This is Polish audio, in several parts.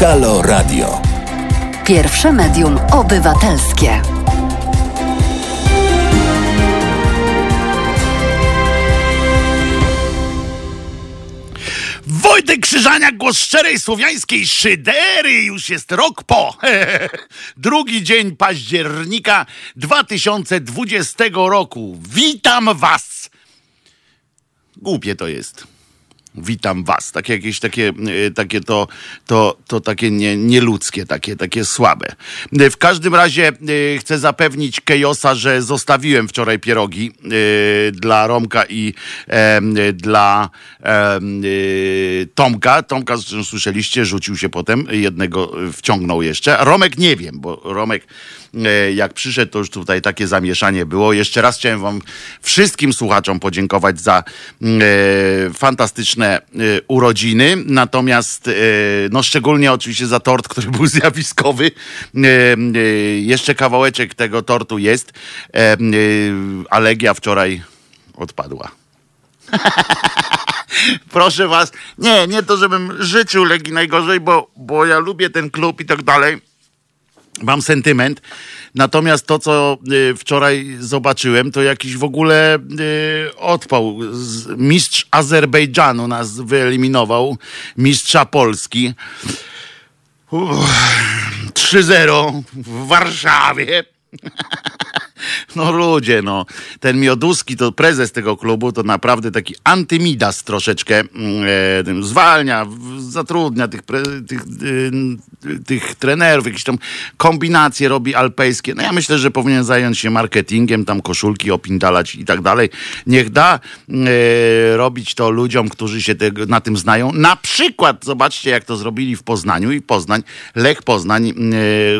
Halo Radio. Pierwsze medium obywatelskie. Wojtek Krzyżaniak, głos szczerej słowiańskiej szydery. Już jest rok po. Drugi dzień października 2020 roku. Witam was. Głupie to jest witam was. Takie jakieś takie, e, takie to, to, to takie nie, nieludzkie, takie, takie słabe. E, w każdym razie e, chcę zapewnić Kejosa, że zostawiłem wczoraj pierogi dla Romka i dla Tomka. Tomka, zresztą słyszeliście, rzucił się potem, jednego wciągnął jeszcze. Romek nie wiem, bo Romek jak przyszedł, to już tutaj takie zamieszanie było. Jeszcze raz chciałem wam wszystkim słuchaczom podziękować za fantastyczne Y, urodziny, natomiast no szczególnie oczywiście za tort, który był zjawiskowy. Jeszcze kawałeczek tego tortu jest. a Legia wczoraj odpadła. Proszę was, nie, nie to, żebym życzył Legii najgorzej, bo, bo ja lubię ten klub i tak dalej. Mam sentyment. Natomiast to, co y, wczoraj zobaczyłem, to jakiś w ogóle y, odpał. Mistrz Azerbejdżanu nas wyeliminował, mistrza Polski. 3-0 w Warszawie. No ludzie, no. Ten Mioduski, to prezes tego klubu, to naprawdę taki antymidas troszeczkę. Mm, e, zwalnia, zatrudnia tych, tych, y, tych trenerów, jakieś tam kombinacje robi alpejskie. No ja myślę, że powinien zająć się marketingiem, tam koszulki opindalać i tak dalej. Niech da e, robić to ludziom, którzy się na tym znają. Na przykład, zobaczcie jak to zrobili w Poznaniu i Poznań, Lech Poznań e,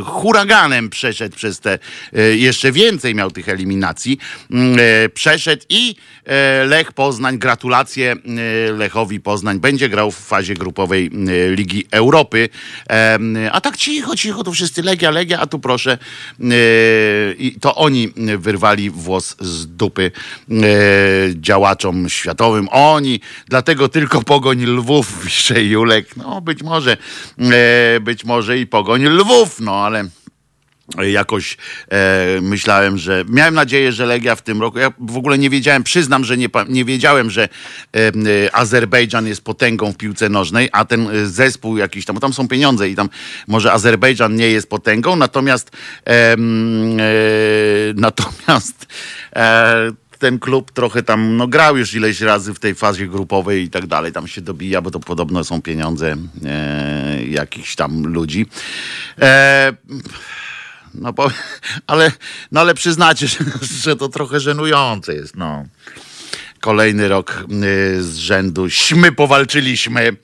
huraganem przeszedł przez te e, jeszcze więcej miał tych eliminacji. Mm, e, przeszedł i e, Lech Poznań, gratulacje e, Lechowi Poznań, będzie grał w fazie grupowej Ligi Europy. A tak cicho, cicho, tu wszyscy Legia, Legia, a tu proszę, to oni wyrwali włos z dupy działaczom światowym. Oni, dlatego tylko Pogoń Lwów, pisze Julek. No być może, być może i Pogoń Lwów, no ale jakoś e, myślałem, że miałem nadzieję, że Legia w tym roku, ja w ogóle nie wiedziałem, przyznam, że nie, nie wiedziałem, że e, e, Azerbejdżan jest potęgą w piłce nożnej, a ten e, zespół jakiś tam, bo tam są pieniądze i tam może Azerbejdżan nie jest potęgą, natomiast e, natomiast e, ten klub trochę tam no, grał już ileś razy w tej fazie grupowej i tak dalej. Tam się dobija, bo to podobno są pieniądze e, jakichś tam ludzi. E, no ale, no ale przyznacie, że, że to trochę żenujące jest, no. Kolejny rok y, z rzędu. Śmy powalczyliśmy.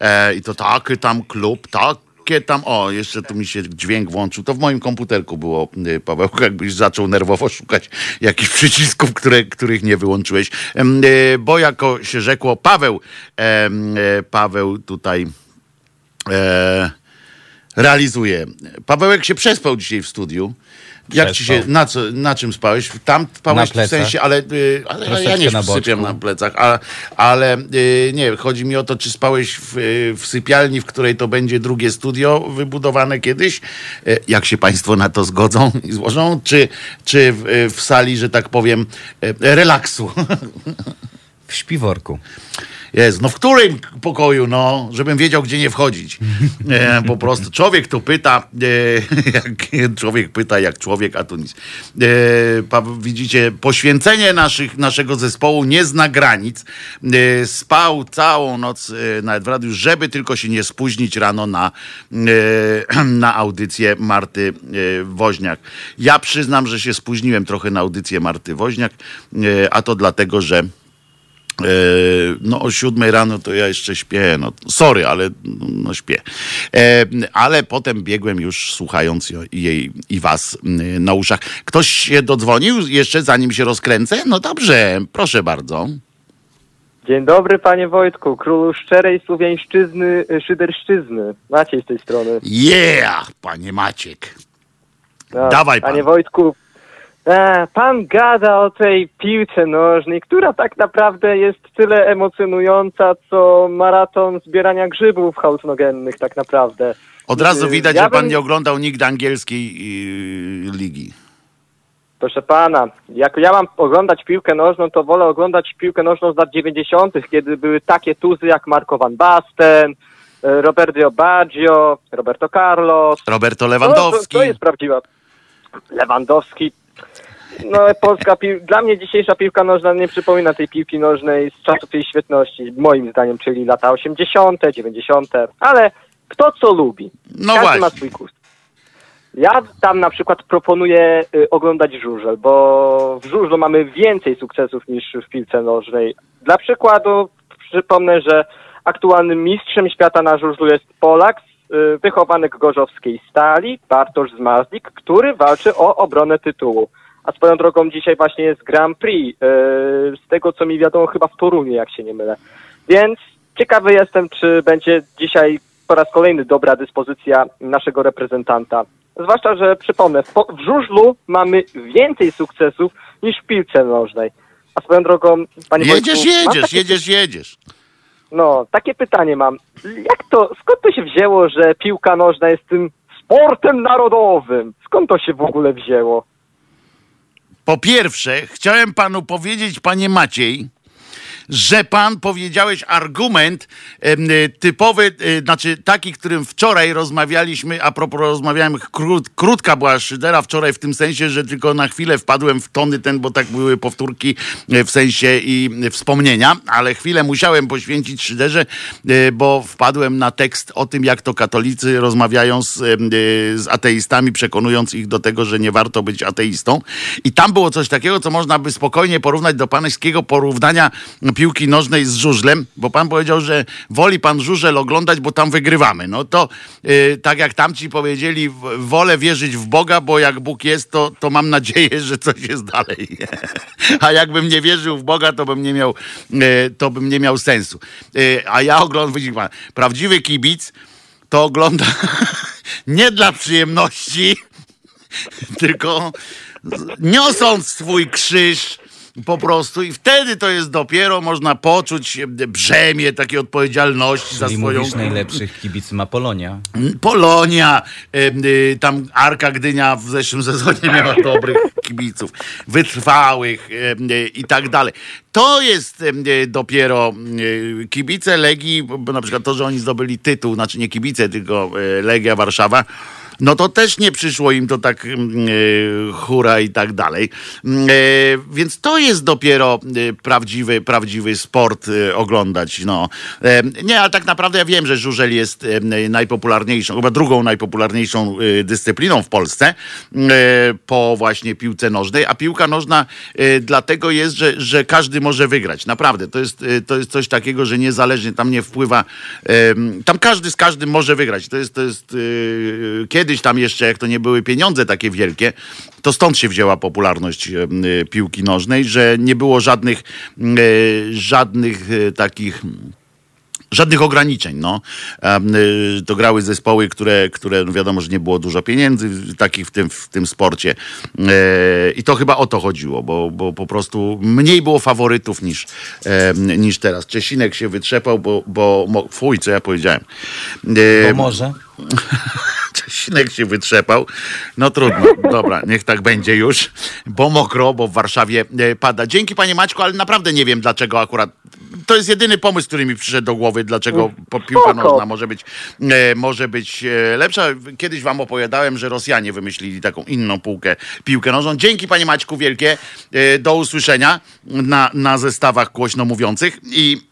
E, i to taki tam klub, takie tam, o, jeszcze tu mi się dźwięk włączył, to w moim komputerku było, y, Paweł, jakbyś zaczął nerwowo szukać jakichś przycisków, które, których nie wyłączyłeś, e, bo jako się rzekło, Paweł, e, Paweł tutaj e, realizuje. Pawełek się przespał dzisiaj w studiu. Jak ci się, na, co, na czym spałeś? Tam spałeś w sensie, ale, y, ale ja nie sypiam na plecach, ale, ale y, nie, chodzi mi o to, czy spałeś w, y, w sypialni, w której to będzie drugie studio wybudowane kiedyś, jak się państwo na to zgodzą i złożą, czy, czy w, w sali, że tak powiem, relaksu. W śpiworku. Jest, no w którym pokoju, no, żebym wiedział, gdzie nie wchodzić. E, po prostu człowiek tu pyta, e, jak człowiek pyta, jak człowiek, a tu nic. E, widzicie, poświęcenie naszych, naszego zespołu nie zna granic. E, spał całą noc e, nawet w radiu, żeby tylko się nie spóźnić rano na, e, na audycję Marty Woźniak. Ja przyznam, że się spóźniłem trochę na audycję Marty Woźniak, a to dlatego, że E, no o siódmej rano to ja jeszcze śpię, no sorry, ale no śpię. E, ale potem biegłem już słuchając jej i was na uszach. Ktoś się dodzwonił jeszcze zanim się rozkręcę? No dobrze, proszę bardzo. Dzień dobry panie Wojtku, królu szczerej słowiańszczyzny, szyderszczyzny. Maciej z tej strony. Yeah, panie Maciek. No, Dawaj pan. Panie Wojtku, E, pan gada o tej piłce nożnej, która tak naprawdę jest tyle emocjonująca, co maraton zbierania grzybów hautnogennych tak naprawdę. Od razu Y, widać, ja że pan bym- nie oglądał nigdy angielskiej y, ligi. Proszę pana, jak ja mam oglądać piłkę nożną, to wolę oglądać piłkę nożną z lat 90., kiedy były takie tuzy jak Marco Van Basten, e, Roberto Baggio, Roberto Carlos. Roberto To, Lewandowski. to, to jest prawdziwa. Lewandowski. No, polska pił... Dla mnie dzisiejsza piłka nożna nie przypomina tej piłki nożnej z czasów jej świetności, moim zdaniem, czyli lata 80., 90., ale kto co lubi. No Każdy właśnie. ma swój gust. Ja tam na przykład proponuję y, oglądać żużel, bo w żużlu mamy więcej sukcesów niż w piłce nożnej. Dla przykładu przypomnę, że aktualnym mistrzem świata na żużlu jest Polak, wychowanek gorzowskiej stali, Bartosz Zmarzlik, który walczy o obronę tytułu. A swoją drogą dzisiaj właśnie jest Grand Prix, y, z tego co mi wiadomo chyba w Toruniu, jak się nie mylę. Więc ciekawy jestem, czy będzie dzisiaj po raz kolejny dobra dyspozycja naszego reprezentanta. Zwłaszcza, że przypomnę, w, żużlu mamy więcej sukcesów niż w piłce nożnej. A swoją drogą, panie Jedziesz, Wojtku, jedziesz, takie, jedziesz, jedziesz. No, takie pytanie mam. Jak to, skąd to się wzięło, że piłka nożna jest tym sportem narodowym? Skąd to się w ogóle wzięło? Po pierwsze, chciałem panu powiedzieć, panie Maciej, że pan powiedziałeś argument y, typowy, y, znaczy taki, którym wczoraj rozmawialiśmy, a propos rozmawiałem, krót, krótka była szydera wczoraj w tym sensie, że tylko na chwilę wpadłem w tony ten, bo tak były powtórki y, w sensie i wspomnienia, ale chwilę musiałem poświęcić szyderze, bo wpadłem na tekst o tym, jak to katolicy rozmawiają z, z ateistami, przekonując ich do tego, że nie warto być ateistą. I tam było coś takiego, co można by spokojnie porównać do pańskiego porównania piłki nożnej z żużlem, bo pan powiedział, że woli pan żużel oglądać, bo tam wygrywamy. No to y, tak jak tamci powiedzieli, wolę wierzyć w Boga, bo jak Bóg jest, to, to mam nadzieję, że coś jest dalej. A jakbym nie wierzył w Boga, to bym nie miał, y, to bym nie miał sensu. Y, a ja oglądam, widzi pan, prawdziwy kibic to ogląda nie dla przyjemności, tylko niosąc swój krzyż po prostu i wtedy to jest dopiero można poczuć brzemię takiej odpowiedzialności za Czyli swoją mówisz najlepszych kibic ma Polonia. Polonia, em, y, tam Arka Gdynia w zeszłym sezonie miała dobrych kibiców, wytrwałych em, y, i tak dalej. To jest y, dopiero kibice Legii, bo na przykład to, że oni zdobyli tytuł, znaczy nie kibice, tylko Legia Warszawa, no to też nie przyszło im to tak mm, y, hura i tak dalej. Mm, y, Więc to jest dopiero y, prawdziwy, prawdziwy sport y, oglądać. No. E, Nie, ale tak naprawdę ja wiem, że żużel jest e, najpopularniejszą, chyba drugą najpopularniejszą dyscypliną w Polsce y, po właśnie piłce nożnej, a piłka nożna dlatego jest, że, że każdy może wygrać. Naprawdę, to jest, to jest coś takiego, że niezależnie tam nie wpływa, tam każdy z każdym może wygrać. To jest, to jest y, kiedyś tam jeszcze, jak to nie były pieniądze takie wielkie, to stąd się wzięła popularność em, y, piłki nożnej, że nie było żadnych, y, żadnych takich żadnych ograniczeń. No. To grały zespoły, które, które no wiadomo, że nie było dużo pieniędzy takich w tym, w tym sporcie. E, I to chyba o to chodziło, bo, bo po prostu mniej było faworytów niż, niż teraz. Czesinek się wytrzepał, bo, bo fuj, co ja powiedziałem. E, Bo może. Czesinek się wytrzepał. No trudno, dobra, niech tak będzie już, bo mokro, bo w Warszawie e, pada. Dzięki panie Maćku, ale naprawdę nie wiem dlaczego akurat. To jest jedyny pomysł, który mi przyszedł do głowy, dlaczego po- piłka nożna może być, e, może być e, lepsza. Kiedyś wam opowiadałem, że Rosjanie wymyślili taką inną półkę, piłkę nożną. Dzięki panie Maćku wielkie, do usłyszenia na, na zestawach głośno mówiących i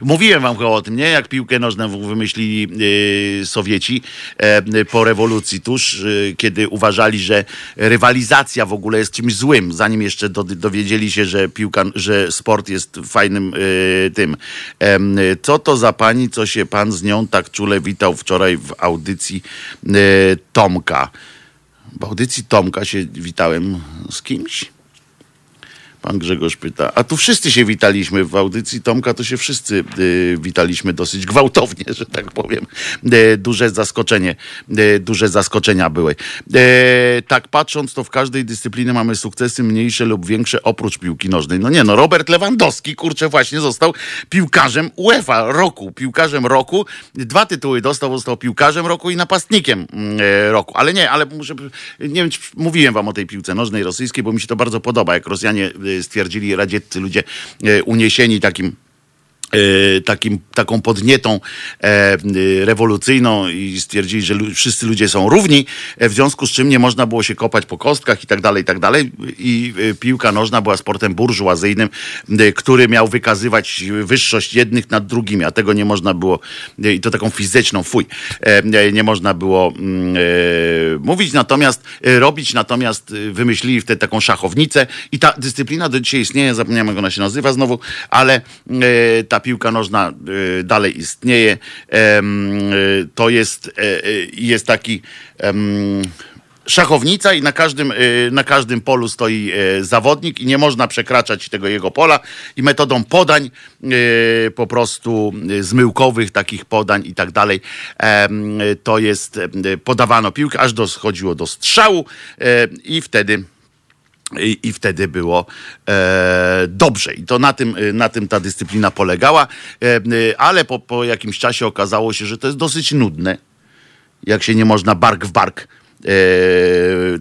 Mówiłem wam chyba o tym, nie? Jak piłkę nożną wymyślili yy, Sowieci e, po rewolucji tuż, yy, kiedy uważali, że rywalizacja w ogóle jest czymś złym, zanim jeszcze do, dowiedzieli się, że piłka, że sport jest fajnym yy, tym. Co to za pani, co się pan z nią tak czule witał wczoraj w audycji yy, Tomka? W audycji Tomka się witałem z kimś? Pan Grzegorz pyta. A tu wszyscy się witaliśmy w audycji Tomka, to się wszyscy y, witaliśmy dosyć gwałtownie, że tak powiem. Y, duże zaskoczenie, y, duże zaskoczenia były. Y, tak patrząc, to w każdej dyscyplinie mamy sukcesy mniejsze lub większe oprócz piłki nożnej. No nie, no Robert Lewandowski, kurczę, właśnie został piłkarzem UEFA roku. Piłkarzem roku. Dwa tytuły dostał, został piłkarzem roku i napastnikiem mm, roku. Ale nie, ale muszę, nie wiem, czy mówiłem wam o tej piłce nożnej rosyjskiej, bo mi się to bardzo podoba, jak Rosjanie stwierdzili, radzieccy ludzie y, uniesieni takim e, takim, taką podnietą e, y, rewolucyjną i stwierdzili, że wszyscy ludzie są równi, e, w związku z czym nie można było się kopać po kostkach i tak dalej, i tak dalej. I e, piłka nożna była sportem burżuazyjnym, e, który miał wykazywać wyższość jednych nad drugimi, a tego nie można było, e, i to taką fizyczną, fuj, e, nie- można było mm, e, mówić, natomiast e, robić, natomiast e, wymyślili wtedy taką szachownicę i ta dyscyplina do dzisiaj istnieje, zapomniałem jak ona się nazywa znowu, ale e, ta piłka nożna e, dalej istnieje. E, to jest, e, e, jest taki szachownica i na każdym, y, na każdym polu stoi y, zawodnik i nie można przekraczać tego jego pola i metodą podań y, po prostu y, zmyłkowych takich podań i tak dalej y, to jest y, podawano piłkę aż dochodziło do strzału y, i wtedy i, I wtedy było e, dobrze. I to na tym, e, na tym ta dyscyplina polegała. E, e, ale po, po jakimś czasie okazało się, że to jest dosyć nudne. Jak się nie można bark w bark e,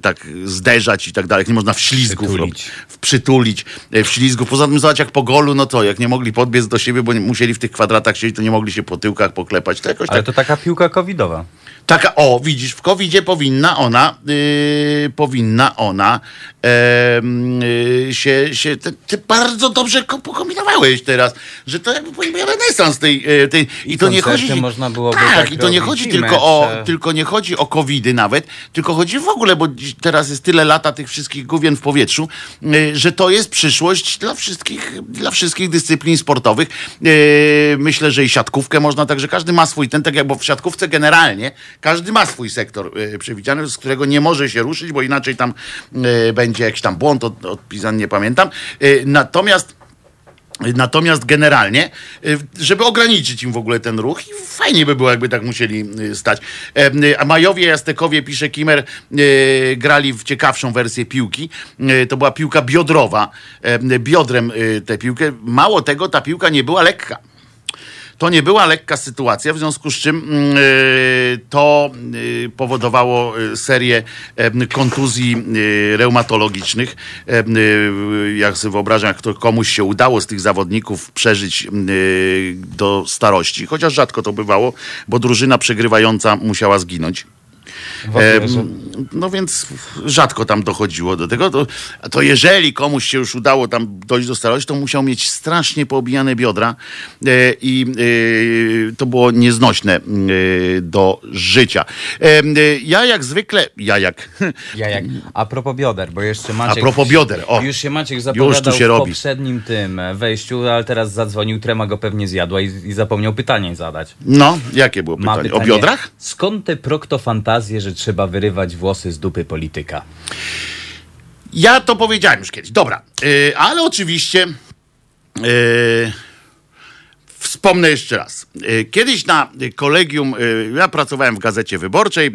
tak zderzać i tak dalej. Jak nie można w ślizgu Przytulić. w przytulić, e, w ślizgu. Poza tym zobacz jak po golu, no to jak nie mogli podbiec do siebie, bo nie, musieli w tych kwadratach siedzieć, to nie mogli się po tyłkach poklepać. To jakoś Ale tak to taka piłka covidowa. Taka, o, widzisz, w COVID-zie powinna ona, yy, powinna ona yy, się, się ty, ty bardzo dobrze ko- pokombinowałeś teraz, że to jakby powinien renesans tej, yy, tej i, to nie chodzi, można byłoby tak, tak i to nie chodzi i tylko o, mecze. tylko nie chodzi o covidy nawet, tylko chodzi w ogóle, bo teraz jest tyle lata tych wszystkich główien w powietrzu, yy, że to jest przyszłość dla wszystkich, dla wszystkich dyscyplin sportowych. Yy, myślę, że i siatkówkę można, także każdy ma swój ten, tak jak, bo w siatkówce generalnie każdy ma swój sektor yy, przewidziany, z którego nie może się ruszyć, bo inaczej tam yy, będzie jakiś tam błąd od, odpisany, nie pamiętam. Yy, natomiast Natomiast generalnie, y, żeby ograniczyć im w ogóle ten ruch, i fajnie by było, jakby tak musieli y, stać. Y, A Majowie i Aztekowie, pisze Kimer, y, grali w ciekawszą wersję piłki. Y, To była piłka biodrowa. Em, Biodrem y, tę piłkę. Mało tego, ta piłka nie była lekka. To nie była lekka sytuacja, w związku z czym mm, y, to y, powodowało y, serię kontuzji reumatologicznych. Jak sobie wyobrażam, jak to komuś się udało z tych zawodników przeżyć do starości, chociaż rzadko to bywało, bo drużyna przegrywająca musiała zginąć. No więc rzadko tam dochodziło do tego. To, to jeżeli komuś się już udało tam dojść do starości, to musiał mieć strasznie poobijane biodra e, i e, to było nieznośne e, do życia. Ja jak zwykle, ja jak, Ja jak, a propos bioder, bo jeszcze Maciek... A propos bioder, o. Już się Maciek zapowiadał się w robi. poprzednim tym wejściu, ale teraz zadzwonił, trema go pewnie zjadła i, i zapomniał pytanie zadać. no, jakie było Ma pytanie? O biodrach? Skąd te proktofantazje, że trzeba wyrywać włosy z dupy polityka? Ja to powiedziałem już kiedyś. Dobra, e, ale oczywiście e, wspomnę jeszcze raz. E, Kiedyś na kolegium, e, ja pracowałem w Gazecie Wyborczej e,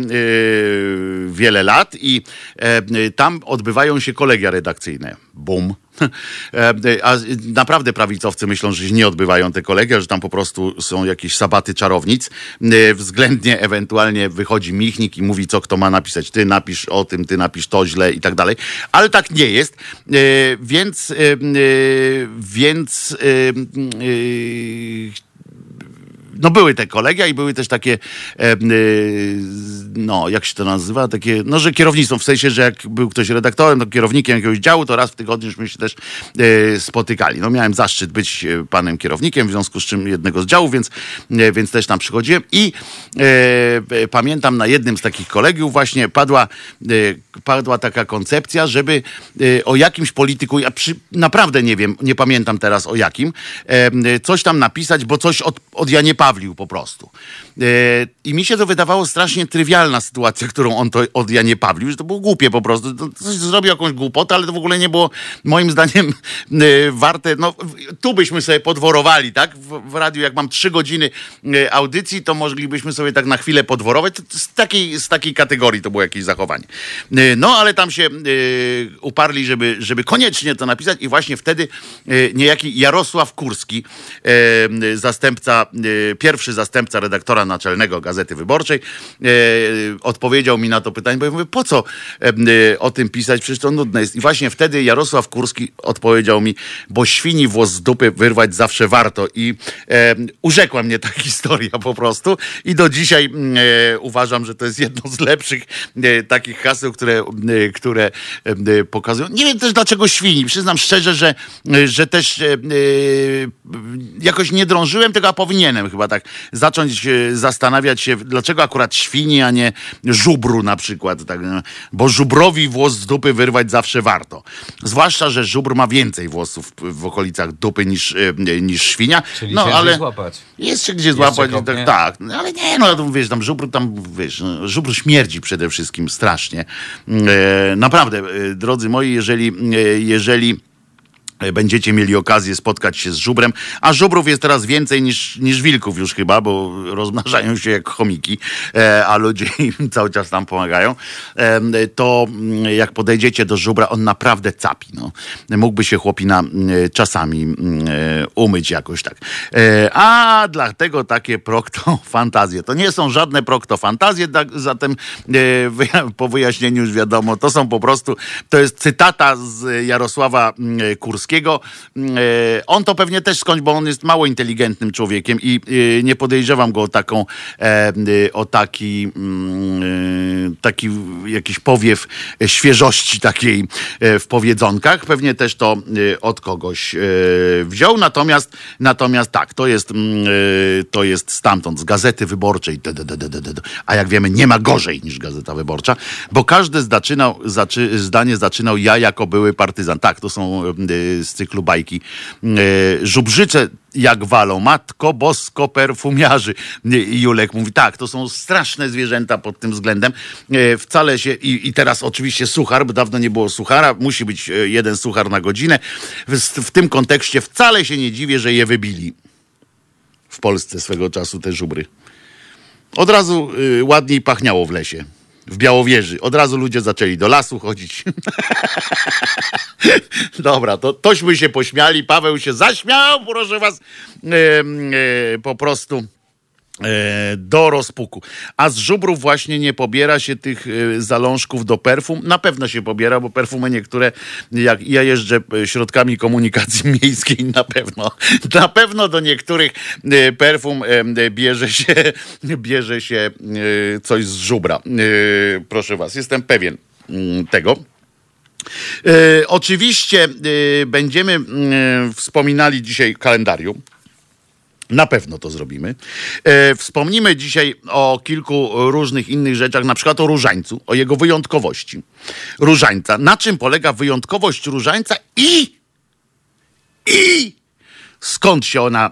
wiele lat i e, tam odbywają się kolegia redakcyjne. Bum. E, A naprawdę prawicowcy myślą, że nie odbywają te kolegia, że tam po prostu są jakieś sabaty czarownic. E, Względnie ewentualnie wychodzi michnik i mówi, co kto ma napisać. Ty napisz o tym, ty napisz to źle i tak dalej. Ale tak nie jest. E, Więc, e, e, więc e, e, no były te kolegia i były też takie, e, e, no jak się to nazywa, takie, no że kierownictwo, w sensie, że jak był ktoś redaktorem, to kierownikiem jakiegoś działu, to raz w tygodniu żeśmy się też e, spotykali. No miałem zaszczyt być panem kierownikiem, w związku z czym jednego z działów, więc, więc też tam przychodziłem i e, pamiętam na jednym z takich kolegiów właśnie padła, e, padła taka koncepcja, żeby e, o jakimś polityku, ja przy, naprawdę nie wiem, nie pamiętam teraz o jakim, coś tam napisać, bo coś od, od Janie Pawlił po prostu. E, I mi się to wydawało strasznie kuriozalna sytuacja, którą on to od Janie Pawlił, że to było głupie po prostu. To zrobił jakąś głupotę, ale to w ogóle nie było moim zdaniem y, warte, no tu byśmy sobie podworowali, tak? W, w radiu, jak mam trzy godziny y, audycji, to moglibyśmy sobie tak na chwilę podworować. Z, takiej, z takiej kategorii to było jakieś zachowanie. No, ale tam się uparli, żeby, żeby koniecznie to napisać i właśnie wtedy niejaki Jarosław Kurski, zastępca, pierwszy zastępca redaktora naczelnego Gazety Wyborczej, y, odpowiedział mi na to pytanie, bo ja mówię, po co y, o tym pisać, przecież to nudne jest. I właśnie wtedy Jarosław Kurski odpowiedział mi, bo świni włos z dupy wyrwać zawsze warto. I e, urzekła mnie ta historia po prostu. I do dzisiaj e, uważam, że to jest jedno z lepszych e, takich haseł, które, e, które e, pokazują. Nie wiem też dlaczego świni. Przyznam szczerze, że, e, że też e, e, jakoś nie drążyłem tego, a powinienem chyba tak zacząć e, zastanawiać się, dlaczego akurat świni, a nie żubru na przykład. Tak, no. bo żubrowi włos z dupy wyrwać zawsze warto. Zwłaszcza, że żubr ma więcej włosów w okolicach dupy niż, e, niż świnia. Czyli no ciężej ale złapać. jest się gdzie złapać. Tak, tak, no, ale nie, no to wiesz, tam żubr tam, wiesz, no, żubr śmierdzi przede wszystkim strasznie. E, naprawdę, e, drodzy moi, jeżeli, jeżeli będziecie mieli okazję spotkać się z żubrem, a żubrów jest teraz więcej niż, niż wilków już chyba, bo rozmnażają się jak chomiki, e, a ludzie im cały czas tam pomagają, e, to mm, jak podejdziecie do żubra, on naprawdę capi. No. Mógłby się chłopina mm, czasami mm, e, umyć jakoś tak. E, a dlatego takie proktofantazje. To nie są żadne proktofantazje, tak, zatem e, po wyjaśnieniu już wiadomo, to są po prostu, to jest cytata z Jarosława Kurskiego. Mm, e, On to pewnie też skądś, bo on jest mało inteligentnym człowiekiem i e, nie podejrzewam go o taką, e, o taki, mm, taki jakiś powiew świeżości takiej w powiedzonkach. Pewnie też to od kogoś wziął. Natomiast, natomiast tak, to jest, mm, to jest stamtąd, z Gazety Wyborczej. A jak wiemy, nie ma gorzej niż Gazeta Wyborcza, bo każde zaczynał, zaczy, zdanie zaczynał ja jako były partyzan. Tak, to są z cyklu bajki. E, Żubrzyce jak walą, matko bosko perfumiarzy. I Julek mówi, tak, to są straszne zwierzęta pod tym względem. E, Wcale się, i, i teraz oczywiście suchar, bo dawno nie było suchara, musi być e, jeden suchar na godzinę. W, w tym kontekście wcale się nie dziwię, że je wybili w Polsce swego czasu te żubry. Od razu y, ładniej pachniało w lesie. W Białowieży. Od razu ludzie zaczęli do lasu chodzić. Dobra, to tośmy się pośmiali. Paweł się zaśmiał, proszę was. E, po prostu do rozpuku. A z żubrów właśnie nie pobiera się tych e, zalążków do perfum. Na pewno się pobiera, bo perfumy niektóre, jak ja jeżdżę e, środkami komunikacji miejskiej, na pewno, na pewno do niektórych e, perfum e, bierze się, bierze się e, coś z żubra. E, Proszę was, jestem pewien mm, tego. E, oczywiście e, będziemy mm, wspominali dzisiaj kalendarium. Na pewno to zrobimy. E, wspomnimy dzisiaj o kilku różnych innych rzeczach, na przykład o różańcu, o jego wyjątkowości. Różańca. Na czym polega wyjątkowość różańca i i skąd się ona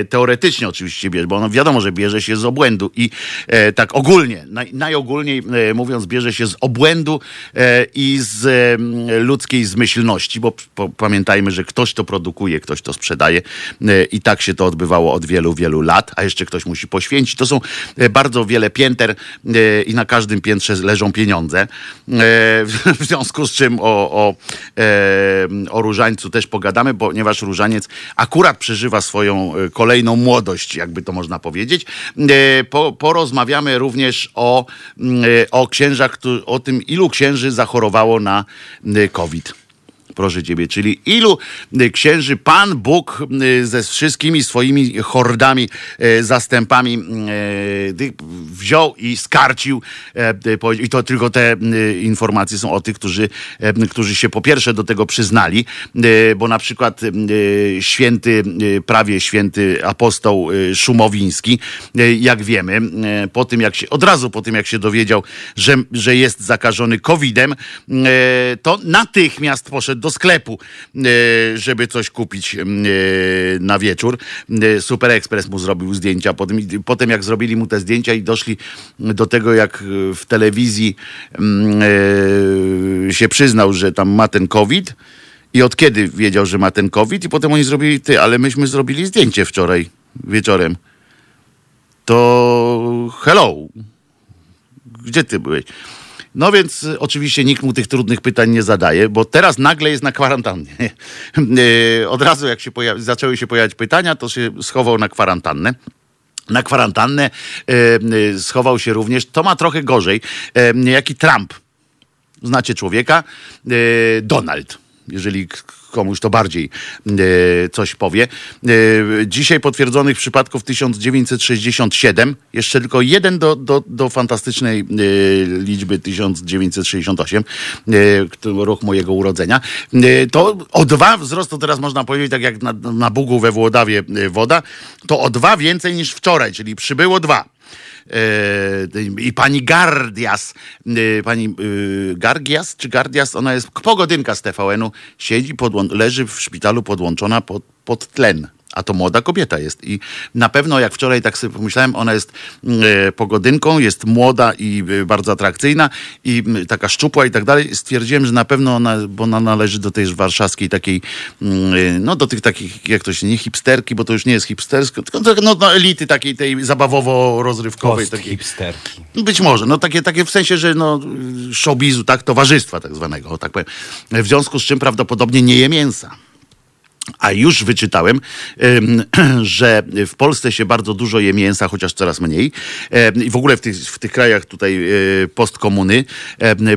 e, teoretycznie oczywiście bierze, bo ono wiadomo, że bierze się z obłędu i e, tak ogólnie, naj, najogólniej e, mówiąc, bierze się z obłędu i z ludzkiej zmyślności, bo pamiętajmy, że ktoś to produkuje, ktoś to sprzedaje i tak się to odbywało od wielu, wielu lat, a jeszcze ktoś musi poświęcić. To są bardzo wiele pięter i na każdym piętrze leżą pieniądze. W związku z czym o, o, o różańcu też pogadamy, ponieważ różaniec akurat przeżywa swoją e, kolejną młodość, jakby to można powiedzieć. E, Po, porozmawiamy również o, mm, e, o księżach, o tym, ilu księży zachorowało na COVID. Proszę ciebie, czyli ilu y, księży Pan Bóg y, ze wszystkimi swoimi hordami, y, zastępami wziął i skarcił. I to tylko te informacje są o tych, którzy, którzy się po pierwsze do tego przyznali, bo na przykład święty, prawie święty apostoł Szumowiński, jak wiemy, po tym jak się, od razu po tym jak się dowiedział, że, że jest zakażony COVID-em, to natychmiast poszedł do do sklepu, e, żeby coś kupić e, na wieczór. E, Super Express mu zrobił zdjęcia. Potem, jak zrobili mu te zdjęcia i doszli do tego, jak w telewizji mm, się przyznał, że tam ma ten COVID i od kiedy wiedział, że ma ten COVID i potem oni zrobili, ty, ale myśmy zrobili zdjęcie wczoraj wieczorem. To hello, gdzie ty byłeś? No więc y, oczywiście nikt mu tych trudnych pytań nie zadaje, bo teraz nagle jest na kwarantannie. Y, Od razu jak się pojawi, zaczęły się pojawiać pytania, to się schował na kwarantannę. Na kwarantannę y, schował się również, to ma trochę gorzej, jaki Trump. Znacie człowieka? Donald. Jeżeli komuś to bardziej e, coś powie. E, dzisiaj potwierdzonych przypadków 1967, jeszcze tylko jeden do, do, do fantastycznej e, liczby 1968, e, który- rok mojego urodzenia. To o dwa wzrostu teraz można powiedzieć, tak jak na, na Bugu we Włodawie woda, to o dwa więcej niż wczoraj, czyli przybyło dwa. E, I pani Gardias, e, pani e, Gargias czy Gardias, ona jest pogodynka z TVN-u, siedzi, leży w szpitalu podłączona pod, pod tlen. A to młoda kobieta jest. I na pewno, jak wczoraj tak sobie pomyślałem, ona jest e, pogodynką, jest młoda i e, bardzo atrakcyjna i m, taka szczupła i tak dalej. Stwierdziłem, że na pewno ona, bo ona należy do tej warszawskiej takiej, mm, e, no do tych takich, jak to się nie hipsterki, bo to już nie jest hipstersko, tylko no, no, elity takiej tej zabawowo-rozrywkowej. Takiej. hipsterki. Być może, no takie, takie w sensie, że no showbizu, tak, towarzystwa tak zwanego, tak powiem. W związku z czym prawdopodobnie nie je mięsa. A już wyczytałem, em, że w Polsce się bardzo dużo je mięsa, chociaż coraz mniej. I w ogóle w tych, w tych krajach tutaj e, postkomuny,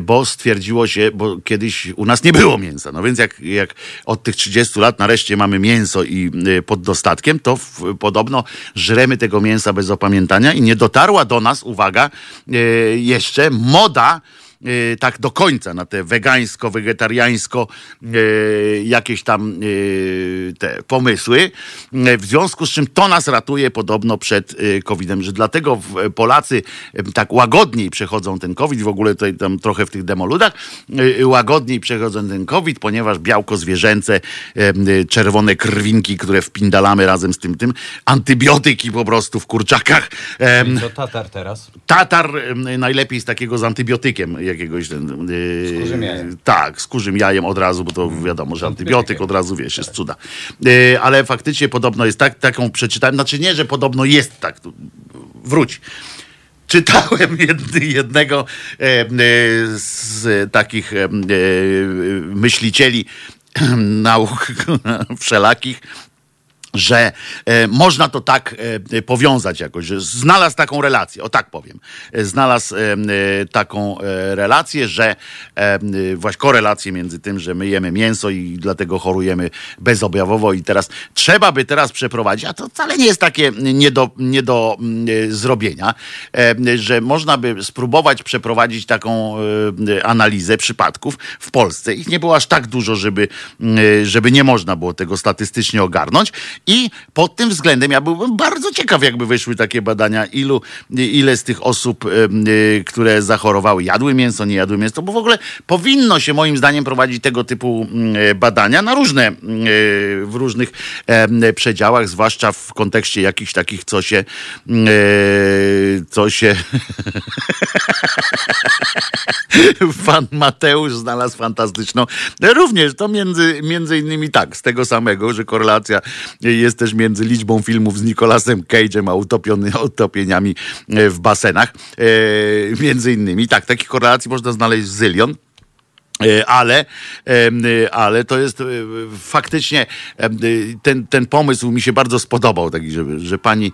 bo stwierdziło się, bo kiedyś u nas nie było mięsa. No więc jak, jak od tych 30 lat nareszcie mamy mięso i e, pod dostatkiem, to w, podobno żremy tego mięsa bez opamiętania i nie dotarła do nas, uwaga, e, jeszcze moda tak do końca na te wegańsko, wegetariańsko e, jakieś tam e, te pomysły. W związku z czym to nas ratuje podobno przed COVID-em, że dlatego Polacy tak łagodniej przechodzą ten COVID, w ogóle tutaj tam trochę w tych demoludach, łagodniej przechodzą ten COVID, ponieważ białko zwierzęce, czerwone krwinki, które wpindalamy razem z tym, tym, antybiotyki po prostu w kurczakach. co Tatar teraz? Tatar najlepiej z takiego z antybiotykiem jakiegoś. Ten, yy, Z kurzym jajem. Tak, z kurzym jajem od razu, bo to wiadomo, że antybiotyk antybiotykiem. od razu wiesz, jest cuda. Yy, ale faktycznie podobno jest tak, taką przeczytałem, znaczy nie, że podobno jest tak, wróć. Czytałem jed, jednego e, e, z takich e, myślicieli nauk wszelakich, że e, można to tak e, powiązać jakoś, że znalazł taką relację, o tak powiem, E, znalazł e, e, taką e, relację, że e, e, właśnie korelację między tym, że my jemy mięso i dlatego chorujemy bezobjawowo i teraz trzeba by teraz przeprowadzić, a to wcale nie jest takie nie do, nie do e, zrobienia, e, że można by spróbować przeprowadzić taką e, analizę przypadków w Polsce. Ich nie było aż tak dużo, żeby, żeby nie można było tego statystycznie ogarnąć i pod tym względem ja byłbym bardzo ciekaw, jakby wyszły takie badania, ilu, ile z tych osób, y, które zachorowały, jadły mięso, nie jadły mięso, bo w ogóle powinno się moim zdaniem prowadzić tego typu mm, badania na różne, mm, y, w różnych przedziałach, zwłaszcza w kontekście jakichś takich, co się, mm, y, co się Pan Mateusz znalazł fantastyczną. Również to między, między innymi tak, z tego samego, że korelacja jest też między liczbą filmów z Nicolasem Cage'em a utopieniami e, w basenach. E, między innymi, tak, takich korelacji można znaleźć zylion. E, Ale, e, ale to jest e, faktycznie ten, ten pomysł mi się bardzo spodobał, taki, że, że pani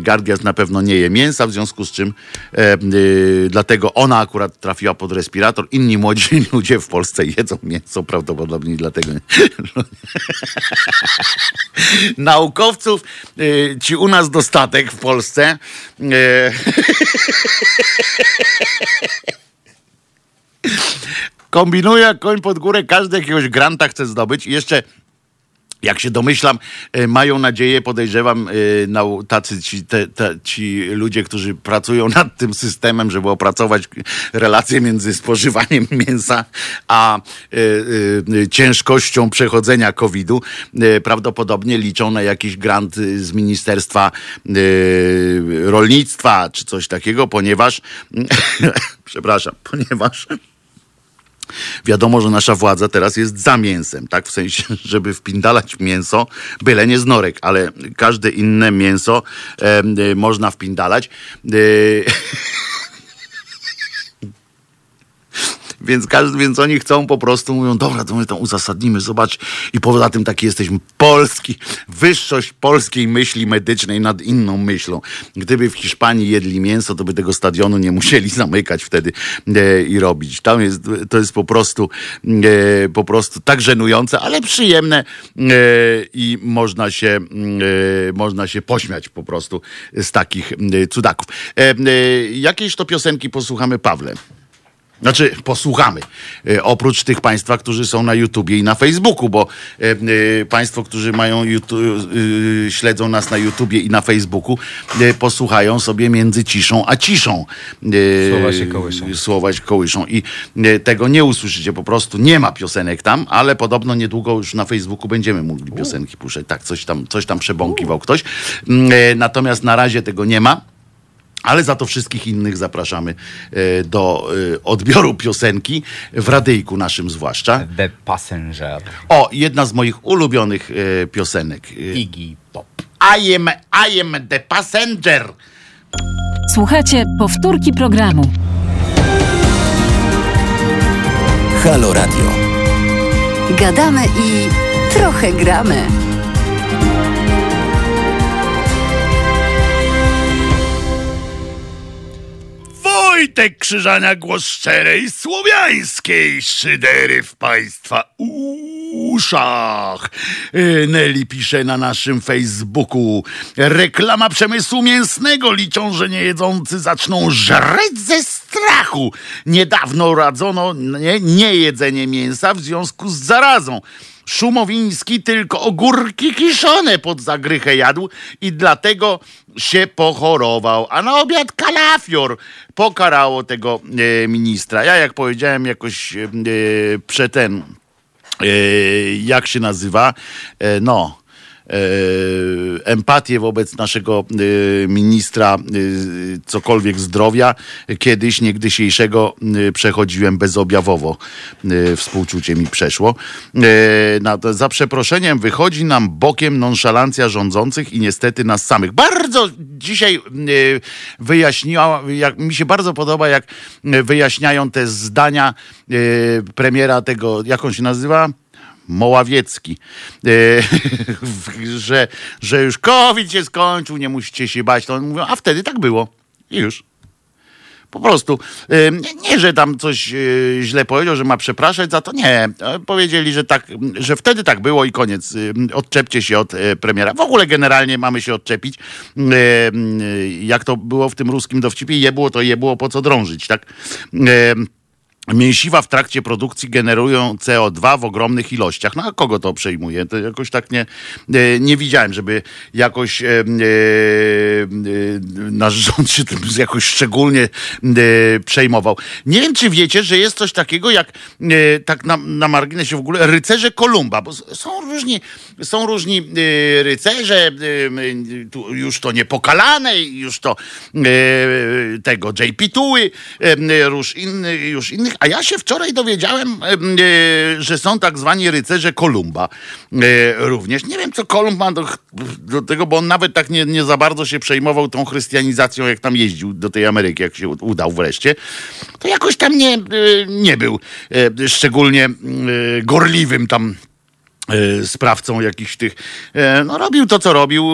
Gardias na pewno nie je mięsa, w związku z czym dlatego ona akurat trafiła pod respirator. Inni młodzi ludzie w Polsce jedzą mięso prawdopodobnie dlatego. Naukowców ci u nas dostatek w Polsce. Kombinuje koń pod górę, każdy jakiegoś granta chce zdobyć i jeszcze jak się domyślam, e, mają nadzieję, podejrzewam, e, tacy ci, te, te, ci ludzie, którzy pracują nad tym systemem, żeby opracować relacje między spożywaniem mięsa a e, ciężkością przechodzenia COVID-u. Prawdopodobnie liczą na jakiś grant z Ministerstwa Rolnictwa czy coś takiego, ponieważ, przepraszam, ponieważ Wiadomo, że nasza władza teraz jest za mięsem, tak? W sensie, żeby wpindalać mięso, byle nie z norek, ale każde inne mięso e, można wpindalać. E, Więc, każdy, więc oni chcą po prostu, mówią, dobra, to my to uzasadnimy, zobacz. I poza tym taki jesteśmy polski, wyższość polskiej myśli medycznej nad inną myślą. Gdyby w Hiszpanii jedli mięso, to by tego stadionu nie musieli zamykać wtedy e, i robić. Tam jest, to jest po prostu, e, po prostu tak żenujące, ale przyjemne e, i można się, e, można się pośmiać po prostu z takich e, cudaków. E, jakiejś to piosenki posłuchamy, Pawle? Znaczy, posłuchamy. E, oprócz tych państwa, którzy są na YouTubie i na Facebooku, bo e, e, państwo, którzy mają YouTube, e, śledzą nas na YouTubie i na Facebooku, e, posłuchają sobie między ciszą a ciszą. E, Słowa się kołyszą. Słowa się kołyszą. I e, tego nie usłyszycie, po prostu nie ma piosenek tam, ale podobno niedługo już na Facebooku będziemy mogli piosenki puszczać. Tak, coś tam, coś tam przebąkiwał ktoś. E, Natomiast na razie tego nie ma. Ale za to wszystkich innych zapraszamy e, do e, odbioru piosenki, w radyjku naszym zwłaszcza. The Passenger. O, jedna z moich ulubionych e, piosenek. Iggy Pop. I am, I am the passenger. Słuchajcie powtórki programu. Halo Radio. Gadamy i trochę gramy. Wojtek Krzyżania, głos szczerej, słowiańskiej szydery w państwa uszach. E, Nelly pisze na naszym Facebooku. Reklama przemysłu mięsnego. Liczą, że niejedzący zaczną żreć ze strachu. Niedawno radzono nie, niejedzenie mięsa w związku z zarazą. Szumowiński tylko ogórki kiszone pod zagrychę jadł i dlatego się pochorował. A na obiad kalafior pokarało tego e, ministra. Ja jak powiedziałem jakoś e, e, prze ten, e, jak się nazywa, e, no empatię wobec naszego e, ministra e, cokolwiek zdrowia. Kiedyś, niegdysiejszego, e, przechodziłem bezobjawowo. E, Współczucie mi przeszło. E, za przeproszeniem wychodzi nam bokiem nonszalancja rządzących i niestety nas samych. Bardzo dzisiaj e, wyjaśniła, jak, mi się bardzo podoba, jak e, wyjaśniają te zdania e, premiera tego, jak on się nazywa? Moławiecki, e, że, że już COVID się skończył, nie musicie się bać. To mówią, a wtedy tak było. I już. Po prostu. E, Nie, że tam coś e, źle powiedział, że ma przepraszać za to. Nie. Powiedzieli, że tak, że wtedy tak było i koniec. Odczepcie się od premiera. W ogóle generalnie mamy się odczepić. Jak to było w tym ruskim dowcipie, je było to je było, po co drążyć, tak? Mięsiwa w trakcie produkcji generują CO2 w ogromnych ilościach. No a kogo to przejmuje? To jakoś tak nie, e, nie widziałem, żeby jakoś e, e, e, nasz rząd się tym jakoś szczególnie e, przejmował. Nie wiem, czy wiecie, że jest coś takiego jak, e, tak na, na marginesie w ogóle, rycerze Kolumba, bo są różni, są różni e, rycerze, e, tu już to niepokalane, już to tego JP Tuły, już, inny, już innych, a ja się wczoraj dowiedziałem, że są tak zwani rycerze Kolumba również. Nie wiem, co Kolumb ma do, do tego, bo on nawet tak nie, nie za bardzo się przejmował tą chrystianizacją, jak tam jeździł do tej Ameryki, jak się udał wreszcie. To jakoś tam nie, nie był szczególnie gorliwym tam sprawcą jakichś tych. e, No robił to, co robił,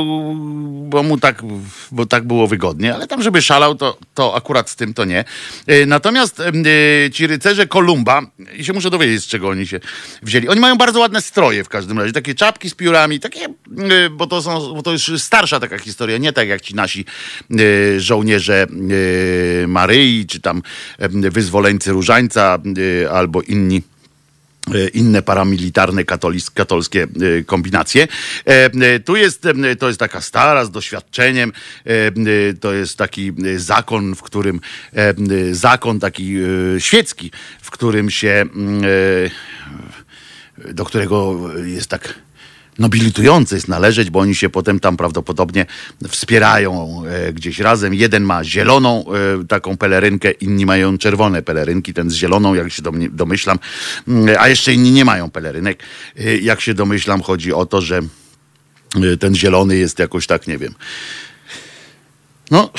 bo mu tak, bo tak było wygodnie, ale tam, żeby szalał, to, to akurat z tym to nie. E, Natomiast e, ci rycerze Kolumba, i się muszę dowiedzieć, z czego oni się wzięli. Oni mają bardzo ładne stroje w każdym razie, takie czapki z piórami, takie, bo to są, bo to już starsza taka historia, nie tak jak ci nasi żołnierze Maryi, czy tam wyzwoleńcy Różańca, albo inni inne paramilitarne katolis, katolskie e, kombinacje. E, e, Tu jest, e, to jest taka stara z doświadczeniem, e, e, to jest taki e, zakon, w którym, e, e, zakon taki e, świecki, w którym się, mm, e, do którego jest tak nobilitujące jest należeć, bo oni się potem tam prawdopodobnie wspierają e, gdzieś razem. Jeden ma zieloną e, taką pelerynkę, inni mają czerwone pelerynki, ten z zieloną, jak się domyślam, mm, a jeszcze inni nie mają pelerynek. E, jak się domyślam, chodzi o to, że e, ten zielony jest jakoś tak, nie wiem, no,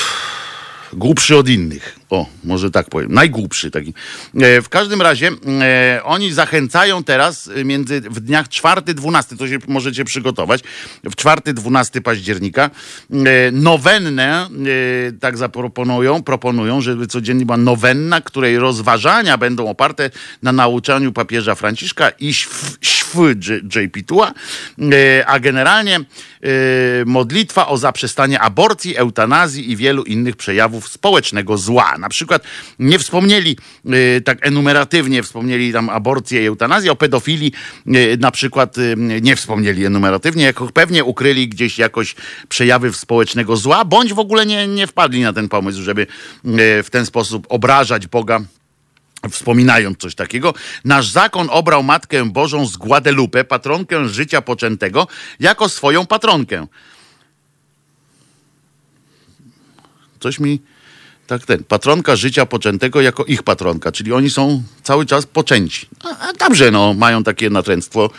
głupszy od innych. O, może tak powiem. Najgłupszy taki. E, w każdym razie e, oni zachęcają teraz e, między w dniach 4-12, to się możecie przygotować, w 4-12 października nowennę, tak zaproponują, proponują, żeby codziennie była nowenna, której rozważania będą oparte na nauczaniu papieża Franciszka i św- św JP Tua, e, a generalnie modlitwa o zaprzestanie aborcji, eutanazji i wielu innych przejawów społecznego zła. Na przykład nie wspomnieli e, tak enumeratywnie, wspomnieli tam aborcję i eutanazję, o pedofilii e, na przykład e, nie wspomnieli enumeratywnie, jako pewnie ukryli gdzieś jakoś przejawy społecznego zła, bądź w ogóle nie, nie wpadli na ten pomysł, żeby w ten sposób obrażać Boga Wspominając coś takiego, nasz zakon obrał Matkę Bożą z Guadalupe, patronkę życia poczętego, jako swoją patronkę. Coś mi tak ten, patronka życia poczętego jako ich patronka, czyli oni są cały czas poczęci. A, a dobrze, no, mają takie natręctwo,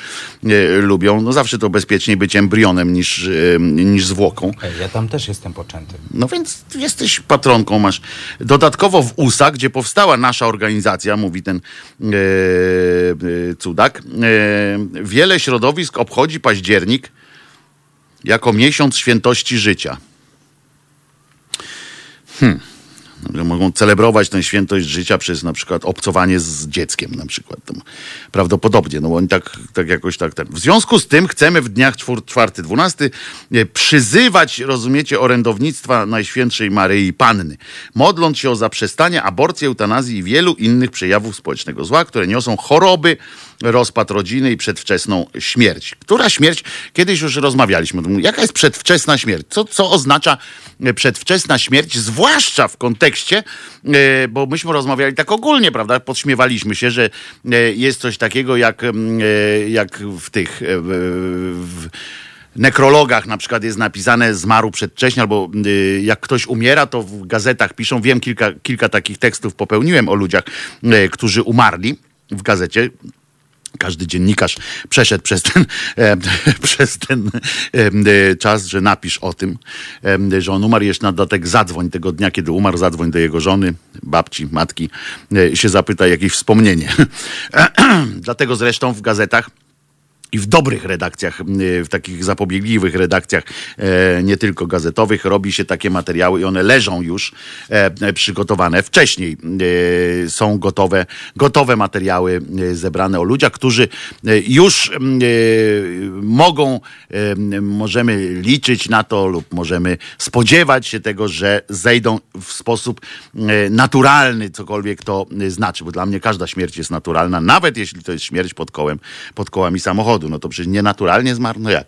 e, lubią. No zawsze to bezpieczniej być embrionem niż, e, niż zwłoką. Ja tam też jestem poczęty. No więc jesteś patronką, masz. Dodatkowo w USA, gdzie powstała nasza organizacja, mówi ten e, e, cudak, e, wiele środowisk obchodzi październik jako miesiąc świętości życia. Hmm. Mogą celebrować tę świętość życia przez na przykład obcowanie z dzieckiem na przykład. Prawdopodobnie, no oni tak, tak jakoś tak, tak. W związku z tym chcemy w dniach 4-12 e, przyzywać, rozumiecie, orędownictwa Najświętszej Maryi Panny, modląc się o zaprzestanie aborcji, eutanazji i wielu innych przejawów społecznego zła, które niosą choroby, rozpad rodziny i przedwczesną śmierć. Która śmierć? Kiedyś już rozmawialiśmy. Jaka jest przedwczesna śmierć? Co, co oznacza e, przedwczesna śmierć? Zwłaszcza w kontekście, e, bo myśmy rozmawiali tak ogólnie, prawda? Podśmiewaliśmy się, że e, jest coś takiego jak, mm, jak w tych... w, nekrologach na przykład jest napisane zmarł przedwcześnie, albo y, jak ktoś umiera, to w gazetach piszą, wiem, kilka, kilka takich tekstów popełniłem o ludziach, y, którzy umarli w gazecie. Każdy dziennikarz przeszedł przez ten, e, przez ten e, czas, że napisz o tym, e, że on umarł. Jeszcze na dodatek zadzwoń tego dnia, kiedy umarł, zadzwoń do jego żony, babci, matki e, się zapyta jakieś wspomnienie. Dlatego zresztą w gazetach i w dobrych redakcjach, y, w takich zapobiegliwych redakcjach, e, nie tylko gazetowych, robi się takie materiały i one leżą już e, e, przygotowane wcześniej. Są gotowe, gotowe materiały zebrane o ludziach, którzy już mogą, możemy liczyć na to lub możemy spodziewać się tego, że zejdą w sposób naturalny, cokolwiek to znaczy, bo dla mnie każda śmierć jest naturalna, nawet jeśli to jest śmierć pod kołem, pod kołami samochodu, no to przecież nienaturalnie zmarł, no jak?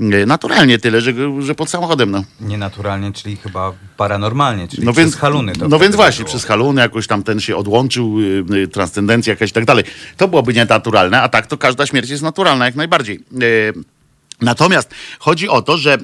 E, Naturalnie tyle, że, że pod samochodem, no. Nienaturalnie, czyli chyba paranormalnie, czyli No przez więc, haluny. No więc właśnie, przez haluny jakoś tam ten się odłączył, y, y, transcendencja jakaś i tak dalej. To byłoby nienaturalne, a tak to każda śmierć jest naturalna, jak najbardziej. Y, Natomiast chodzi o to, że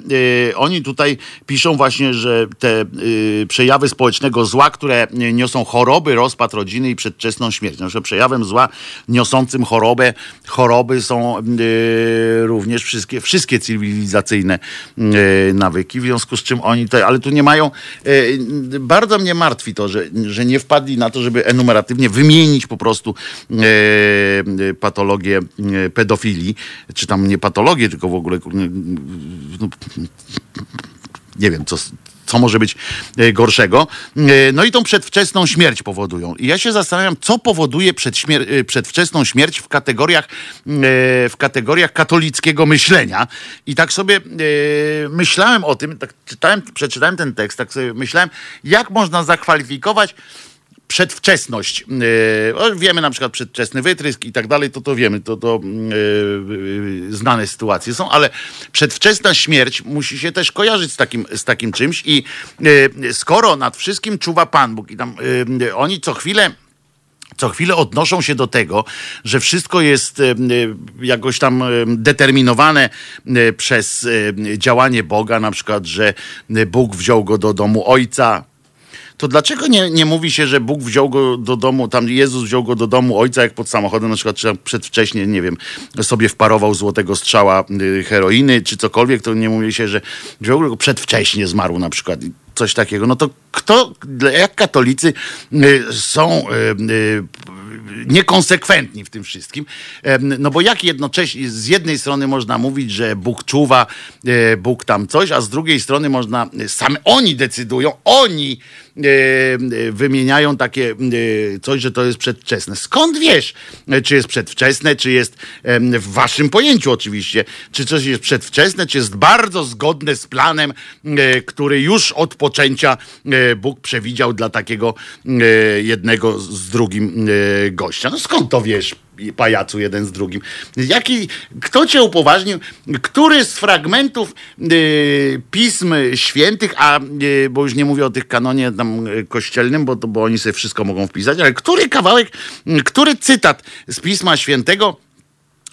y, oni tutaj piszą właśnie, że te y, przejawy społecznego zła, które niosą choroby, rozpad rodziny i przedwczesną śmierć. No, że przejawem zła niosącym chorobę, choroby są y, również wszystkie, wszystkie cywilizacyjne y, nawyki, w związku z czym oni tutaj, ale tu nie mają, y, bardzo mnie martwi to, że, że nie wpadli na to, żeby enumeratywnie wymienić po prostu y, patologię pedofilii, czy tam nie patologię, tylko w ogóle kurde, no, nie wiem, co, co może być e, gorszego. E, No i tą przedwczesną śmierć powodują. I ja się zastanawiam, co powoduje przedśmier- e, przedwczesną śmierć w kategoriach, w kategoriach katolickiego myślenia. I tak sobie myślałem o tym, tak czytałem, przeczytałem ten tekst, tak sobie myślałem, jak można zakwalifikować przedwczesność. O, wiemy na przykład przedwczesny wytrysk i tak dalej, to to wiemy, to, to e, e, znane sytuacje są, ale przedwczesna śmierć musi się też kojarzyć z takim, z takim czymś i skoro nad wszystkim czuwa Pan Bóg i tam oni co chwilę co chwilę odnoszą się do tego, że wszystko jest jakoś tam determinowane przez działanie Boga, na przykład, że Bóg wziął go do domu ojca. To dlaczego nie, nie mówi się, że Bóg wziął go do domu, tam Jezus wziął go do domu ojca, jak pod samochodem, na przykład, czy tam przedwcześnie, nie wiem, sobie wparował złotego strzała y, heroiny, czy cokolwiek, to nie mówi się, że wziął go przedwcześnie zmarł na przykład. Coś takiego. No to kto, jak katolicy y, są y, niekonsekwentni w tym wszystkim. No bo jak jednocześnie, z jednej strony można mówić, że Bóg czuwa, Bóg tam coś, a z drugiej strony można, same oni decydują, oni wymieniają takie e, coś, że to jest przedwczesne. Skąd wiesz, e, czy jest przedwczesne, czy jest w waszym pojęciu oczywiście, czy coś jest przedwczesne, czy jest bardzo zgodne z planem, e, który już od poczęcia e, Bóg przewidział dla takiego e, jednego z drugim e, gościa. No skąd to wiesz? Pajacu jeden z drugim. Jaki, kto cię upoważnił? Który z fragmentów y, pism świętych, a y, bo już nie mówię o tych kanonie tam y, kościelnym, bo, bo oni sobie wszystko mogą wpisać, ale który kawałek, y, który cytat z pisma świętego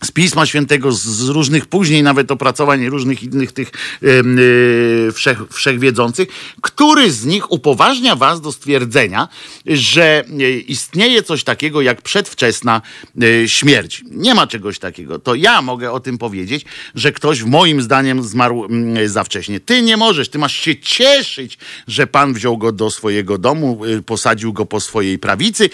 z Pisma Świętego, z, różnych później nawet opracowań różnych innych tych em, y, wszech, wszechwiedzących, który z nich upoważnia was do stwierdzenia, że y, istnieje coś takiego jak przedwczesna y, śmierć. Nie ma czegoś takiego. To ja mogę o tym powiedzieć, że ktoś moim zdaniem zmarł mm, za wcześnie. Ty nie możesz, ty masz się cieszyć, że Pan wziął go do swojego domu, y, posadził go po swojej prawicy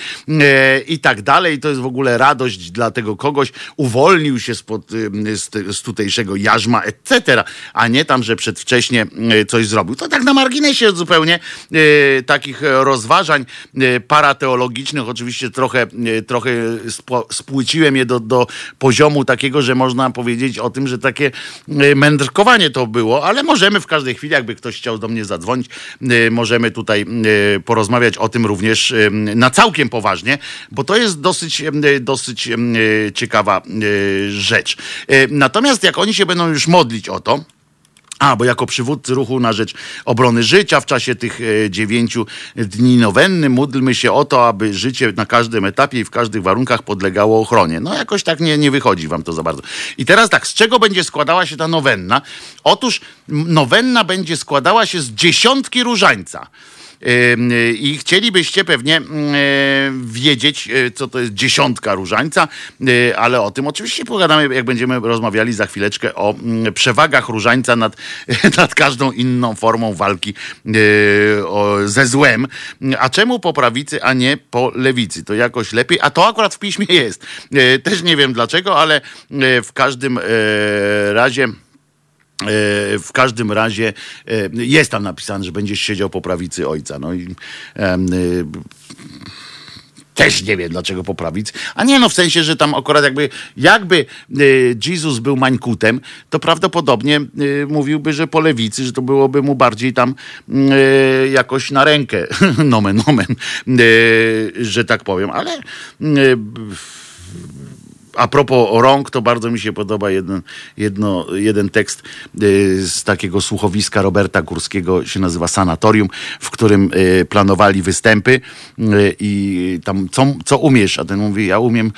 i tak dalej. To jest w ogóle radość dla tego kogoś, uwolnił się spod, z, z tutejszego jarzma, etc., a nie tam, że przedwcześnie y, coś zrobił. To tak na marginesie zupełnie y, takich rozważań y, parateologicznych, oczywiście trochę, trochę spłyciłem je do, do poziomu takiego, że można powiedzieć o tym, że takie mędrkowanie to było, ale możemy w każdej chwili, jakby ktoś chciał do mnie zadzwonić, możemy tutaj porozmawiać o tym również na całkiem poważnie, bo to jest dosyć, dosyć ciekawa rzecz. Y, Natomiast jak oni się będą już modlić o to, a, bo jako przywódcy ruchu na rzecz obrony życia w czasie tych e, dziewięciu dni nowenny módlmy się o to, aby życie na każdym etapie i w każdych warunkach podlegało ochronie. No jakoś tak nie, nie wychodzi wam to za bardzo. I teraz tak, z czego będzie składała się ta nowenna? Otóż nowenna będzie składała się z dziesiątki różańca. Y, I chcielibyście pewnie mm, e, wiedzieć, e, co to jest dziesiątka różańca, y, ale o tym oczywiście pogadamy, jak będziemy rozmawiali za chwileczkę o mm, przewagach różańca nad, nad każdą inną formą walki y, ze złem. A czemu po prawicy, a nie po lewicy? To jakoś lepiej, a to akurat w piśmie jest. Y, Też nie wiem dlaczego, ale y, w każdym razie. E, W każdym razie e, jest tam napisane, że będziesz siedział po prawicy ojca. No i y, też nie wiem dlaczego po prawicy. A nie no, w sensie, że tam akurat jakby, jakby Jezus był mańkutem, to prawdopodobnie mówiłby, że po lewicy, że to byłoby mu bardziej tam jakoś na rękę, nomen, nomen, że tak powiem. Ale a propos rąk, to bardzo mi się podoba jeden, jedno, jeden tekst y, z takiego słuchowiska Roberta Górskiego, się nazywa Sanatorium, w którym y, planowali występy y, i tam co, co umiesz? A ten mówi, ja umiem,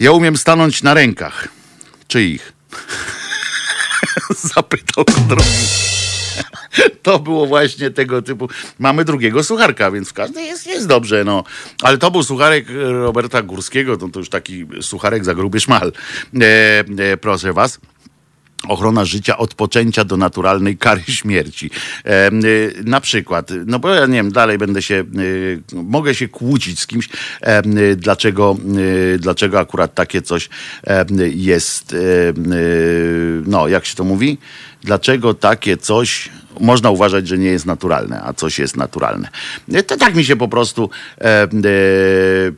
ja umiem stanąć na rękach. Czyich? Zapytał go drogi. To było właśnie tego typu. Mamy drugiego sucharka, więc w każdej jest, jest dobrze, no. Ale to był sucharek Roberta Górskiego, to, to już taki sucharek za gruby szmal. E, e, proszę was. Ochrona życia od poczęcia do naturalnej kary śmierci. E, y, na przykład, no bo ja nie wiem, dalej będę się, y, mogę się kłócić z kimś, e, y, dlaczego, y, dlaczego akurat takie coś e, jest, e, no jak się to mówi? Dlaczego takie coś można uważać, że nie jest naturalne, a coś jest naturalne. E, To tak mi się po prostu e, e,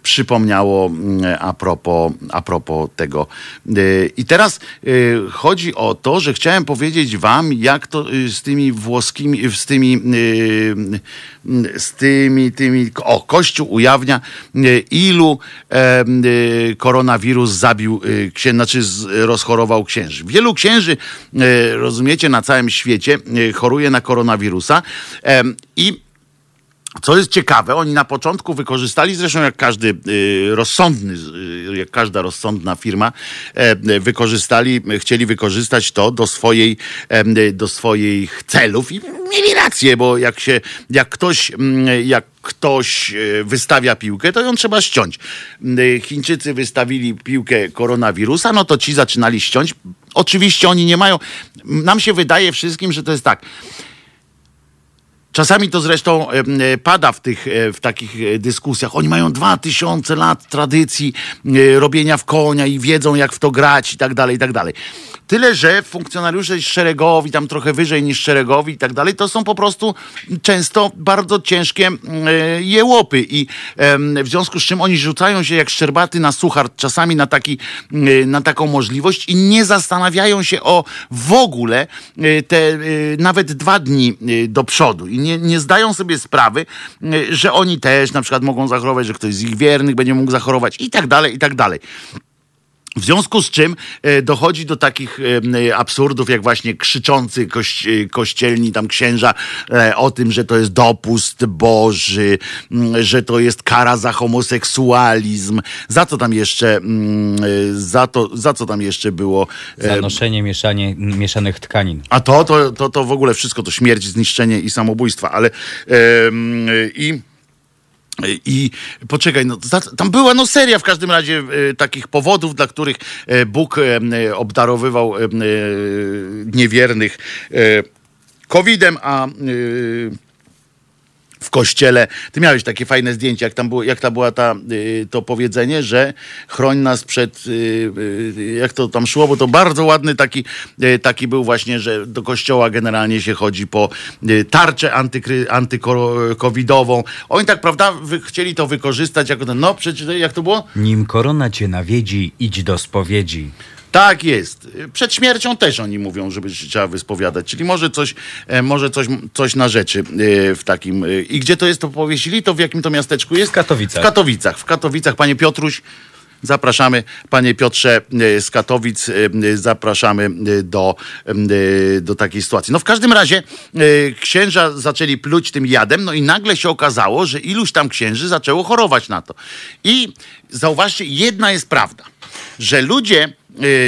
przypomniało mm, a propos, a propos tego. E, I teraz e, chodzi o to, że chciałem powiedzieć wam, jak to e, z tymi włoskimi, z tymi, z tymi, tymi, o, Kościół ujawnia, ilu koronawirus zabił księży, znaczy rozchorował księży. Wielu księży, rozumiecie, na całym świecie e, na koronawirusa i co jest ciekawe, oni na początku wykorzystali, zresztą jak każdy y, rozsądny, y, jak każda rozsądna firma, e, wykorzystali, chcieli wykorzystać to do swojej, do swoich celów i mieli rację, bo jak się, jak ktoś, jak ktoś e, wystawia piłkę, to ją trzeba ściąć. Chińczycy wystawili piłkę koronawirusa, no to ci zaczynali ściąć. Oczywiście oni nie mają, nam się wydaje wszystkim, że to jest tak. Czasami to zresztą e, pada w tych e, w takich e, dyskusjach. Oni mają dwa tysiące lat tradycji robienia w konia i wiedzą, jak w to grać i tak dalej, i tak dalej. Tyle, że funkcjonariusze szeregowi, tam trochę wyżej niż szeregowi i tak dalej, to są po prostu często bardzo ciężkie mm, e, jełopy i w związku z czym oni rzucają się jak szczerbaty na suchar czasami na, taki, mm, na taką możliwość i nie zastanawiają się o w ogóle e, te e, nawet dwa dni e, do przodu i nie, nie zdają sobie sprawy, e, że oni też na przykład mogą zachorować, że ktoś z ich wiernych będzie mógł zachorować i tak dalej, i tak dalej. W związku z czym e, dochodzi do takich e, absurdów, jak właśnie krzyczący koś, e, kościelni tam księża e, o tym, że to jest dopust Boży, że to jest kara za homoseksualizm. Za co tam jeszcze, e, za, to, za co tam jeszcze było? e, Zanoszenie mieszanie, mieszanych tkanin. a to, to, to, to w ogóle wszystko to śmierć, zniszczenie i samobójstwa, ale i. I poczekaj, no, tam była no seria w każdym razie e, takich powodów, dla których e, Bóg e, obdarowywał niewiernych COVID-em, a w kościele. Ty miałeś takie fajne zdjęcie, jak tam było, jak ta była ta, y, to powiedzenie, że chroń nas przed, y, y, jak to tam szło, bo to bardzo ładny taki, taki był właśnie, że do kościoła generalnie się chodzi po tarczę antykry, antycovidową. Oni tak, prawda, chcieli to wykorzystać jako ten, no przecież, jak to było? Nim korona cię nawiedzi, idź do spowiedzi. Tak jest. Przed śmiercią też oni mówią, żeby się trzeba wyspowiadać. Czyli może coś, e, może coś, coś na rzeczy e, w takim. e, I gdzie to jest, to powiesili? To w jakim to miasteczku jest? W Katowicach. W Katowicach. W Katowicach, panie Piotruś. Zapraszamy, panie Piotrze z Katowic, zapraszamy do, do takiej sytuacji. No w każdym razie księża zaczęli pluć tym jadem, no i nagle się okazało, że iluś tam księży zaczęło chorować na to. I zauważcie, jedna jest prawda, że ludzie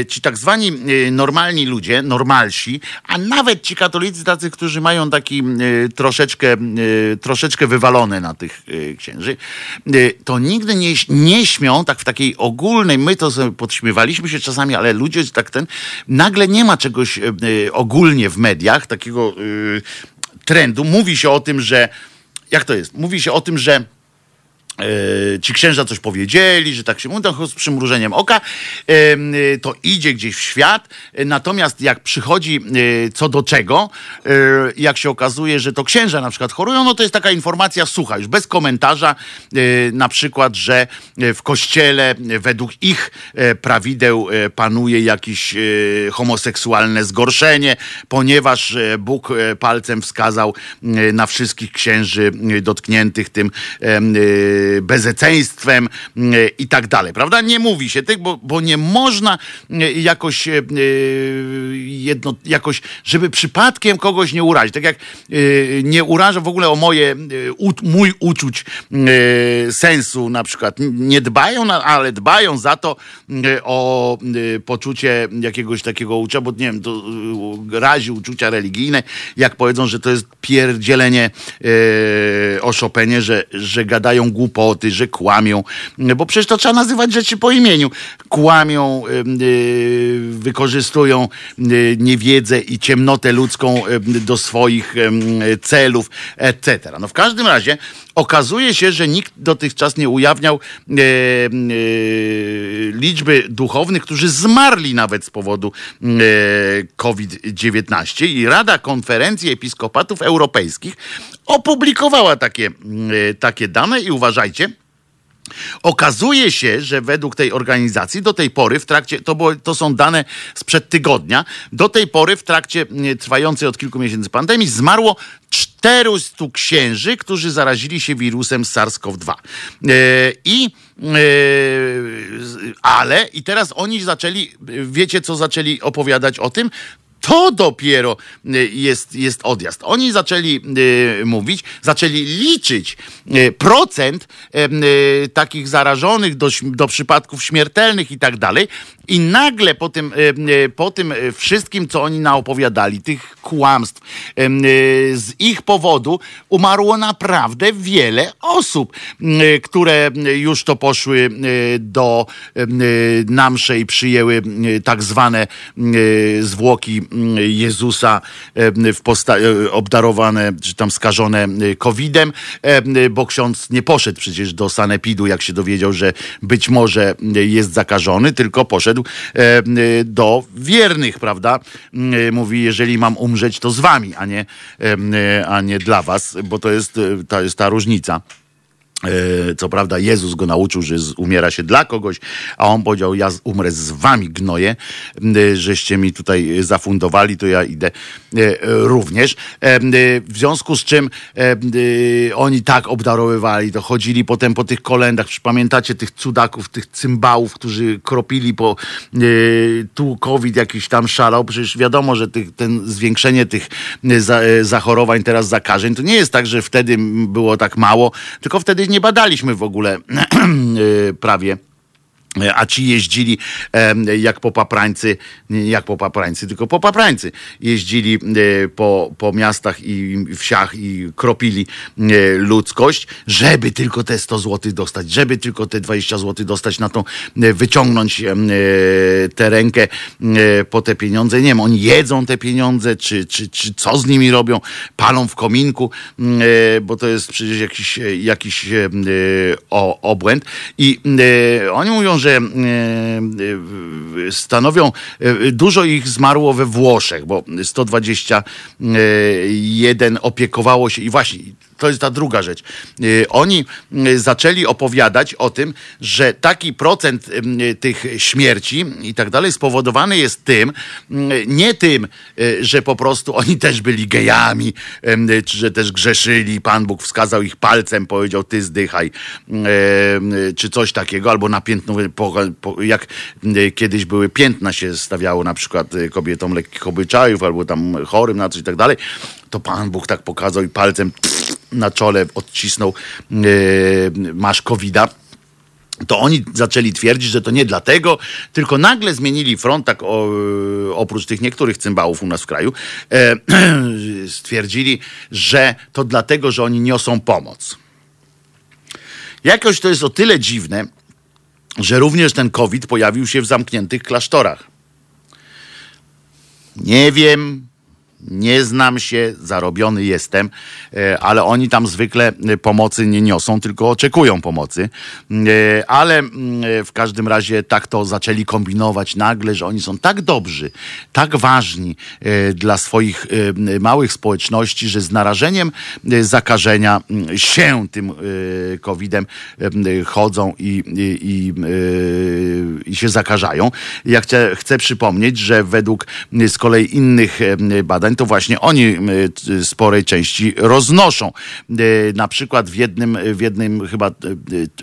ci tak zwani e, normalni ludzie, normalsi, a nawet ci katolicy tacy, którzy mają taki e, troszeczkę, e, troszeczkę wywalone na tych e, księży, e, to nigdy nie, nie śmią, tak w takiej ogólnej, my to sobie podśmiewaliśmy się czasami, ale ludzie tak ten, nagle nie ma czegoś e, e, ogólnie w mediach, takiego e, trendu. Mówi się o tym, że, jak to jest? Mówi się o tym, że e, ci księża coś powiedzieli, że tak się mówi, z przymrużeniem oka, em, e, to idzie gdzieś w świat, e, natomiast jak przychodzi e, co do czego, e, jak się okazuje, że to księża na przykład chorują, no to jest taka informacja sucha, już bez komentarza, e, na przykład, że e, w kościele e, według ich e, prawideł e, panuje jakieś e, homoseksualne zgorszenie, ponieważ e, Bóg e, palcem wskazał e, na wszystkich księży e, dotkniętych tym e, bezeceństwem e, i tak dalej, prawda? Nie mówi się tych, bo, bo nie można e, jakoś jedno, jakoś, żeby przypadkiem kogoś nie urazić. Tak jak nie urażę w ogóle o moje, mój uczuć sensu na przykład. Nie dbają, ale dbają za to o poczucie jakiegoś takiego uczucia, bo nie wiem, to razi uczucia religijne, jak powiedzą, że to jest pierdzielenie o Chopinie, że, że gadają głupoty, że kłamią, bo przecież to trzeba nazywać rzeczy po imieniu. Kłamią, e, wykorzystują e, niewiedzę i ciemnotę ludzką do swoich celów, etc. No w każdym razie okazuje się, że nikt dotychczas nie ujawniał e, e, liczby duchownych, którzy zmarli nawet z powodu e, COVID-19 i Rada Konferencji Episkopatów Europejskich opublikowała takie, e, takie dane i uważajcie, Okazuje się, że według tej organizacji do tej pory w trakcie, to, było, to są dane sprzed tygodnia, do tej pory w trakcie trwającej od kilku miesięcy pandemii zmarło 400 księży, którzy zarazili się wirusem SARS-CoV-2. E, I e, ale i teraz oni zaczęli, wiecie co zaczęli opowiadać o tym? To dopiero y, jest, jest odjazd. Oni zaczęli y, mówić, zaczęli liczyć y, procent y, takich zarażonych do, do przypadków śmiertelnych i tak dalej. I nagle po tym, y, y, po tym y, wszystkim, co oni naopowiadali, tych kłamstw, z ich powodu umarło naprawdę wiele osób, które już to poszły do na mszę i przyjęły tak zwane zwłoki Jezusa e, w posta- e, obdarowane, czy tam skażone e, COVID-em, e, bo ksiądz nie poszedł przecież do sanepidu, jak się dowiedział, że być może jest zakażony, tylko poszedł e, do wiernych, prawda? E, Mówi, jeżeli mam umrzeć, to z wami, a nie, e, a nie dla was, bo to jest, e, to jest ta różnica. E, Co prawda Jezus go nauczył, że umiera się dla kogoś, a on powiedział, ja umrę z wami gnoje, e, żeście mi tutaj e, zafundowali, to ja idę również. W związku z czym oni tak obdarowywali, to chodzili potem po tych kolendach, pamiętacie tych cudaków, tych cymbałów, którzy kropili po tu COVID jakiś tam szalał, przecież wiadomo, że tych, ten zwiększenie tych za, zachorowań, teraz zakażeń, to nie jest tak, że wtedy było tak mało, tylko wtedy nie badaliśmy w ogóle e, prawie. A ci jeździli jak po paprańcy, jak po paprańcy, tylko po paprańcy. Jeździli po, po miastach i wsiach i kropili ludzkość, żeby tylko te 100 zł dostać, żeby tylko te 20 zł dostać na e, wyciągnąć e, tę rękę e, po te pieniądze. Nie wiem, oni jedzą te pieniądze, czy, czy, czy co z nimi robią, palą w kominku, e, bo to jest przecież jakiś, jakiś obłęd. I oni mówią, że e, e, stanowią, e, dużo ich zmarło we Włoszech, bo 121 opiekowało się i właśnie to jest ta druga rzecz. E, Oni e, zaczęli opowiadać o tym, że taki procent e, tych śmierci i tak dalej spowodowany jest tym, nie tym, że po prostu oni też byli gejami, czy że też grzeszyli, Pan Bóg wskazał ich palcem, powiedział ty zdychaj, czy coś takiego, albo na piętno, jak kiedyś były piętna się stawiało na przykład kobietom lekkich obyczajów, albo tam chorym na coś i tak dalej, to Pan Bóg tak pokazał i palcem na czole odcisnął, e, masz covida to oni zaczęli twierdzić, że to nie dlatego, tylko nagle zmienili front, tak o, oprócz tych niektórych cymbałów u nas w kraju, e, stwierdzili, że to dlatego, że oni niosą pomoc. Jakoś to jest o tyle dziwne, że również ten COVID pojawił się w zamkniętych klasztorach. Nie wiem, nie znam się, zarobiony jestem, e, ale oni tam zwykle e, pomocy nie niosą, tylko oczekują pomocy. E, Ale mm, w każdym razie tak to zaczęli kombinować nagle, że oni są tak dobrzy, tak ważni dla swoich małych społeczności, że z narażeniem zakażenia m, się tym COVID-em chodzą i, i, i, i się zakażają. Ja chcę, chcę przypomnieć, że według z kolei innych em, to właśnie oni m, t- sporej części roznoszą. E, Na przykład w jednym, w jednym chyba e,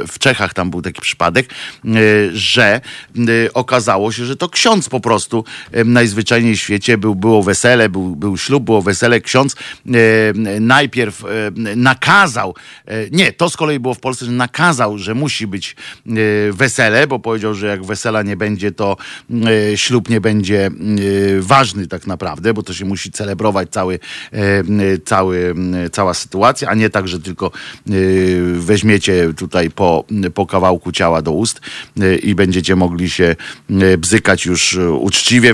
w Czechach tam był taki przypadek, e, że e, okazało się, że to ksiądz po prostu e, najzwyczajniej w świecie był, było wesele, był, był ślub, było wesele, ksiądz e, najpierw e, nakazał, e, nie, to z kolei było w Polsce, że nakazał, że musi być e, wesele, bo powiedział, że jak wesela nie będzie, to e, ślub nie będzie e, ważny tak naprawdę, bo to się musi celebrować cały, e, cały, cała sytuacja, a nie tak, że tylko e, weźmiecie tutaj po, po kawałku ciała do ust e, i będziecie mogli się e, bzykać już e, uczciwie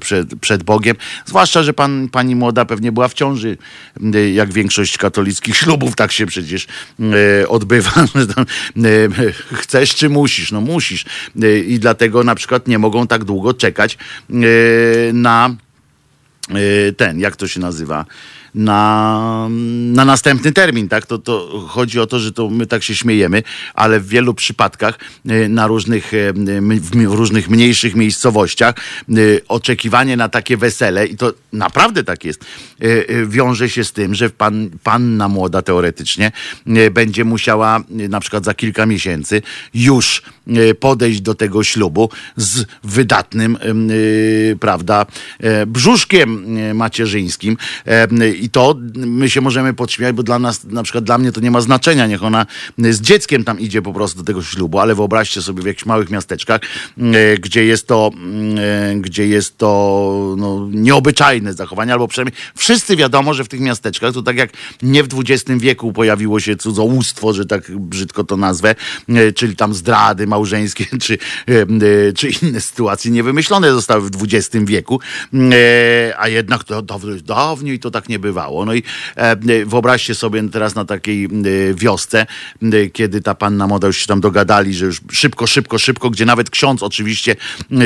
przed, przed Bogiem. Zwłaszcza, że pan, pani młoda pewnie była w ciąży, e, jak większość katolickich ślubów, tak się przecież e, odbywa. e, Chcesz czy musisz? No musisz. E, I dlatego na przykład nie mogą tak długo czekać e, na e, ten, jak to się nazywa, na, na następny termin, tak? To, to chodzi o to, że to my tak się śmiejemy, ale w wielu przypadkach e, na różnych, e, w różnych mniejszych miejscowościach e, oczekiwanie na takie wesele, i to naprawdę tak jest, wiąże się z tym, że pan, panna młoda teoretycznie będzie musiała na przykład za kilka miesięcy już podejść do tego ślubu z wydatnym, prawda, brzuszkiem macierzyńskim. I to my się możemy podśmiać, bo dla nas, na przykład dla mnie to nie ma znaczenia, niech ona z dzieckiem tam idzie po prostu do tego ślubu, ale wyobraźcie sobie w jakichś małych miasteczkach, e, gdzie jest to, e, gdzie jest to no, nieobyczajne zachowanie, albo przynajmniej wszyscy wiadomo, że w tych miasteczkach, to tak jak nie w XX wieku pojawiło się cudzołóstwo, że tak brzydko to nazwę, e, czyli tam zdrady małżeńskie, czy, czy inne sytuacje niewymyślone zostały w XX wieku, a jednak to dawniej, to tak nie No i e, wyobraźcie sobie teraz na takiej wiosce, kiedy ta panna moda już się tam dogadali, że już szybko, szybko, szybko, gdzie nawet ksiądz oczywiście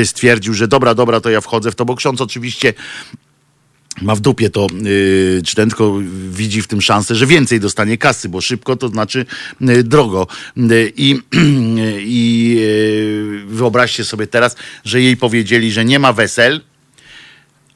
stwierdził, że dobra, dobra, to ja wchodzę w to, bo ksiądz oczywiście ma w dupie to, yy, czy ten tylko widzi w tym szansę, że więcej dostanie kasy, bo szybko to znaczy yy, drogo. I i yy, wyobraźcie sobie teraz, że jej powiedzieli, że nie ma wesel,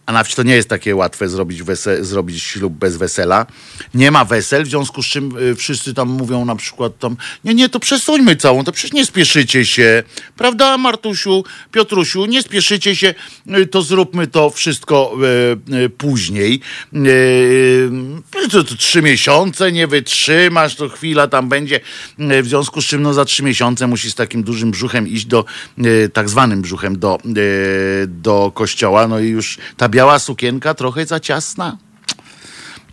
a na wsi to nie jest takie łatwe zrobić, wese, zrobić ślub bez wesela. Nie ma wesel, w związku z czym y, wszyscy tam mówią na przykład tam, nie, nie, to przesuńmy całą, to przecież nie spieszycie się. Prawda, Martusiu, Piotrusiu, nie spieszycie się, y, to zróbmy to wszystko y, y, później. Y, to, to trzy miesiące nie wytrzymasz, to chwila tam będzie. Y, W związku z czym no, za trzy miesiące musi z takim dużym brzuchem iść do, y, tak zwanym brzuchem do, y, do kościoła, no i już ta biała sukienka trochę za ciasna.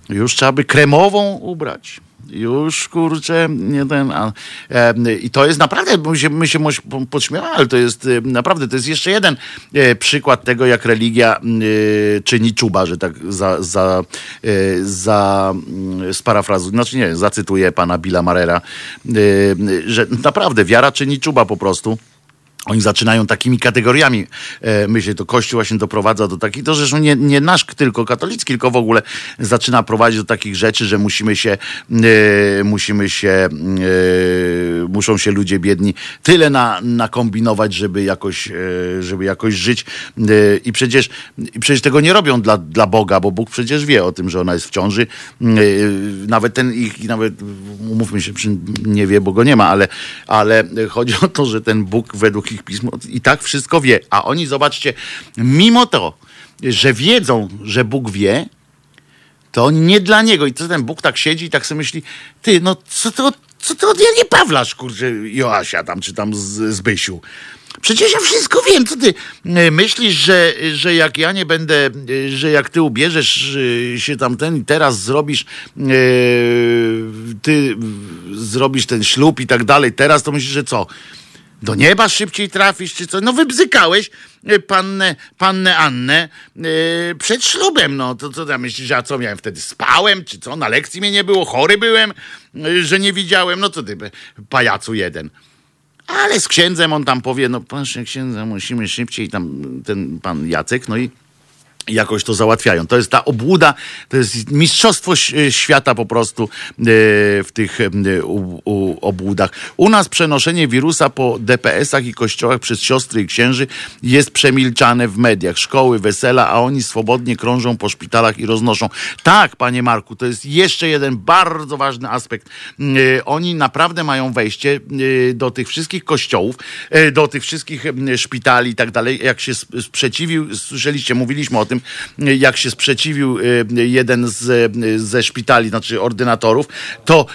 Już trzeba by kremową ubrać. Już kurczę, nie ten. A, e, I to jest naprawdę, my się, my się podśmiewamy, ale to jest e, naprawdę, to jest jeszcze jeden e, przykład tego, jak religia e, czyni czuba, że tak za, za, e, za mm, sparafrazuję, znaczy nie, zacytuję pana Billa Marera, e, że naprawdę wiara czyni czuba po prostu. Oni zaczynają takimi kategoriami e, myśleć, to Kościół właśnie doprowadza do takich, to zresztą nie, nie nasz tylko katolicki, tylko w ogóle zaczyna prowadzić do takich rzeczy, że musimy się, e, musimy się, e, muszą się ludzie biedni tyle na, nakombinować, żeby jakoś, e, żeby jakoś żyć e, i przecież, i przecież tego nie robią dla, dla Boga, bo Bóg przecież wie o tym, że ona jest w ciąży. E, Nawet ten ich, nawet umówmy się, nie wie, bo go nie ma, ale, ale chodzi o to, że ten Bóg według ich pism i tak wszystko wie. A oni, zobaczcie, mimo to, że wiedzą, że Bóg wie, to nie dla niego. I co ten Bóg tak siedzi i tak sobie myśli, ty, no co to, co to ja nie Pawlasz, kurczę, Joasia tam, czy tam z, Zbysiu. Przecież ja wszystko wiem, co ty e, myślisz, że, że jak ja nie będę, e, że jak ty ubierzesz e, się tam ten i teraz zrobisz, ty zrobisz ten ślub i tak dalej, teraz to myślisz, że co? Do nieba szybciej trafisz, czy co? No wybzykałeś e, pannę, pannę Annę e, przed ślubem, no to co tam myślisz, ja co miałem wtedy? Spałem, czy co? Na lekcji mnie nie było, chory byłem, e, że nie widziałem, no co ty, pajacu jeden. Ale z księdzem on tam powie, no proszę księdza, musimy szybciej, tam ten pan Jacek, no i jakoś to załatwiają. To jest ta obłuda, to jest mistrzostwo ś- świata po prostu e, w tych e, obłudach. U nas przenoszenie wirusa po DPS-ach i kościołach przez siostry i księży jest przemilczane w mediach. Szkoły, wesela, a oni swobodnie krążą po szpitalach i roznoszą. Tak, panie Marku, to jest jeszcze jeden bardzo ważny aspekt. E, Oni naprawdę mają wejście e, do tych wszystkich kościołów, e, do tych wszystkich e, szpitali i tak dalej. Jak się sp- sprzeciwił, słyszeliście, mówiliśmy o tym, e, jak się sprzeciwił e, jeden z, e, ze szpitali, znaczy ordynatorów, to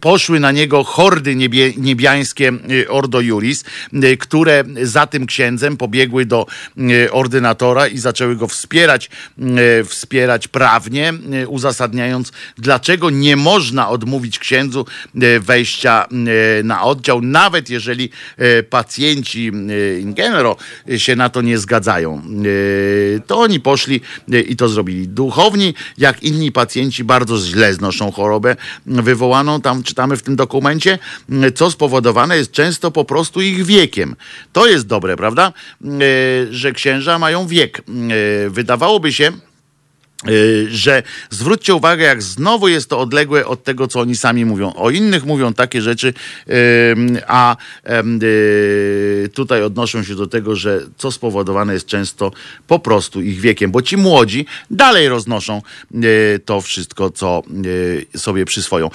poszły na niego hordy niebie, niebiańskie y, Ordo Juris, y, które za tym księdzem pobiegły do y, ordynatora i zaczęły go wspierać, wspierać prawnie, uzasadniając, dlaczego nie można odmówić księdzu wejścia na oddział, nawet jeżeli pacjenci in genero się na to nie zgadzają. To oni poszli i to zrobili. Duchowni, jak inni pacjenci, bardzo źle znoszą chorobę wywołaną, tam czytamy w tym dokumencie, co spowodowane jest często po prostu ich wiekiem. To jest dobre, prawda? Że księża mają wiek. Wydawałoby się, że zwróćcie uwagę, jak znowu jest to odległe od tego, co oni sami mówią. O innych mówią takie rzeczy, a y, tutaj odnoszą się do tego, że co spowodowane jest często po prostu ich wiekiem, bo ci młodzi dalej roznoszą y, to wszystko, co sobie przyswoją.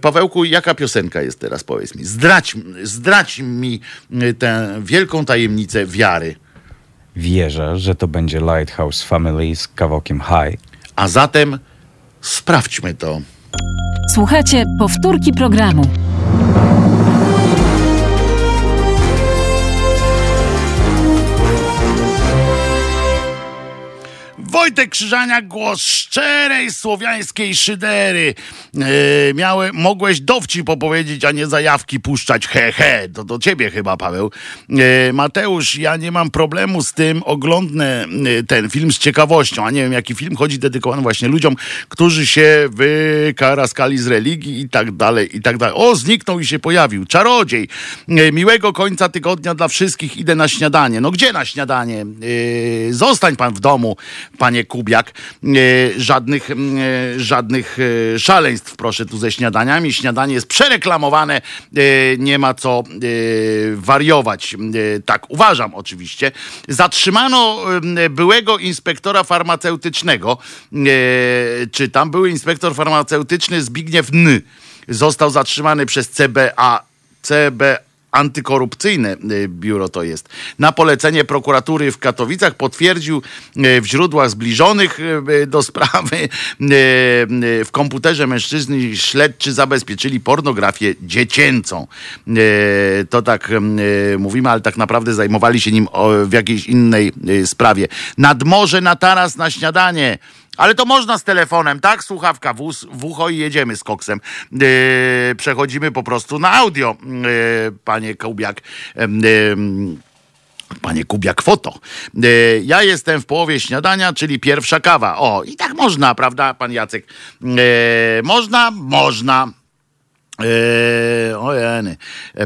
Pawełku, jaka piosenka jest teraz, powiedz mi? Zdrać, zdrać mi tę wielką tajemnicę wiary. Wierzę, że to będzie Lighthouse Family z kawałkiem High. A zatem sprawdźmy to. Słuchajcie powtórki programu. Wojtek Krzyżania, głos szczerej słowiańskiej szydery. E, miały, mogłeś dowcip opowiedzieć, a nie zajawki puszczać. He, he. To do ciebie chyba, Paweł. E, Mateusz, ja nie mam problemu z tym. Oglądnę e, ten film z ciekawością, a nie wiem, jaki film chodzi dedykowany właśnie ludziom, którzy się wykaraskali z religii i tak dalej, i tak dalej. O, zniknął i się pojawił. Czarodziej. Miłego końca tygodnia dla wszystkich. Idę na śniadanie. No gdzie na śniadanie? Zostań pan w domu panie Kubiak. E, żadnych, e, żadnych e, szaleństw, proszę, tu ze śniadaniami. Śniadanie jest przereklamowane, nie ma co wariować. Tak uważam oczywiście. Zatrzymano byłego inspektora farmaceutycznego, czy tam były inspektor farmaceutyczny Zbigniew N. Został zatrzymany przez CBA, CBA antykorupcyjne y, biuro to jest. Na polecenie prokuratury w Katowicach potwierdził y, w źródłach zbliżonych y, do sprawy w komputerze mężczyzny śledczy zabezpieczyli pornografię dziecięcą. To tak mówimy, ale tak naprawdę zajmowali się nim w jakiejś innej sprawie. Nad morze na taras na śniadanie. Ale to można z telefonem, tak? Słuchawka w, w ucho i jedziemy z koksem. Yy, przechodzimy po prostu na audio, yy, panie Kubiak. Yy, Panie Kubiak Foto. Yy, ja jestem w połowie śniadania, czyli pierwsza kawa. O, i tak można, prawda, pan Jacek? Yy, można, można. Eee, ojeny,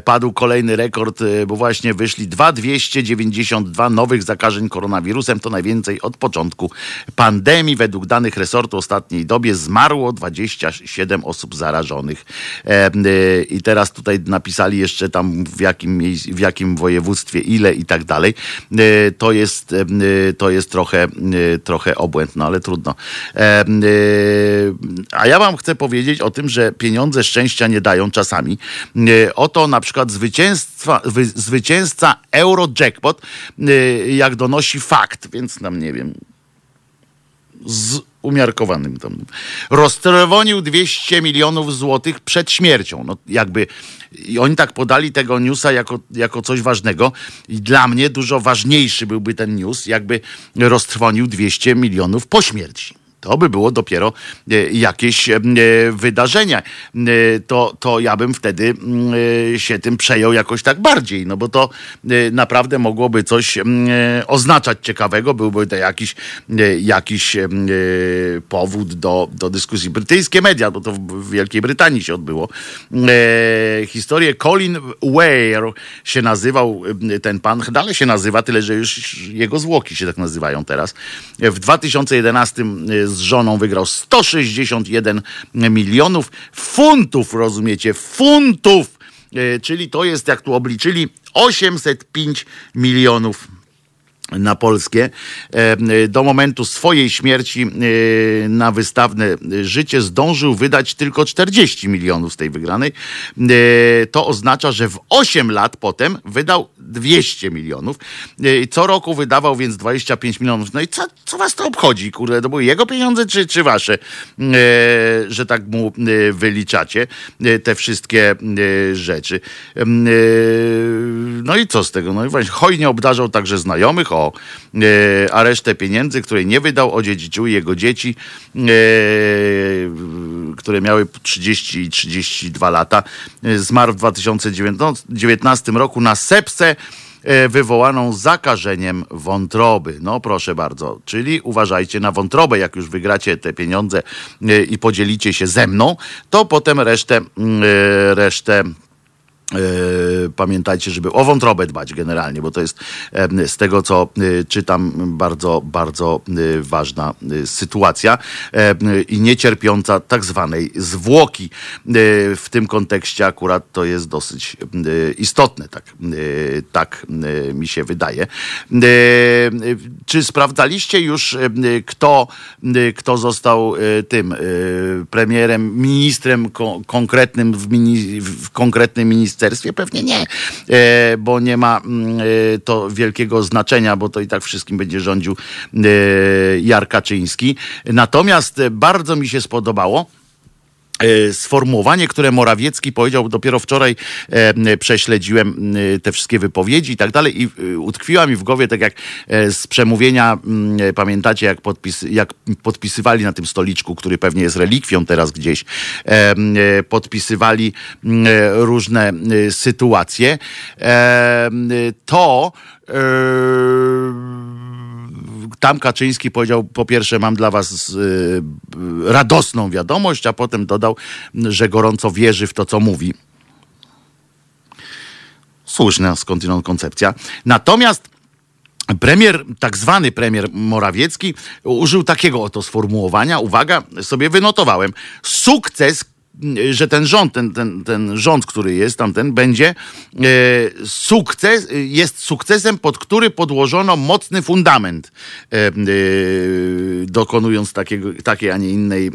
padł kolejny rekord, e, bo właśnie wyszli 2292 nowych zakażeń koronawirusem. To najwięcej od początku pandemii. Według danych resortu ostatniej dobie zmarło 27 osób zarażonych. Eee, I teraz tutaj napisali jeszcze tam w jakim, w jakim województwie ile i tak dalej. Eee, to jest, to jest trochę, trochę obłęd, no ale trudno. A ja wam chcę powiedzieć o tym, że pieniądze szczęścia nie dają czasami. E, oto na przykład zwycięstwa, zwycięzca Eurojackpot, e, jak donosi fakt, więc tam nie wiem, z umiarkowanym tam. Roztrwonił 200 milionów złotych przed śmiercią. No jakby i oni tak podali tego newsa jako, jako coś ważnego i dla mnie dużo ważniejszy byłby ten news, jakby roztrwonił 200 milionów po śmierci. To by było dopiero e, jakieś e, wydarzenie. E, to, to ja bym wtedy się tym przejął jakoś tak bardziej, no bo to naprawdę mogłoby coś oznaczać ciekawego, byłby to jakiś, jakiś powód do, do dyskusji. Brytyjskie media, bo to w Wielkiej Brytanii się odbyło. Historię Colin Ware się nazywał ten pan, dalej się nazywa, tyle że już jego zwłoki się tak nazywają teraz. W 2011 z żoną wygrał 161 milionów funtów, rozumiecie? Funtów! E, czyli to jest, jak tu obliczyli, 805 milionów na polskie. E, Do momentu swojej śmierci e, na wystawne życie zdążył wydać tylko 40 milionów z tej wygranej. E, To oznacza, że w 8 lat potem wydał 200 milionów. Co roku wydawał więc 25 milionów. No i co, co was to obchodzi, kurde? To były jego pieniądze czy, czy wasze, że tak mu wyliczacie te wszystkie rzeczy. No i co z tego? No i właśnie hojnie obdarzał także znajomych, e, a resztę pieniędzy, której nie wydał, odziedziczyły jego dzieci, e, które miały 30 i 32 lata. E, Zmarł w 2019 roku na sepsę wywołaną zakażeniem wątroby. No proszę bardzo, czyli uważajcie na wątrobę, jak już wygracie te pieniądze i podzielicie się ze mną, to potem resztę, mm, resztę Pamiętajcie, żeby o wątrobę dbać generalnie, bo to jest e, z tego, co e, czytam, bardzo, bardzo e, ważna e, sytuacja e, i niecierpiąca tak zwanej zwłoki. E, W tym kontekście akurat to jest dosyć e, istotne, tak, e, tak e, mi się wydaje. E, Czy sprawdzaliście już, e, kto, e, kto został e, tym e, premierem, ministrem ko- konkretnym w, mini, w konkretnym ministerstwie? Pewnie nie, e, bo nie ma mm, e, to wielkiego znaczenia, bo to i tak wszystkim będzie rządził e, Jar Kaczyński. Natomiast bardzo mi się spodobało, sformułowanie, które Morawiecki powiedział dopiero wczoraj, e, prześledziłem e, te wszystkie wypowiedzi i tak dalej i e, utkwiła mi w głowie, tak jak e, z przemówienia, mm, e, pamiętacie, jak, podpis, jak podpisywali na tym stoliczku, który pewnie jest relikwią teraz gdzieś, e, e, podpisywali e, różne e, sytuacje, e, to e, tam Kaczyński powiedział, po pierwsze mam dla was y, radosną wiadomość, a potem dodał, że gorąco wierzy w to, co mówi. Słuszna skądinąd koncepcja. Natomiast Premier, tak zwany premier Morawiecki, użył takiego oto sformułowania. Uwaga, sobie wynotowałem. Sukces, że ten rząd, ten, ten, ten rząd, który jest tamten, będzie e, sukces, jest sukcesem, pod który podłożono mocny fundament, e, e, dokonując takiego, takiej, a nie innej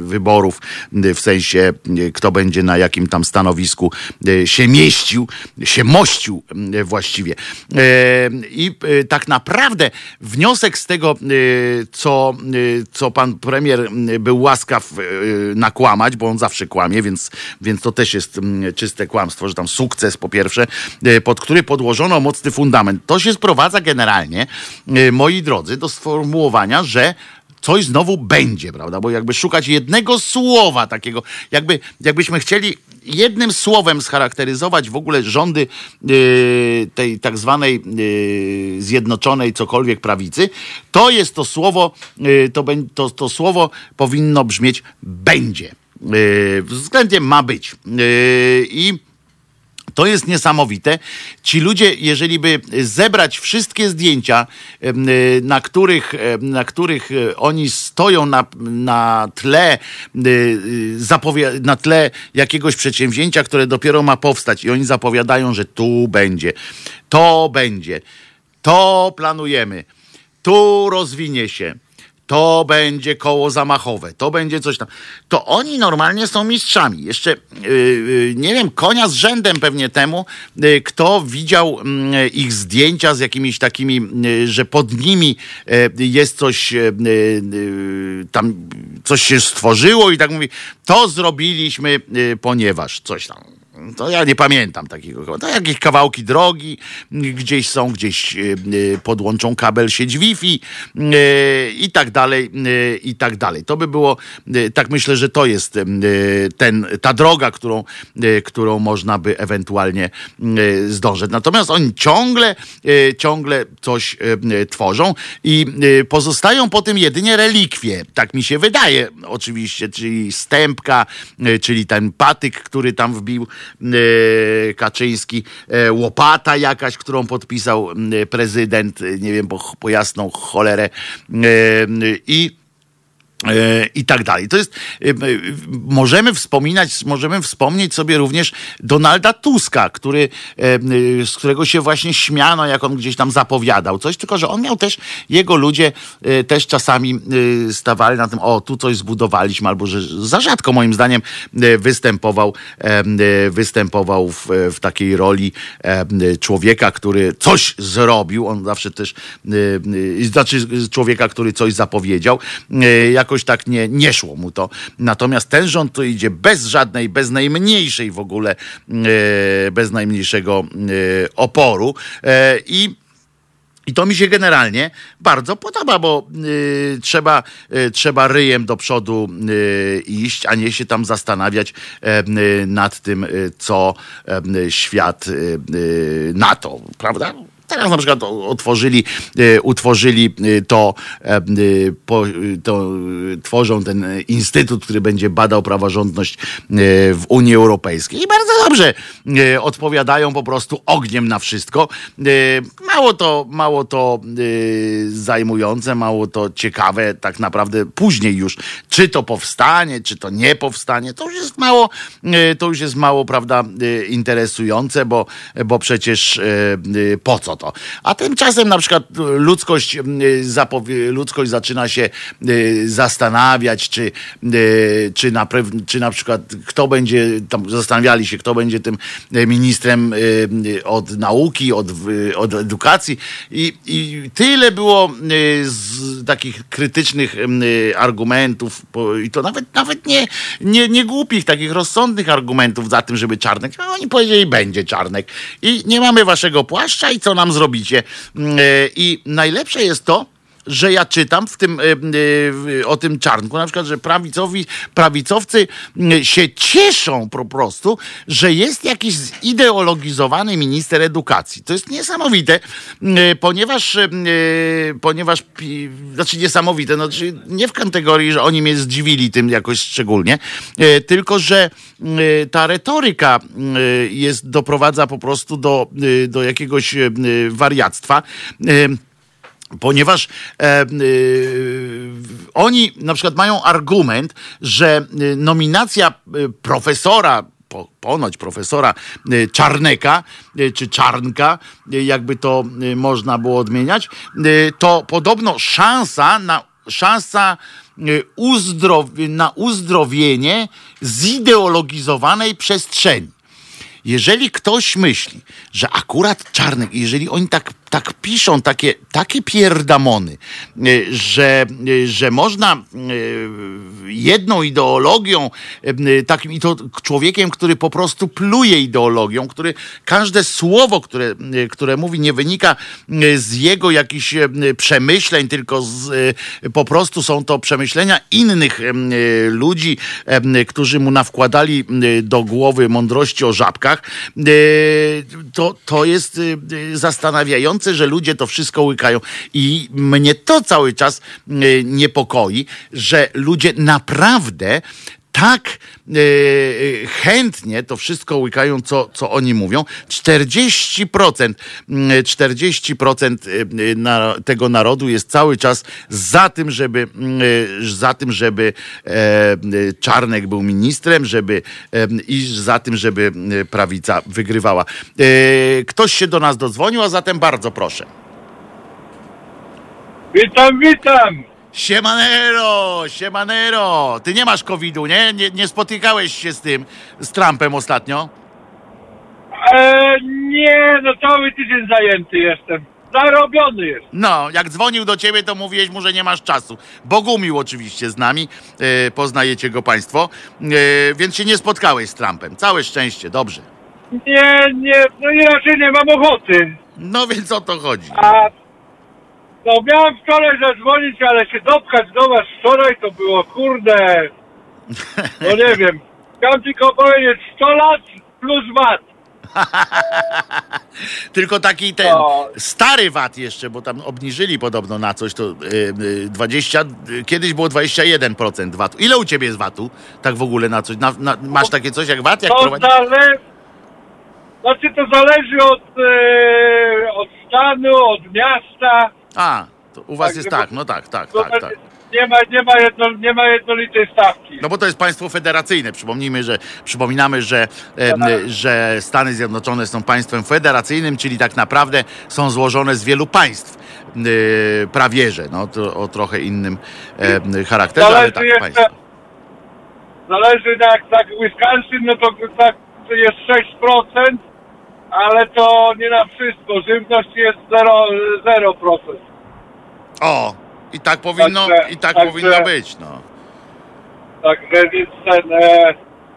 wyborów, w sensie, kto będzie na jakim tam stanowisku się mieścił, się mościł właściwie. I tak naprawdę wniosek z tego, co, co pan premier był łaskaw nakłamać, bo on zawsze kłamie, więc, więc to też jest mm, czyste kłamstwo, że tam sukces po pierwsze, e, pod który podłożono mocny fundament. To się sprowadza generalnie, e, moi drodzy, do sformułowania, że coś znowu będzie, prawda? Bo jakby szukać jednego słowa takiego, jakby, jakbyśmy chcieli jednym słowem scharakteryzować w ogóle rządy yy, tej tak zwanej yy, zjednoczonej cokolwiek prawicy, to jest to słowo, yy, to, to, to słowo powinno brzmieć będzie. Yy, względem ma być. Yy, I to jest niesamowite. Ci ludzie, jeżeli by zebrać wszystkie zdjęcia, y, na których, na których y, oni stoją na, na tle y, y, na tle jakiegoś przedsięwzięcia, które dopiero ma powstać i oni zapowiadają, że tu będzie, to będzie, to planujemy, tu rozwinie się to będzie koło zamachowe, to będzie coś tam. To oni normalnie są mistrzami. Jeszcze yy, yy, nie wiem, konia z rzędem pewnie temu, yy, kto widział mm, ich zdjęcia z jakimiś takimi, yy, że pod nimi yy, jest coś, yy, yy, tam coś się stworzyło i tak mówi, to zrobiliśmy, yy, ponieważ coś tam. To ja nie pamiętam takiego. To jakieś kawałki drogi gdzieś są, gdzieś y, y, podłączą kabel sieć Wi-Fi y, i tak dalej, i tak dalej. To by było, tak myślę, że to jest ten, ta droga, którą, którą można by ewentualnie zdążyć. Natomiast oni ciągle, ciągle coś tworzą i pozostają po tym jedynie relikwie. Tak mi się wydaje, oczywiście, czyli stępka, czyli ten patyk, który tam wbił Kaczyński, y, łopata jakaś, którą podpisał prezydent, y, nie wiem, po, po jasną cholerę. I E, i tak dalej. To jest, e, e, możemy wspominać, możemy wspomnieć sobie również Donalda Tuska, który, z którego się właśnie śmiano, jak on gdzieś tam zapowiadał coś, tylko że on miał też, jego ludzie też czasami stawali na tym, o, tu coś zbudowaliśmy, albo że za rzadko moim zdaniem występował, występował w, w takiej roli człowieka, który coś zrobił, on zawsze też, znaczy człowieka, który coś zapowiedział, jako jakoś tak nie, nie szło mu to. Natomiast ten rząd to idzie bez żadnej, bez najmniejszej w ogóle, e, bez najmniejszego e, oporu e, i i to mi się generalnie bardzo podoba, bo y, trzeba, y, trzeba ryjem do przodu y, iść, a nie się tam zastanawiać nad tym, co świat na to, prawda? Teraz na przykład otworzyli, e, utworzyli e, to, e, to, tworzą ten instytut, który będzie badał praworządność w Unii Europejskiej. I bardzo dobrze odpowiadają po prostu ogniem na wszystko. Mało to, mało to zajmujące, mało to ciekawe tak naprawdę później już, czy to powstanie, czy to nie powstanie, to już jest mało, to już jest mało, prawda, interesujące, bo, bo przecież po co to? A tymczasem na przykład ludzkość, ludzkość zaczyna się zastanawiać, czy, czy, na, czy na przykład kto będzie, tam zastanawiali się, kto będzie tym ministrem od nauki, od, od edukacji. I, i tyle było z takich krytycznych argumentów i to nawet, nawet nie, nie, nie głupich, takich rozsądnych argumentów za tym, żeby Czarnek, a oni powiedzieli, będzie Czarnek. I nie mamy waszego płaszcza i co nam zrobicie. Mm, e, I najlepsze jest to, że ja czytam w tym, e, e, o tym czarnku, na przykład, że prawicowi, prawicowcy się cieszą po prostu, że jest jakiś zideologizowany minister edukacji. To jest niesamowite, mm, ponieważ, ponieważ znaczy niesamowite, znaczy nie w kategorii, że oni mnie zdziwili tym jakoś szczególnie, tylko, że ta retoryka jest, doprowadza po prostu do, do jakiegoś wariactwa ponieważ e, e, oni na przykład mają argument, że nominacja e, profesora po, ponoć profesora e, Czarneka, czy Czarnka, jakby to można było odmieniać, to podobno szansa na szansa uzdrow- na uzdrowienie zideologizowanej przestrzeni. Jeżeli ktoś myśli, że akurat Czarnek, jeżeli oni tak, tak piszą takie, takie pierdamony, e, że, e, że można e, jedną ideologią, takim i to człowiekiem, który po prostu pluje ideologią, który każde słowo, które, które mówi, nie wynika z jego jakichś przemyśleń, tylko z, po prostu są to przemyślenia innych ludzi, którzy mu nawkładali do głowy mądrości o żabkach. To, to jest e, że ludzie to wszystko łykają. I mnie to cały czas e, niepokoi, że ludzie naprawdę tak e, chętnie to wszystko łykają, co, co oni mówią. 40%, 40% mm, na, tego narodu jest cały czas za tym, żeby, za tym, żeby e, Czarnek był ministrem, żeby e, i za tym, żeby prawica wygrywała. E, ktoś się do nas dodzwonił, a zatem bardzo proszę. Witam, witam! Siemanero, siemanero. Ty nie masz covidu, nie? nie? Nie spotykałeś się z tym, z Trumpem ostatnio? E, nie, no cały tydzień zajęty jestem. Zarobiony jest. No, jak dzwonił do ciebie, to mówiłeś mu, że nie masz czasu. Bogumił oczywiście z nami, e, poznajecie go państwo, e, więc się nie spotkałeś z Trumpem. Całe szczęście, dobrze. Nie, nie, no i raczej nie mam ochoty. No więc o to chodzi. A no miałem wczoraj zadzwonić, ale się dopchać do was wczoraj to było kurde. No nie wiem. Chciałem tylko powiedzieć 100 lat plus VAT. Tylko taki ten No. stary VAT jeszcze, bo tam obniżyli podobno na coś, to y, y, 20, y, kiedyś było 21% VAT-u. Ile u ciebie jest VAT-u? Tak w ogóle na coś? Na, na, masz takie coś jak VAT? Jak To prowadzi- zale... Znaczy to zależy od, e, od stanu, od miasta. A, to u was Tak, jest żeby- tak, no tak, tak, tak, tak. nie ma, nie ma, jedno, nie ma jednolitej stawki. No bo to jest państwo federacyjne. Przypomnijmy, że, przypominamy, że, em, że Stany Zjednoczone są państwem federacyjnym, czyli tak naprawdę są złożone z wielu państw. Prawie że, no to o trochę innym em, charakterze, ale Zależy tak, jeszcze, państwo. zależy jak tak Wisconsin, no to tak to jest 6%, ale to nie na wszystko. Żywność jest 0%. 0%. O, i tak powinno, Także- i tak także- powinno być, no. Także więc ten... E,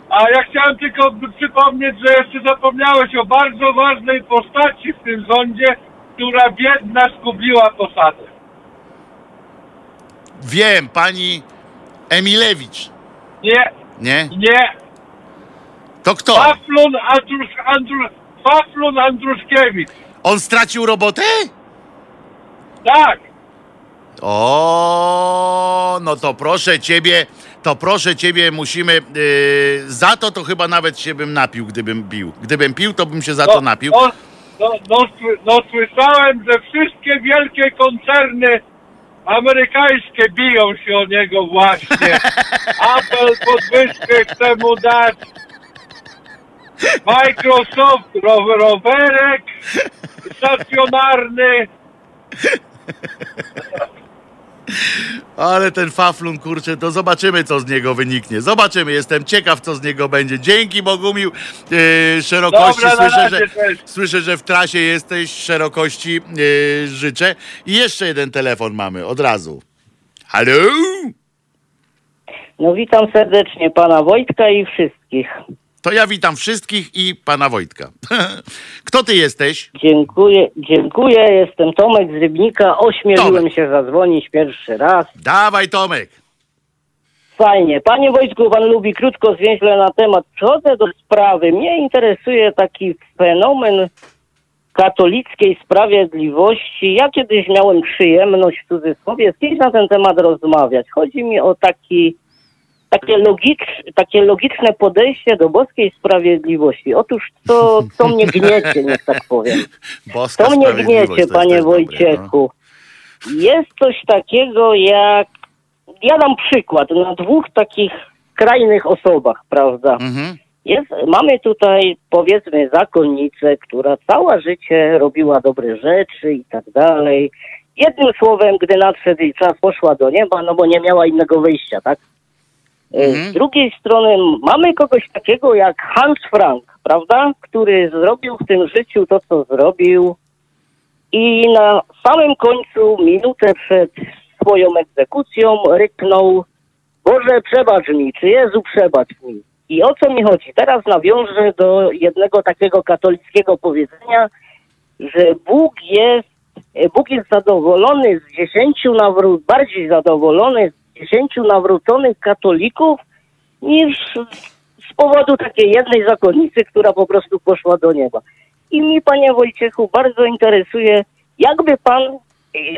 a ja chciałem tylko przypomnieć, że jeszcze zapomniałeś o bardzo ważnej postaci w tym rządzie, która biedna zgubiła posadę. Wiem, pani Emilewicz, Nie, nie? nie. To kto? Faflun, Andrusz, Andrusz, Faflun Andruszkiewicz. On stracił robotę? Tak. O, no to proszę ciebie, to proszę ciebie, musimy. Yy, za to to chyba nawet się bym napił, gdybym pił. Gdybym pił, to bym się za to napił. No, no, no, no słyszałem, że wszystkie wielkie koncerny amerykańskie biją się o niego właśnie. Apple podwyżkę chce mu dać. Microsoft rower, rowerek stacjonarny. Ale ten faflun, kurczę, to zobaczymy, co z niego wyniknie. Zobaczymy, jestem ciekaw, co z niego będzie. Dzięki Bogumił yy, szerokości. Dobra, słyszę, że, słyszę, że w trasie jesteś, szerokości yy, życzę. I jeszcze jeden telefon mamy, od razu. Halo? No witam serdecznie pana Wojtka i wszystkich. To ja witam wszystkich i pana Wojtka. Kto ty jesteś? Dziękuję, dziękuję. Jestem Tomek z Rybnika. Ośmieliłem Tomek. się zadzwonić pierwszy raz. Dawaj, Tomek. Fajnie. Panie Wojtku, pan lubi krótko, zwięźle na temat. Przechodzę do sprawy. Mnie interesuje taki fenomen katolickiej sprawiedliwości. Ja kiedyś miałem przyjemność w cudzysłowie z kimś na ten temat rozmawiać. Chodzi mi o taki, takie, logicz, takie logiczne podejście do boskiej sprawiedliwości. Otóż to, co mnie gniecie, niech tak powiem. Boska To mnie gniecie, to panie też dobre, no. Wojciechu. Jest coś takiego jak. Ja dam przykład na dwóch takich skrajnych osobach, prawda? Mhm. Jest, mamy tutaj powiedzmy zakonnicę, która całe życie robiła dobre rzeczy i tak dalej. Jednym słowem, gdy nadszedł jej czas, poszła do nieba, no bo nie miała innego wyjścia, tak? E, Mhm. Z drugiej strony mamy kogoś takiego jak Hans Frank, prawda? Który zrobił w tym życiu to, co zrobił i na samym końcu, minutę przed swoją egzekucją, ryknął Boże, przebacz mi, czy Jezu, przebacz mi. I o co mi chodzi? Teraz nawiążę do jednego takiego katolickiego powiedzenia, że Bóg jest, e, Bóg jest zadowolony z dziesięciu nawró- bardziej zadowolony z dziesięciu nawróconych katolików niż z powodu takiej jednej zakonnicy, która po prostu poszła do nieba. I mi, panie Wojciechu, bardzo interesuje, jakby pan.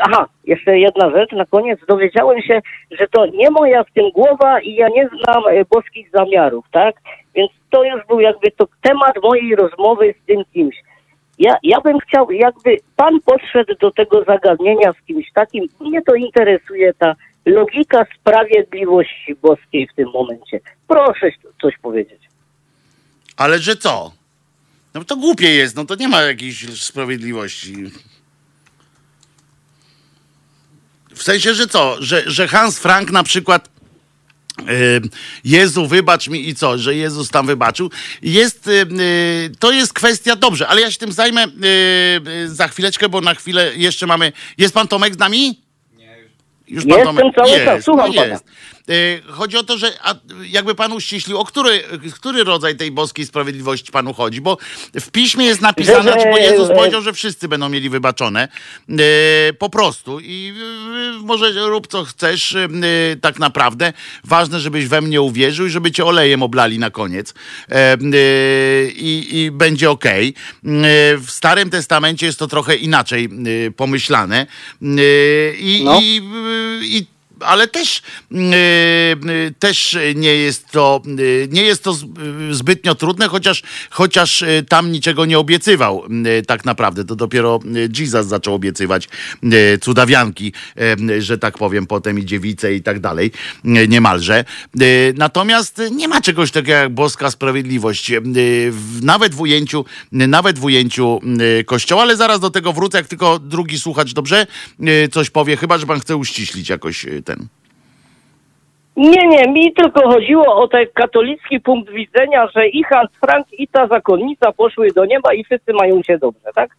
Aha, jeszcze jedna rzecz na koniec. Dowiedziałem się, że to nie moja w tym głowa i ja nie znam e, boskich zamiarów, tak? Więc to już był jakby to temat mojej rozmowy z tym kimś. Ja, ja bym chciał, jakby pan podszedł do tego zagadnienia z kimś takim, mnie to interesuje ta logika sprawiedliwości boskiej w tym momencie. Proszę coś powiedzieć. Ale że co? No to głupie jest, no to nie ma jakiejś sprawiedliwości. W sensie, że co? Że, że Hans Frank na przykład y, Jezu, wybacz mi i co, że Jezus tam wybaczył. Jest, y, y, to jest kwestia, dobrze, ale ja się tym zajmę za chwileczkę, bo na chwilę jeszcze mamy. Jest pan Tomek z nami? Już pan Jestem Tomek cały jest, czas, słucham no pana. jest. Y, Chodzi o to, że jakby pan uściślił, o który, który rodzaj tej boskiej sprawiedliwości panu chodzi, bo w piśmie jest napisane, Że- bo Jezus powiedział, że wszyscy będą mieli wybaczone, y, po prostu i y, może rób co chcesz, tak naprawdę. Ważne, żebyś we mnie uwierzył i żeby cię olejem oblali na koniec E, i, i będzie okej. Y, W Starym Testamencie jest to trochę inaczej pomyślane i, No. i, i ale też, mm, y, też nie jest to, y, nie jest to y, zbytnio trudne, chociaż, chociaż y, tam niczego nie obiecywał y, tak naprawdę. To dopiero y, Jesus zaczął obiecywać y, cudawianki, y, że tak powiem, potem i dziewice i tak dalej, y, niemalże. Y, Natomiast nie ma czegoś takiego jak boska sprawiedliwość. Y, Nawet w ujęciu, nawet w ujęciu y, kościoła, ale zaraz do tego wrócę, jak tylko drugi słuchacz dobrze y, coś powie, chyba, że pan chce uściślić jakoś Nie, nie, mi tylko chodziło o ten katolicki punkt widzenia, że i Hans Frank, i ta zakonnica poszły do nieba i wszyscy mają się dobrze, tak?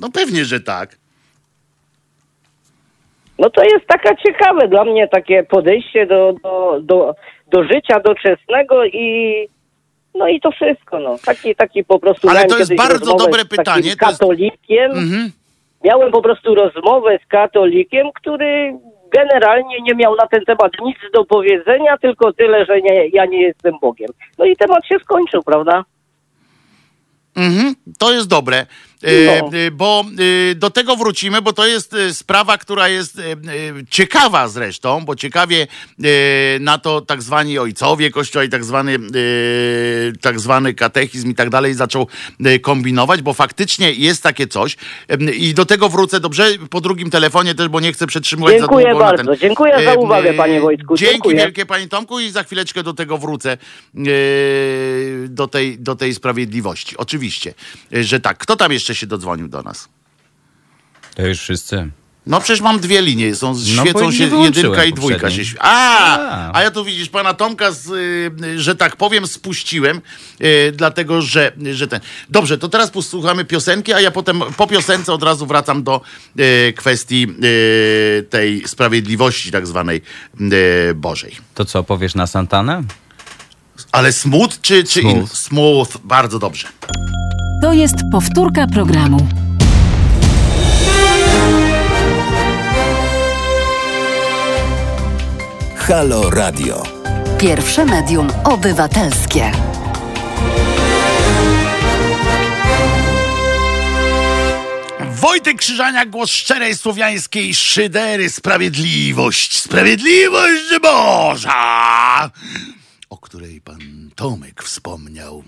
No pewnie, że tak. No to jest taka ciekawe dla mnie takie podejście do, do, do, do życia doczesnego i no i to wszystko, no. Taki, taki po prostu Ale to jest bardzo dobre z pytanie, jest- katolikiem. Mhm. Miałem po prostu rozmowę z katolikiem, który generalnie nie miał na ten temat nic do powiedzenia, tylko tyle, że nie, ja nie jestem Bogiem. No i temat się skończył, prawda? Mhm, to jest dobre, No. e, bo e, do tego wrócimy, bo to jest e, sprawa, która jest e, e, ciekawa zresztą, bo ciekawie e, na to tak zwani ojcowie kościoła i tak zwany, e, tak zwany katechizm i tak dalej zaczął e, kombinować, bo faktycznie jest takie coś E, i do tego wrócę dobrze po drugim telefonie też, bo nie chcę przetrzymywać Dziękuję za długo. na bardzo. Dziękuję za E, uwagę, e, panie Wojtku. Dzięki Dziękuję. wielkie panie Tomku i za chwileczkę do tego wrócę e, do, tej, do tej sprawiedliwości. Oczywiście, e, że tak. Kto tam jeszcze się dodzwonił do nas? To już wszyscy. No przecież mam dwie linie, są, No, świecą się jedynka i dwójka. poprzedniej. Się, a, A. a ja tu widzisz, pana Tomka, z, y, że tak powiem, spuściłem, y, dlatego że, że ten. Dobrze, to teraz posłuchamy piosenki, a ja potem po piosence od razu wracam do y, kwestii y, tej sprawiedliwości tak zwanej y, Bożej. To co, powiesz na Santanę? Ale smooth czy, czy Smooth. In, smooth? Bardzo dobrze. To jest powtórka programu. Halo Radio. Pierwsze medium obywatelskie. Wojtek Krzyżaniak, głos szczerej słowiańskiej szydery, sprawiedliwość, sprawiedliwość Boża, o której pan Tomek wspomniał.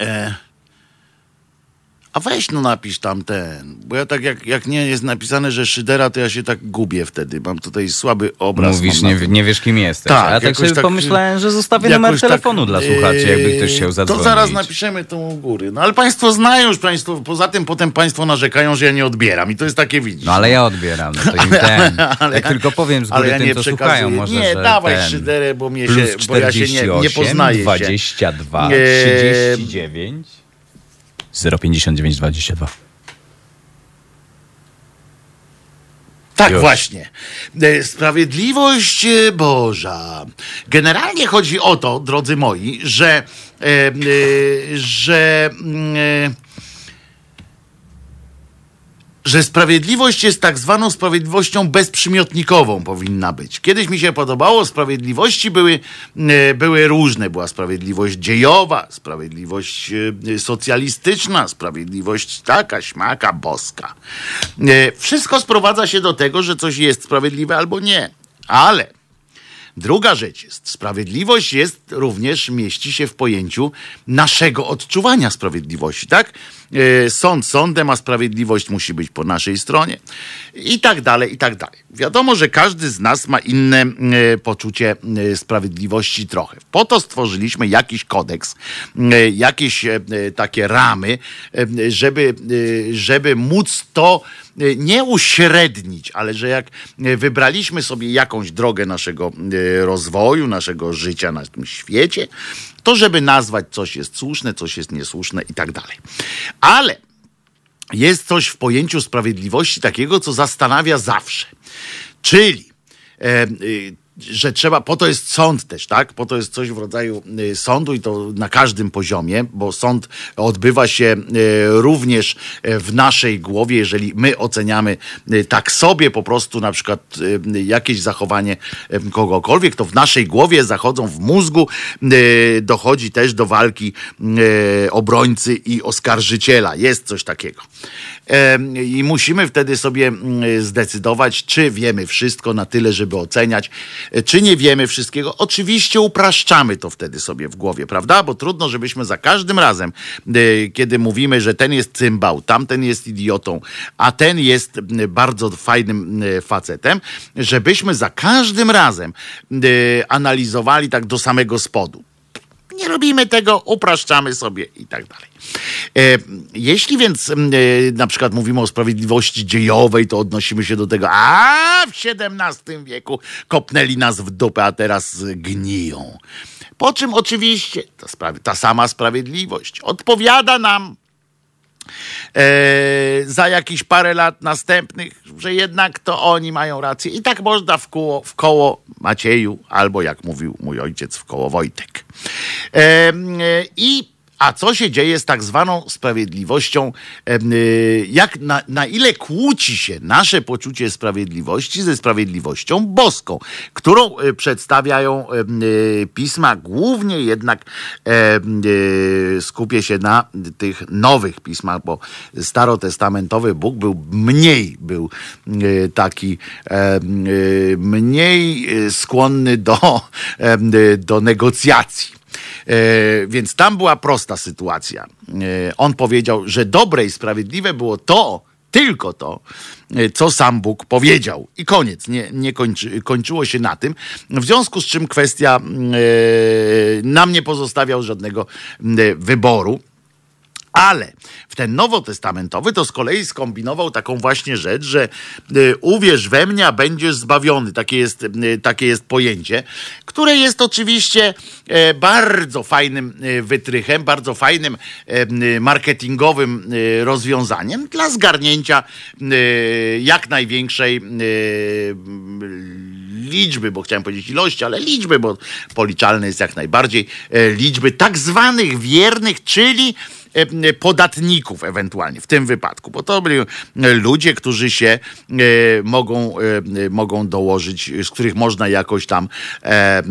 E, a weź no napisz tam ten, bo ja tak jak, jak nie jest napisane, że szydera, to ja się tak gubię wtedy. Mam tutaj słaby obraz. Mówisz, nie, nie wiesz kim jesteś. Tak, tak sobie tak, pomyślałem, że zostawię numer tak, telefonu dla słuchaczy, jakby ktoś chciał zadzwonić. To zaraz napiszemy tą u góry. No ale państwo znają już państwo, poza tym potem państwo narzekają, że ja nie odbieram i to jest takie widzisz. No ale ja odbieram, no to im ten. tak tylko powiem z ale góry ja tym, nie co słuchają, może, Nie, dawaj ten. szyderę, bo mnie się, bo ja się nie, 48, nie poznaję 22, się. Eee, 39, 059, 22. Tak, Już. właśnie. E, Sprawiedliwość e, Boża. Generalnie chodzi o to, drodzy moi, że, e, e, że, e, że sprawiedliwość jest tak zwaną sprawiedliwością bezprzymiotnikową powinna być. Kiedyś mi się podobało, sprawiedliwości były, e, były różne. Była sprawiedliwość dziejowa, sprawiedliwość e, socjalistyczna, sprawiedliwość taka, śmaka, boska. E, Wszystko sprowadza się do tego, że coś jest sprawiedliwe albo nie. Ale Druga rzecz jest, sprawiedliwość jest również, mieści się w pojęciu naszego odczuwania sprawiedliwości, tak? E, Sąd sądem, a sprawiedliwość musi być po naszej stronie i tak dalej, i tak dalej. Wiadomo, że każdy z nas ma inne e, poczucie e, sprawiedliwości trochę. Po to stworzyliśmy jakiś kodeks, jakieś takie ramy, żeby, żeby móc to nie uśrednić, ale że jak e, wybraliśmy sobie jakąś drogę naszego e, rozwoju, naszego życia na tym świecie, to żeby nazwać coś jest słuszne, coś jest niesłuszne i tak dalej. Ale jest coś w pojęciu sprawiedliwości takiego, co zastanawia zawsze. Czyli e, że trzeba, po to jest sąd też, tak? Po to jest coś w rodzaju y, sądu i to na każdym poziomie, bo sąd odbywa się y, również y, w naszej głowie, jeżeli my oceniamy tak sobie po prostu na przykład jakieś zachowanie kogokolwiek, to w naszej głowie zachodzą w mózgu, dochodzi też do walki obrońcy i oskarżyciela. Jest coś takiego. I musimy wtedy sobie mm, zdecydować, czy wiemy wszystko na tyle, żeby oceniać, e, czy nie wiemy wszystkiego. Oczywiście upraszczamy to wtedy sobie w głowie, prawda? Bo trudno, żebyśmy za każdym razem, e, kiedy mówimy, że ten jest cymbał, tamten jest idiotą, a ten jest bardzo fajnym facetem, żebyśmy za każdym razem m, analizowali tak do samego spodu. Nie robimy tego, upraszczamy sobie i tak dalej. E, jeśli więc m, e, na przykład mówimy o sprawiedliwości dziejowej, to odnosimy się do tego, a w XVII wieku kopnęli nas w dupę, a teraz gniją. Po czym oczywiście ta, ta sama sprawiedliwość odpowiada nam za jakieś parę lat następnych, że jednak to oni mają rację. I tak można w koło, w koło Macieju, albo jak mówił mój ojciec, w koło Wojtek. E, e, I a co się dzieje z tak zwaną sprawiedliwością? y, Jak na, na ile kłóci się nasze poczucie sprawiedliwości ze sprawiedliwością boską, którą y, przedstawiają y, pisma, głównie jednak skupię się na tych nowych pismach, bo starotestamentowy Bóg był mniej był taki mniej skłonny do, do negocjacji. E, więc tam była prosta sytuacja. E, on powiedział, że dobre i sprawiedliwe było to, tylko to, e, co sam Bóg powiedział. I koniec. Nie, nie kończy, kończyło się na tym. W związku z czym kwestia e, nam nie pozostawiał żadnego mm, wyboru. Ale w ten nowotestamentowy to z kolei skombinował taką właśnie rzecz, że y, uwierz we mnie, a będziesz zbawiony. Takie jest, y, takie jest pojęcie, które jest oczywiście e, bardzo fajnym e, wytrychem, bardzo fajnym e, m, marketingowym rozwiązaniem dla zgarnięcia jak największej liczby, bo chciałem powiedzieć ilości, ale liczby, bo policzalne jest jak najbardziej liczby tak zwanych wiernych, czyli podatników ewentualnie w tym wypadku, bo to byli e, ludzie, którzy się e, mogą, e, mogą dołożyć, z których można jakoś tam e, e,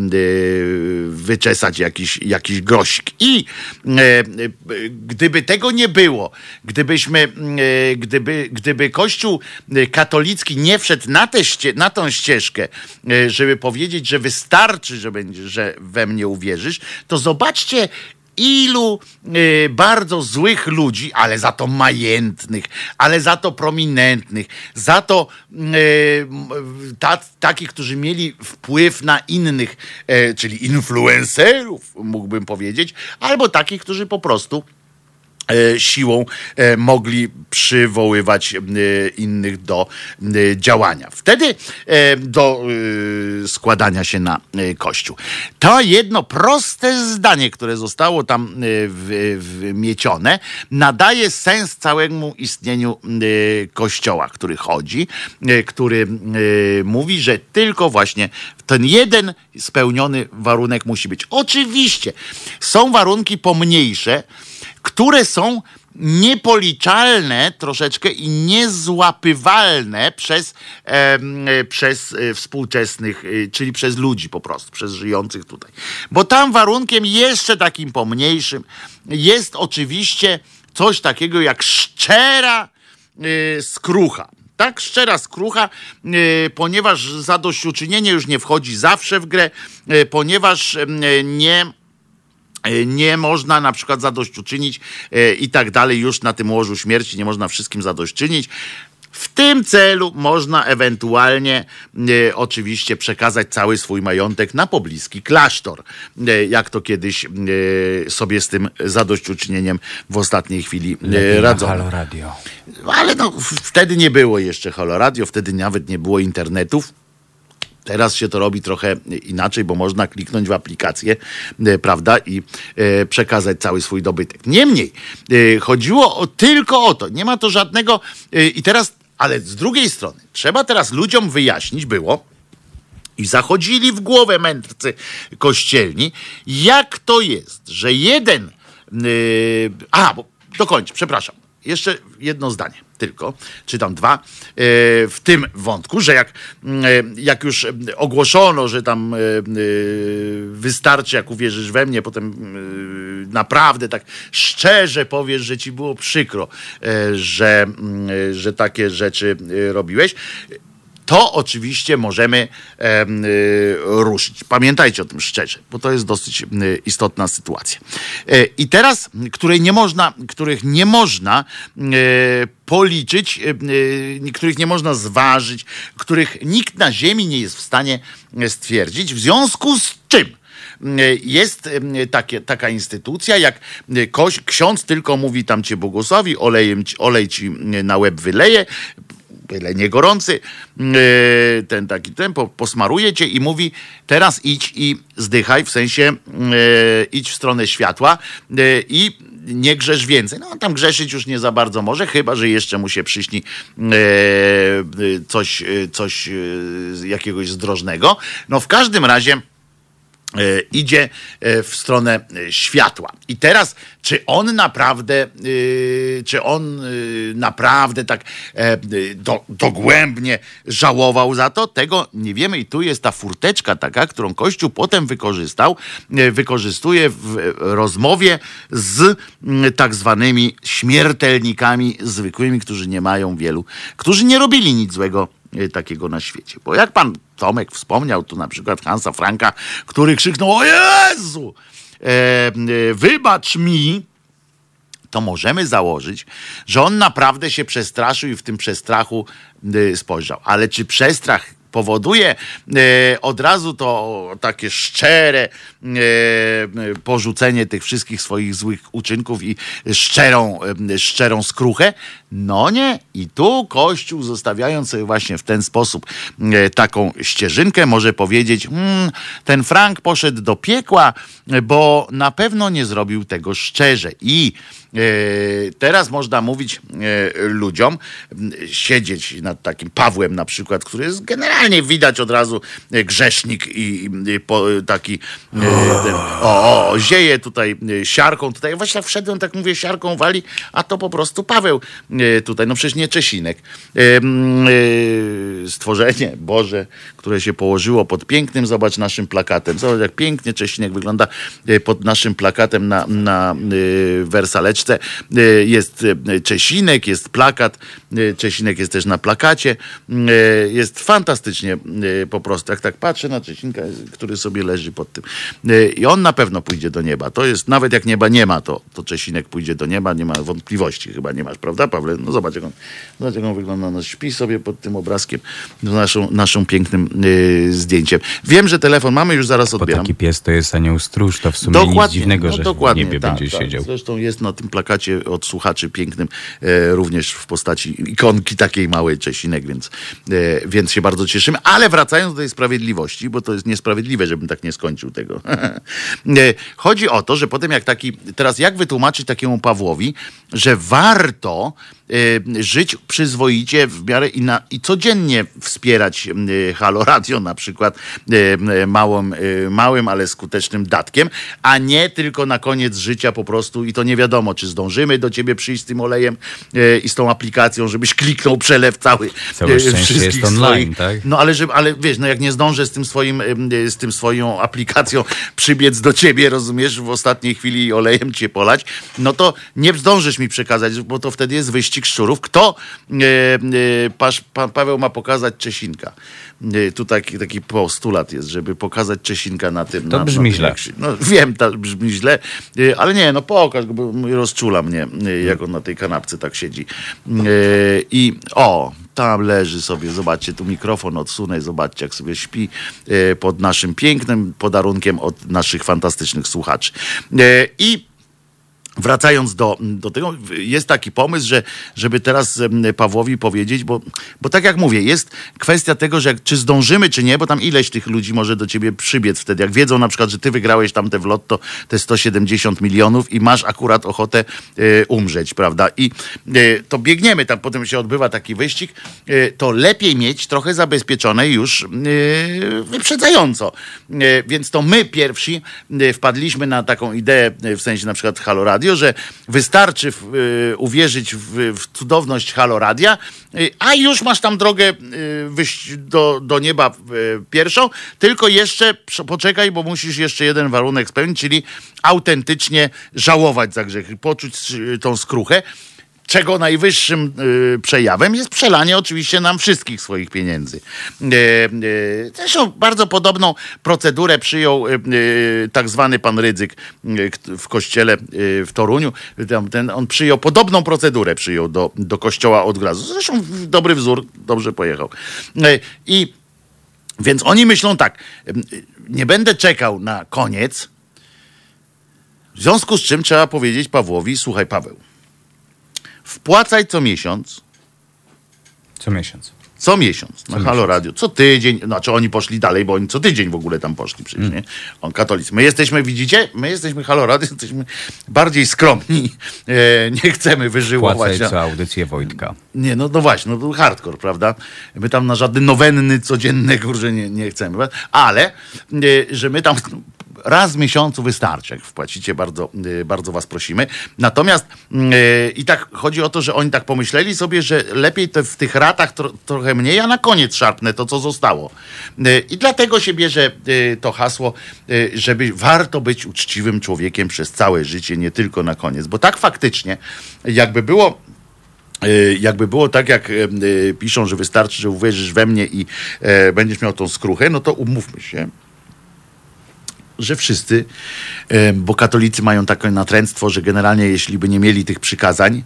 wyczesać jakiś, jakiś grosik. I e, e, gdyby tego nie było, gdybyśmy, e, gdyby, gdyby Kościół e, katolicki nie wszedł na, tę na tą ścieżkę, e, żeby powiedzieć, że wystarczy, że, będzie, że we mnie uwierzysz, to zobaczcie, ilu y, bardzo złych ludzi, ale za to majętnych, ale za to prominentnych, za to y, ta, takich, którzy mieli wpływ na innych, e, czyli influencerów, mógłbym powiedzieć, albo takich, którzy po prostu siłą e, mogli przywoływać e, innych do e, działania. Wtedy e, do e, składania się na e, Kościół. To jedno proste zdanie, które zostało tam e, wmiecione, nadaje sens całemu istnieniu e, Kościoła, który chodzi, e, który e, mówi, że tylko właśnie ten jeden spełniony warunek musi być. Oczywiście są warunki pomniejsze, które są niepoliczalne troszeczkę i niezłapywalne przez, e, przez e, współczesnych, e, czyli przez ludzi po prostu, przez żyjących tutaj. Bo tam warunkiem jeszcze takim pomniejszym jest oczywiście coś takiego jak szczera e, skrucha. Tak, szczera skrucha, e, ponieważ zadośćuczynienie już nie wchodzi zawsze w grę, ponieważ nie nie można na przykład zadośćuczynić e, i tak dalej, już na tym łożu śmierci nie można wszystkim zadośćczynić. W tym celu można ewentualnie e, oczywiście przekazać cały swój majątek na pobliski klasztor, e, jak to kiedyś e, sobie z tym zadośćuczynieniem w ostatniej chwili e, radzono. Halo Radio. Ale no, wtedy nie było jeszcze Halo Radio, wtedy nawet nie było internetów. Teraz się to robi trochę inaczej, bo można kliknąć w aplikację, e, prawda, i e, przekazać cały swój dobytek. Niemniej, e, chodziło o, tylko o to. Nie ma to żadnego. I teraz, ale z drugiej strony, trzeba teraz ludziom wyjaśnić było, i zachodzili w głowę mędrcy kościelni, jak to jest, że jeden. Yy, a, bo dokończę, przepraszam. Jeszcze jedno zdanie. Tylko, czy tam dwa, e, w tym wątku, że jak, mm, e, jak już ogłoszono, że tam e, wystarczy, jak uwierzysz we mnie, potem naprawdę tak szczerze powiesz, że ci było przykro, że, mm, że takie rzeczy robiłeś to oczywiście możemy em, y, ruszyć. Pamiętajcie o tym szczerze, bo to jest dosyć y, istotna sytuacja. E, I teraz, której nie można, których nie można e, policzyć, których nie można zważyć, których nikt na ziemi nie jest w stanie e, stwierdzić, w związku z czym jest takie, taka instytucja, jak ksiądz tylko mówi tam cię błogosławi, olej ci na łeb wyleje, byle nie gorący, yy, ten taki ten, po- posmaruje cię i mówi teraz idź i zdychaj, w sensie yy, idź w stronę światła yy, i nie grzesz więcej. No tam grzeszyć już nie za bardzo może, chyba, że jeszcze mu się przyśni coś, coś jakiegoś zdrożnego. No w każdym razie e, idzie e, w stronę e, światła. I teraz, czy on naprawdę, e, czy on e, naprawdę tak e, do, dogłębnie żałował za to, tego nie wiemy. I tu jest ta furteczka taka, którą Kościół potem wykorzystał, e, wykorzystuje w rozmowie z tak zwanymi śmiertelnikami zwykłymi, którzy nie mają wielu, którzy nie robili nic złego e, takiego na świecie. Bo jak pan Tomek wspomniał tu na przykład Hansa Franka, który krzyknął o Jezu, e, e, wybacz mi, to możemy założyć, że on naprawdę się przestraszył i w tym przestrachu y, spojrzał. Ale czy przestrach powoduje e, od razu to takie szczere e, porzucenie tych wszystkich swoich złych uczynków i szczerą, e, szczerą skruchę? No nie. I tu Kościół, zostawiając sobie właśnie w ten sposób taką ścieżynkę, może powiedzieć, hmm, ten Frank poszedł do piekła, bo na pewno nie zrobił tego szczerze. I teraz można mówić e, ludziom, siedzieć nad takim Pawłem na przykład, który jest generalnie widać od razu e, grzesznik i, taki e, ten, o, o, zieje tutaj e, siarką, tutaj właśnie wszedłem, tak mówię, siarką wali, a to po prostu Paweł e, tutaj, no przecież nie Czesinek. E, e, stworzenie Boże, które się położyło pod pięknym, zobacz naszym plakatem. Zobacz, jak pięknie Czesinek wygląda e, pod naszym plakatem na, na e, E, Jest e, Czesinek, jest plakat. e, Czesinek jest też na plakacie. Jest fantastycznie po prostu. Jak tak patrzę na Czesinka, który sobie leży pod tym. I on na pewno pójdzie do nieba. To jest, nawet jak nieba nie ma, to, to Czesinek pójdzie do nieba. Nie ma wątpliwości chyba, nie masz, prawda, Pawle? No zobacz, jak on, zobacz, jak on wygląda. No, śpi sobie pod tym obrazkiem, naszą, naszą pięknym e, zdjęciem. Wiem, że telefon mamy, już zaraz Bo odbieram. taki pies to jest anioł stróż, to w sumie nic dziwnego, no, że dokładnie, w niebie tak, będzie tak. siedział. Zresztą jest na tym plakacie od słuchaczy pięknym, e, również w postaci ikonki takiej małej Czesinek, więc, e, więc się bardzo cieszymy. Ale wracając do tej sprawiedliwości, bo to jest niesprawiedliwe, żebym tak nie skończył tego. E, Chodzi o to, że potem jak taki, teraz jak wytłumaczyć takiemu Pawłowi, że warto żyć przyzwoicie w miarę i, na, i codziennie wspierać e, Halo Radio na przykład e, małym, małym, ale skutecznym datkiem, a nie tylko na koniec życia po prostu i to nie wiadomo, czy zdążymy do ciebie przyjść z tym olejem i z tą aplikacją, żebyś kliknął przelew cały Całe wszystkich jest online, swoich. tak? No ale, żeby, ale wiesz, no jak nie zdążę z tym swoim, z tym swoją aplikacją przybiec do ciebie, rozumiesz, w ostatniej chwili olejem cię polać, no to nie zdążysz mi przekazać, bo to wtedy jest wyścig szczurów. Kto, e, e, pan Paweł ma pokazać Czesinka. E, tu taki, taki postulat jest, żeby pokazać Czesinka na tym. To na, brzmi na tym, źle. się- No wiem, to brzmi źle, ale nie, no pokaż bo rozczula mnie, jak on na tej kanapce tak siedzi. I o, tam leży sobie, zobaczcie, tu mikrofon odsunę, zobaczcie, jak sobie śpi pod naszym pięknym podarunkiem od naszych fantastycznych słuchaczy. I Wracając do, do tego, jest taki pomysł, że, żeby teraz Pawłowi powiedzieć, bo, bo tak jak mówię, jest kwestia tego, że jak, czy zdążymy, czy nie, bo tam ileś tych ludzi może do ciebie przybiec wtedy. Jak wiedzą na przykład, że ty wygrałeś tam te w lotto te 170 milionów i masz akurat ochotę e, umrzeć, prawda? I e, to biegniemy, tam potem się odbywa taki wyścig, e, to lepiej mieć trochę zabezpieczone już wyprzedzająco. Więc to my pierwsi wpadliśmy na taką ideę, w sensie na przykład Halo Radio, że wystarczy w, y, uwierzyć w, w cudowność Halo Radia, y, a już masz tam drogę y, do, do nieba pierwszą, tylko jeszcze poczekaj, bo musisz jeszcze jeden warunek spełnić, czyli autentycznie żałować za grzechy, poczuć tą skruchę czego najwyższym y, przejawem jest przelanie oczywiście nam wszystkich swoich pieniędzy. E, e, zresztą bardzo podobną procedurę przyjął e, e, tak zwany pan Rydzyk w kościele w Toruniu. Ten, on przyjął podobną procedurę przyjął do, do kościoła od razu. Zresztą dobry wzór, dobrze pojechał. E, I więc oni myślą tak, nie będę czekał na koniec, w związku z czym trzeba powiedzieć Pawłowi, słuchaj Paweł, wpłacaj co miesiąc, Co miesiąc. co miesiąc na Co Halo miesiąc. Radio, co tydzień, znaczy oni poszli dalej, bo oni co tydzień w ogóle tam poszli przecież, Mm. nie? On katolicy. My jesteśmy, widzicie, my jesteśmy Halo Radio, jesteśmy bardziej skromni, e, nie chcemy wyżyłować. Płacaj co audycję Wojtka. nie, no, no właśnie, no to hardcore, prawda? My tam na żadne nowenny codzienne, kurze, nie, nie chcemy. Ale, e, że my tam raz w miesiącu wystarczy, jak wpłacicie, bardzo, e, bardzo was prosimy. Natomiast e, i tak chodzi o to, że oni tak pomyśleli sobie, że lepiej te, w tych ratach tro, trochę mniej, a na koniec szarpnę to, co zostało. E, I dlatego się bierze to hasło, żeby warto być uczciwym człowiekiem przez całe życie, nie tylko na koniec. Bo tak faktycznie, jakby było Y, Jakby było tak, jak y, y, piszą, że wystarczy, że uwierzysz we mnie i e, będziesz miał tą skruchę, no to umówmy się, że wszyscy, e, bo katolicy mają takie natręctwo, że generalnie jeśli by nie mieli tych przykazań,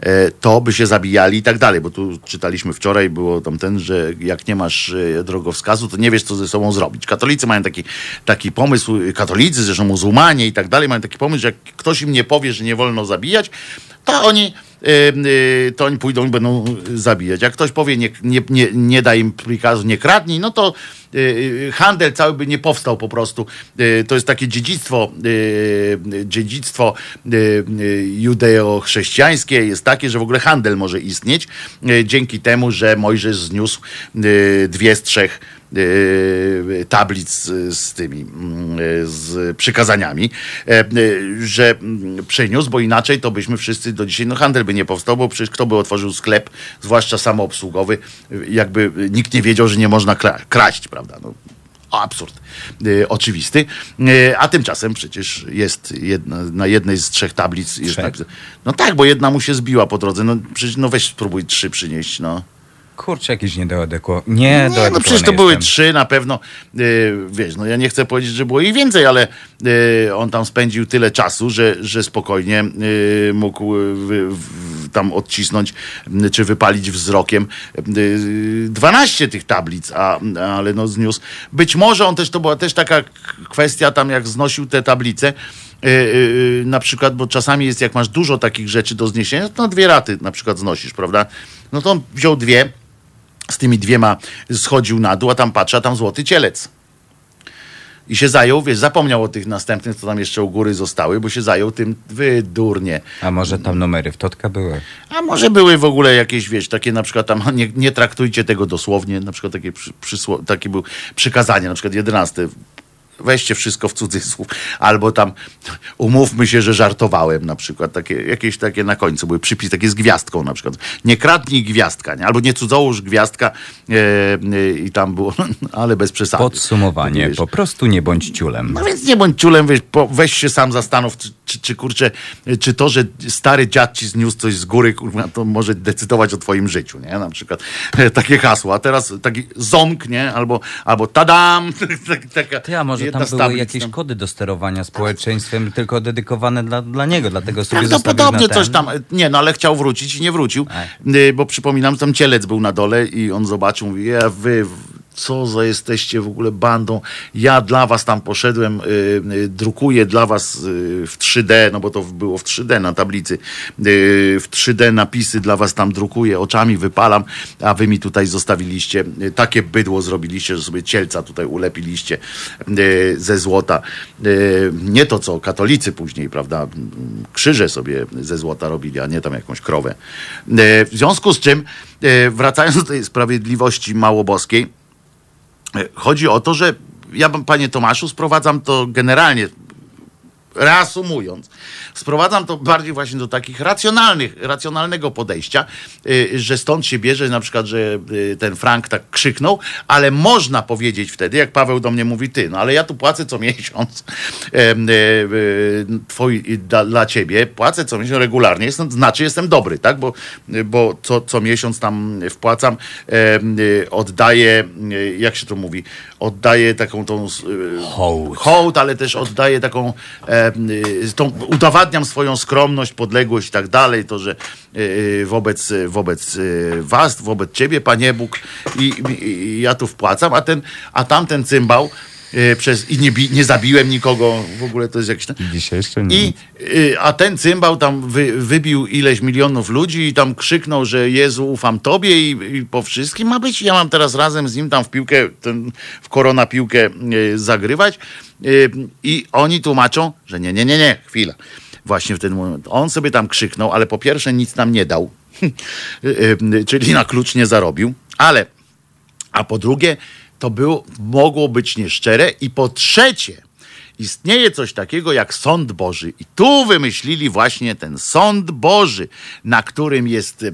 e, to by się zabijali i tak dalej, bo tu czytaliśmy wczoraj, było tam ten, że jak nie masz e, drogowskazu, to nie wiesz, co ze sobą zrobić. Katolicy mają taki, taki pomysł, katolicy, zresztą muzułmanie i tak dalej, mają taki pomysł, że jak ktoś im nie powie, że nie wolno zabijać, to oni, to oni pójdą i będą zabijać. Jak ktoś powie, nie, nie, nie, nie da im prikazu, nie kradnij, no to e, e, handel cały by nie powstał po prostu. To jest takie dziedzictwo, dziedzictwo judeo-chrześcijańskie jest takie, że w ogóle handel może istnieć dzięki temu, że Mojżesz zniósł dwie z trzech tablic z, tymi mm, e, z przykazaniami, e, e, że mm, przeniósł, bo inaczej to byśmy wszyscy do dzisiaj, no handel by nie powstał, bo przecież kto by otworzył sklep, zwłaszcza samoobsługowy, e, jakby nikt nie wiedział, że nie można kra- kraść, prawda? No, absurd e, oczywisty. E, a tymczasem przecież jest jedna, na jednej z trzech tablic jest Trzech? napis- No tak, bo jedna mu się zbiła po drodze. No przecież no weź spróbuj trzy przynieść, no. Kurczę, jakiś niedoadekwo... Nie, Nie, no przecież to były jestem. trzy na pewno. Yy, wiesz, no ja nie chcę powiedzieć, że było ich więcej, ale yy, on tam spędził tyle czasu, że, że spokojnie yy, mógł wy, w, tam odcisnąć yy, czy wypalić wzrokiem yy, 12 tych tablic, a, ale no zniósł. Być może on też, to była też taka kwestia tam, jak znosił te tablice, yy, yy, na przykład, bo czasami jest, jak masz dużo takich rzeczy do zniesienia, to dwie raty na przykład znosisz, prawda? No to on wziął dwie, z tymi dwiema schodził na dół, a tam patrzy, a tam złoty cielec. I się zajął, wiesz, zapomniał o tych następnych, co tam jeszcze u góry zostały, bo się zajął tym wydurnie. A może tam numery w Totka były? A może były w ogóle jakieś, wiesz, takie na przykład tam, nie, nie traktujcie tego dosłownie, na przykład takie, przy, takie był przykazanie, na przykład jedenaste, weźcie wszystko w cudzysłów, albo tam umówmy się, że żartowałem na przykład, takie, jakieś takie na końcu były przypis, takie z gwiazdką na przykład, nie kradnij gwiazdka, nie? albo nie cudzołóż gwiazdka e, e, i tam było, ale bez przesady. Podsumowanie, Wiesz, po prostu nie bądź ciulem. no więc nie bądź ciulem, weź, po, weź się sam zastanów, czy, czy, czy kurczę, czy to, że stary dziad ci zniósł coś z góry, kurwa, to może decydować o twoim życiu, nie? Na przykład e, takie hasło, a teraz taki ząk, nie? Albo, albo tadam! Tak- taka Ty, a może jedna tam były tablic jakieś tam. kody do sterowania społeczeństwem, tylko dedykowane dla, dla niego, dlatego sobie Prawdopodobnie coś tam, nie no, ale chciał wrócić i nie wrócił, y, bo przypominam, tam cielec był na dole i on zobaczył, mówi, ja wy, co za jesteście w ogóle bandą, ja dla was tam poszedłem, y, y, drukuję dla was y, w 3D, no bo to było w 3D na tablicy, y, w 3D napisy dla was tam drukuję, oczami wypalam, a wy mi tutaj zostawiliście, y, takie bydło zrobiliście, że sobie cielca tutaj ulepiliście y, ze złota. Nie to, co katolicy później, prawda, krzyże sobie ze złota robili, a nie tam jakąś krowę. W związku z czym, wracając do tej sprawiedliwości małoboskiej, chodzi o to, że ja, panie Tomaszu, sprowadzam to generalnie reasumując, sprowadzam to bardziej właśnie do takich racjonalnych, racjonalnego podejścia, y, że stąd się bierze na przykład, że y, ten Frank tak krzyknął, ale można powiedzieć wtedy, jak Paweł do mnie mówi, ty, no ale ja tu płacę co miesiąc e, twoi, dla, dla ciebie, płacę co miesiąc regularnie, jestem, znaczy jestem dobry, tak, bo, bo co, co miesiąc tam wpłacam, e, oddaję, jak się to mówi, oddaję taką tą... Hołd. hołd, ale też oddaję taką, y, tą, udowadniam swoją skromność, podległość i tak dalej, to, że y, wobec, wobec y, was, wobec ciebie, Panie Bóg, i, i, ja tu wpłacam, a ten, a tamten cymbał y, przez, i nie, nie zabiłem nikogo, w ogóle to jest jakiś... ten- Dzisiaj jeszcze nie. i, y, a ten cymbał tam wy, wybił ileś milionów ludzi i tam krzyknął, że Jezu, ufam Tobie i, i po wszystkim ma być. Ja mam teraz razem z nim tam w piłkę, ten, w korona piłkę y, zagrywać y, i oni tłumaczą, że nie, nie, nie, nie, chwila. Właśnie w ten moment. On sobie tam krzyknął, ale po pierwsze nic nam nie dał, Y, y, czyli na klucz nie zarobił, ale a po drugie, to było, mogło być nieszczere. I po trzecie, istnieje coś takiego jak sąd Boży. I tu wymyślili właśnie ten sąd Boży, na którym jest e,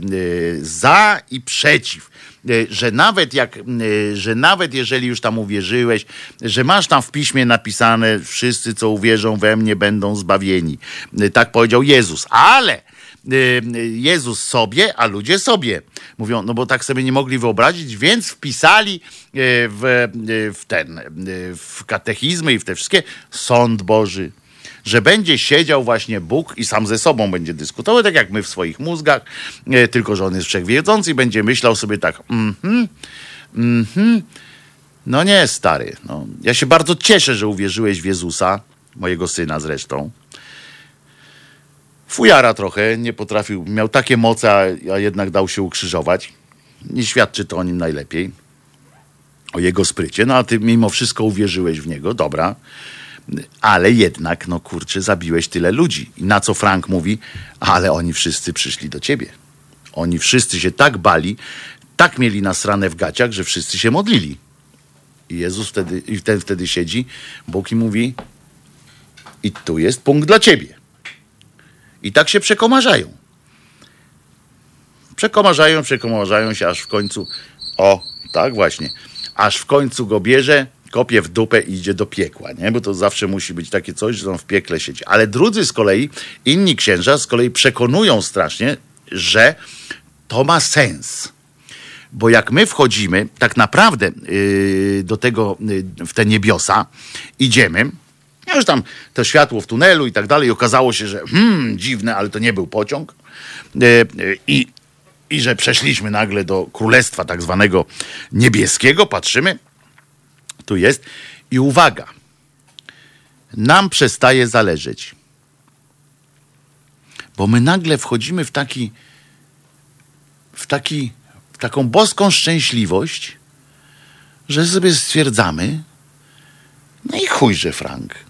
za i przeciw. E, Że nawet jak, e, że nawet jeżeli już tam uwierzyłeś, że masz tam w piśmie napisane, wszyscy co uwierzą we mnie będą zbawieni. Tak powiedział Jezus. Ale Jezus sobie, a ludzie sobie. Mówią, no bo tak sobie nie mogli wyobrazić, więc wpisali y, w, y, w ten, y, w katechizmy i w te wszystkie sąd Boży. Że będzie siedział właśnie Bóg i sam ze sobą będzie dyskutował, tak jak my w swoich mózgach, y, tylko że on jest wszechwiedzący i będzie myślał sobie tak, mhm, mhm, no nie, stary. No. Ja się bardzo cieszę, że uwierzyłeś w Jezusa, mojego syna zresztą fujara trochę, nie potrafił, miał takie moce, a, jednak dał się ukrzyżować. Nie świadczy to o nim najlepiej, o jego sprycie. No a ty mimo wszystko uwierzyłeś w niego, dobra. Ale jednak, no kurczę, zabiłeś tyle ludzi. I na co Frank mówi, ale oni wszyscy przyszli do ciebie. Oni wszyscy się tak bali, tak mieli nasrane w gaciach, że wszyscy się modlili. I Jezus wtedy, i ten wtedy siedzi, Bóg i mówi, i tu jest punkt dla ciebie. I tak się przekomarzają. Przekomarzają, przekomarzają się, aż w końcu, o, tak właśnie, aż w końcu go bierze, kopie w dupę i idzie do piekła, nie? Bo to zawsze musi być takie coś, że on w piekle siedzi. Ale drudzy z kolei, inni księża z kolei przekonują strasznie, że to ma sens. Bo jak my wchodzimy tak naprawdę yy, do tego, yy, w te niebiosa, idziemy, no już tam to światło w tunelu i tak dalej, okazało się, że hmm, dziwne, ale to nie był pociąg. E, e, I, I że przeszliśmy nagle do królestwa tak zwanego niebieskiego, patrzymy, tu jest. I uwaga, nam przestaje zależeć. Bo my nagle wchodzimy w taki, w taki, w taką boską szczęśliwość, że sobie stwierdzamy, no i chujże, Frank.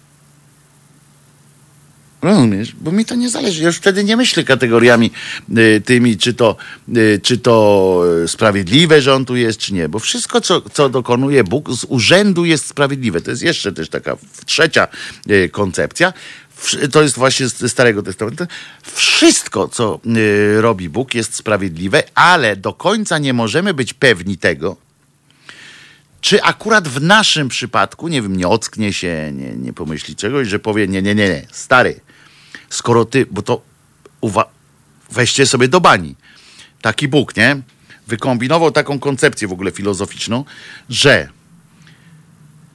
Rozumiesz? Bo mi to nie zależy. Ja już wtedy nie myślę kategoriami y, tymi, czy to, y, czy to y, sprawiedliwe, że on tu jest, czy nie. Bo wszystko, co, co dokonuje Bóg z urzędu jest sprawiedliwe. To jest jeszcze też taka trzecia koncepcja. To jest właśnie z Starego Testamentu. Wszystko, co robi Bóg, jest sprawiedliwe, ale do końca nie możemy być pewni tego, czy akurat w naszym przypadku, nie wiem, nie ocknie się, nie, nie pomyśli czegoś, że powie, nie, nie, nie, nie, stary, skoro ty, bo to uwa- weźcie sobie do bani. Taki Bóg, nie? Wykombinował taką koncepcję w ogóle filozoficzną, że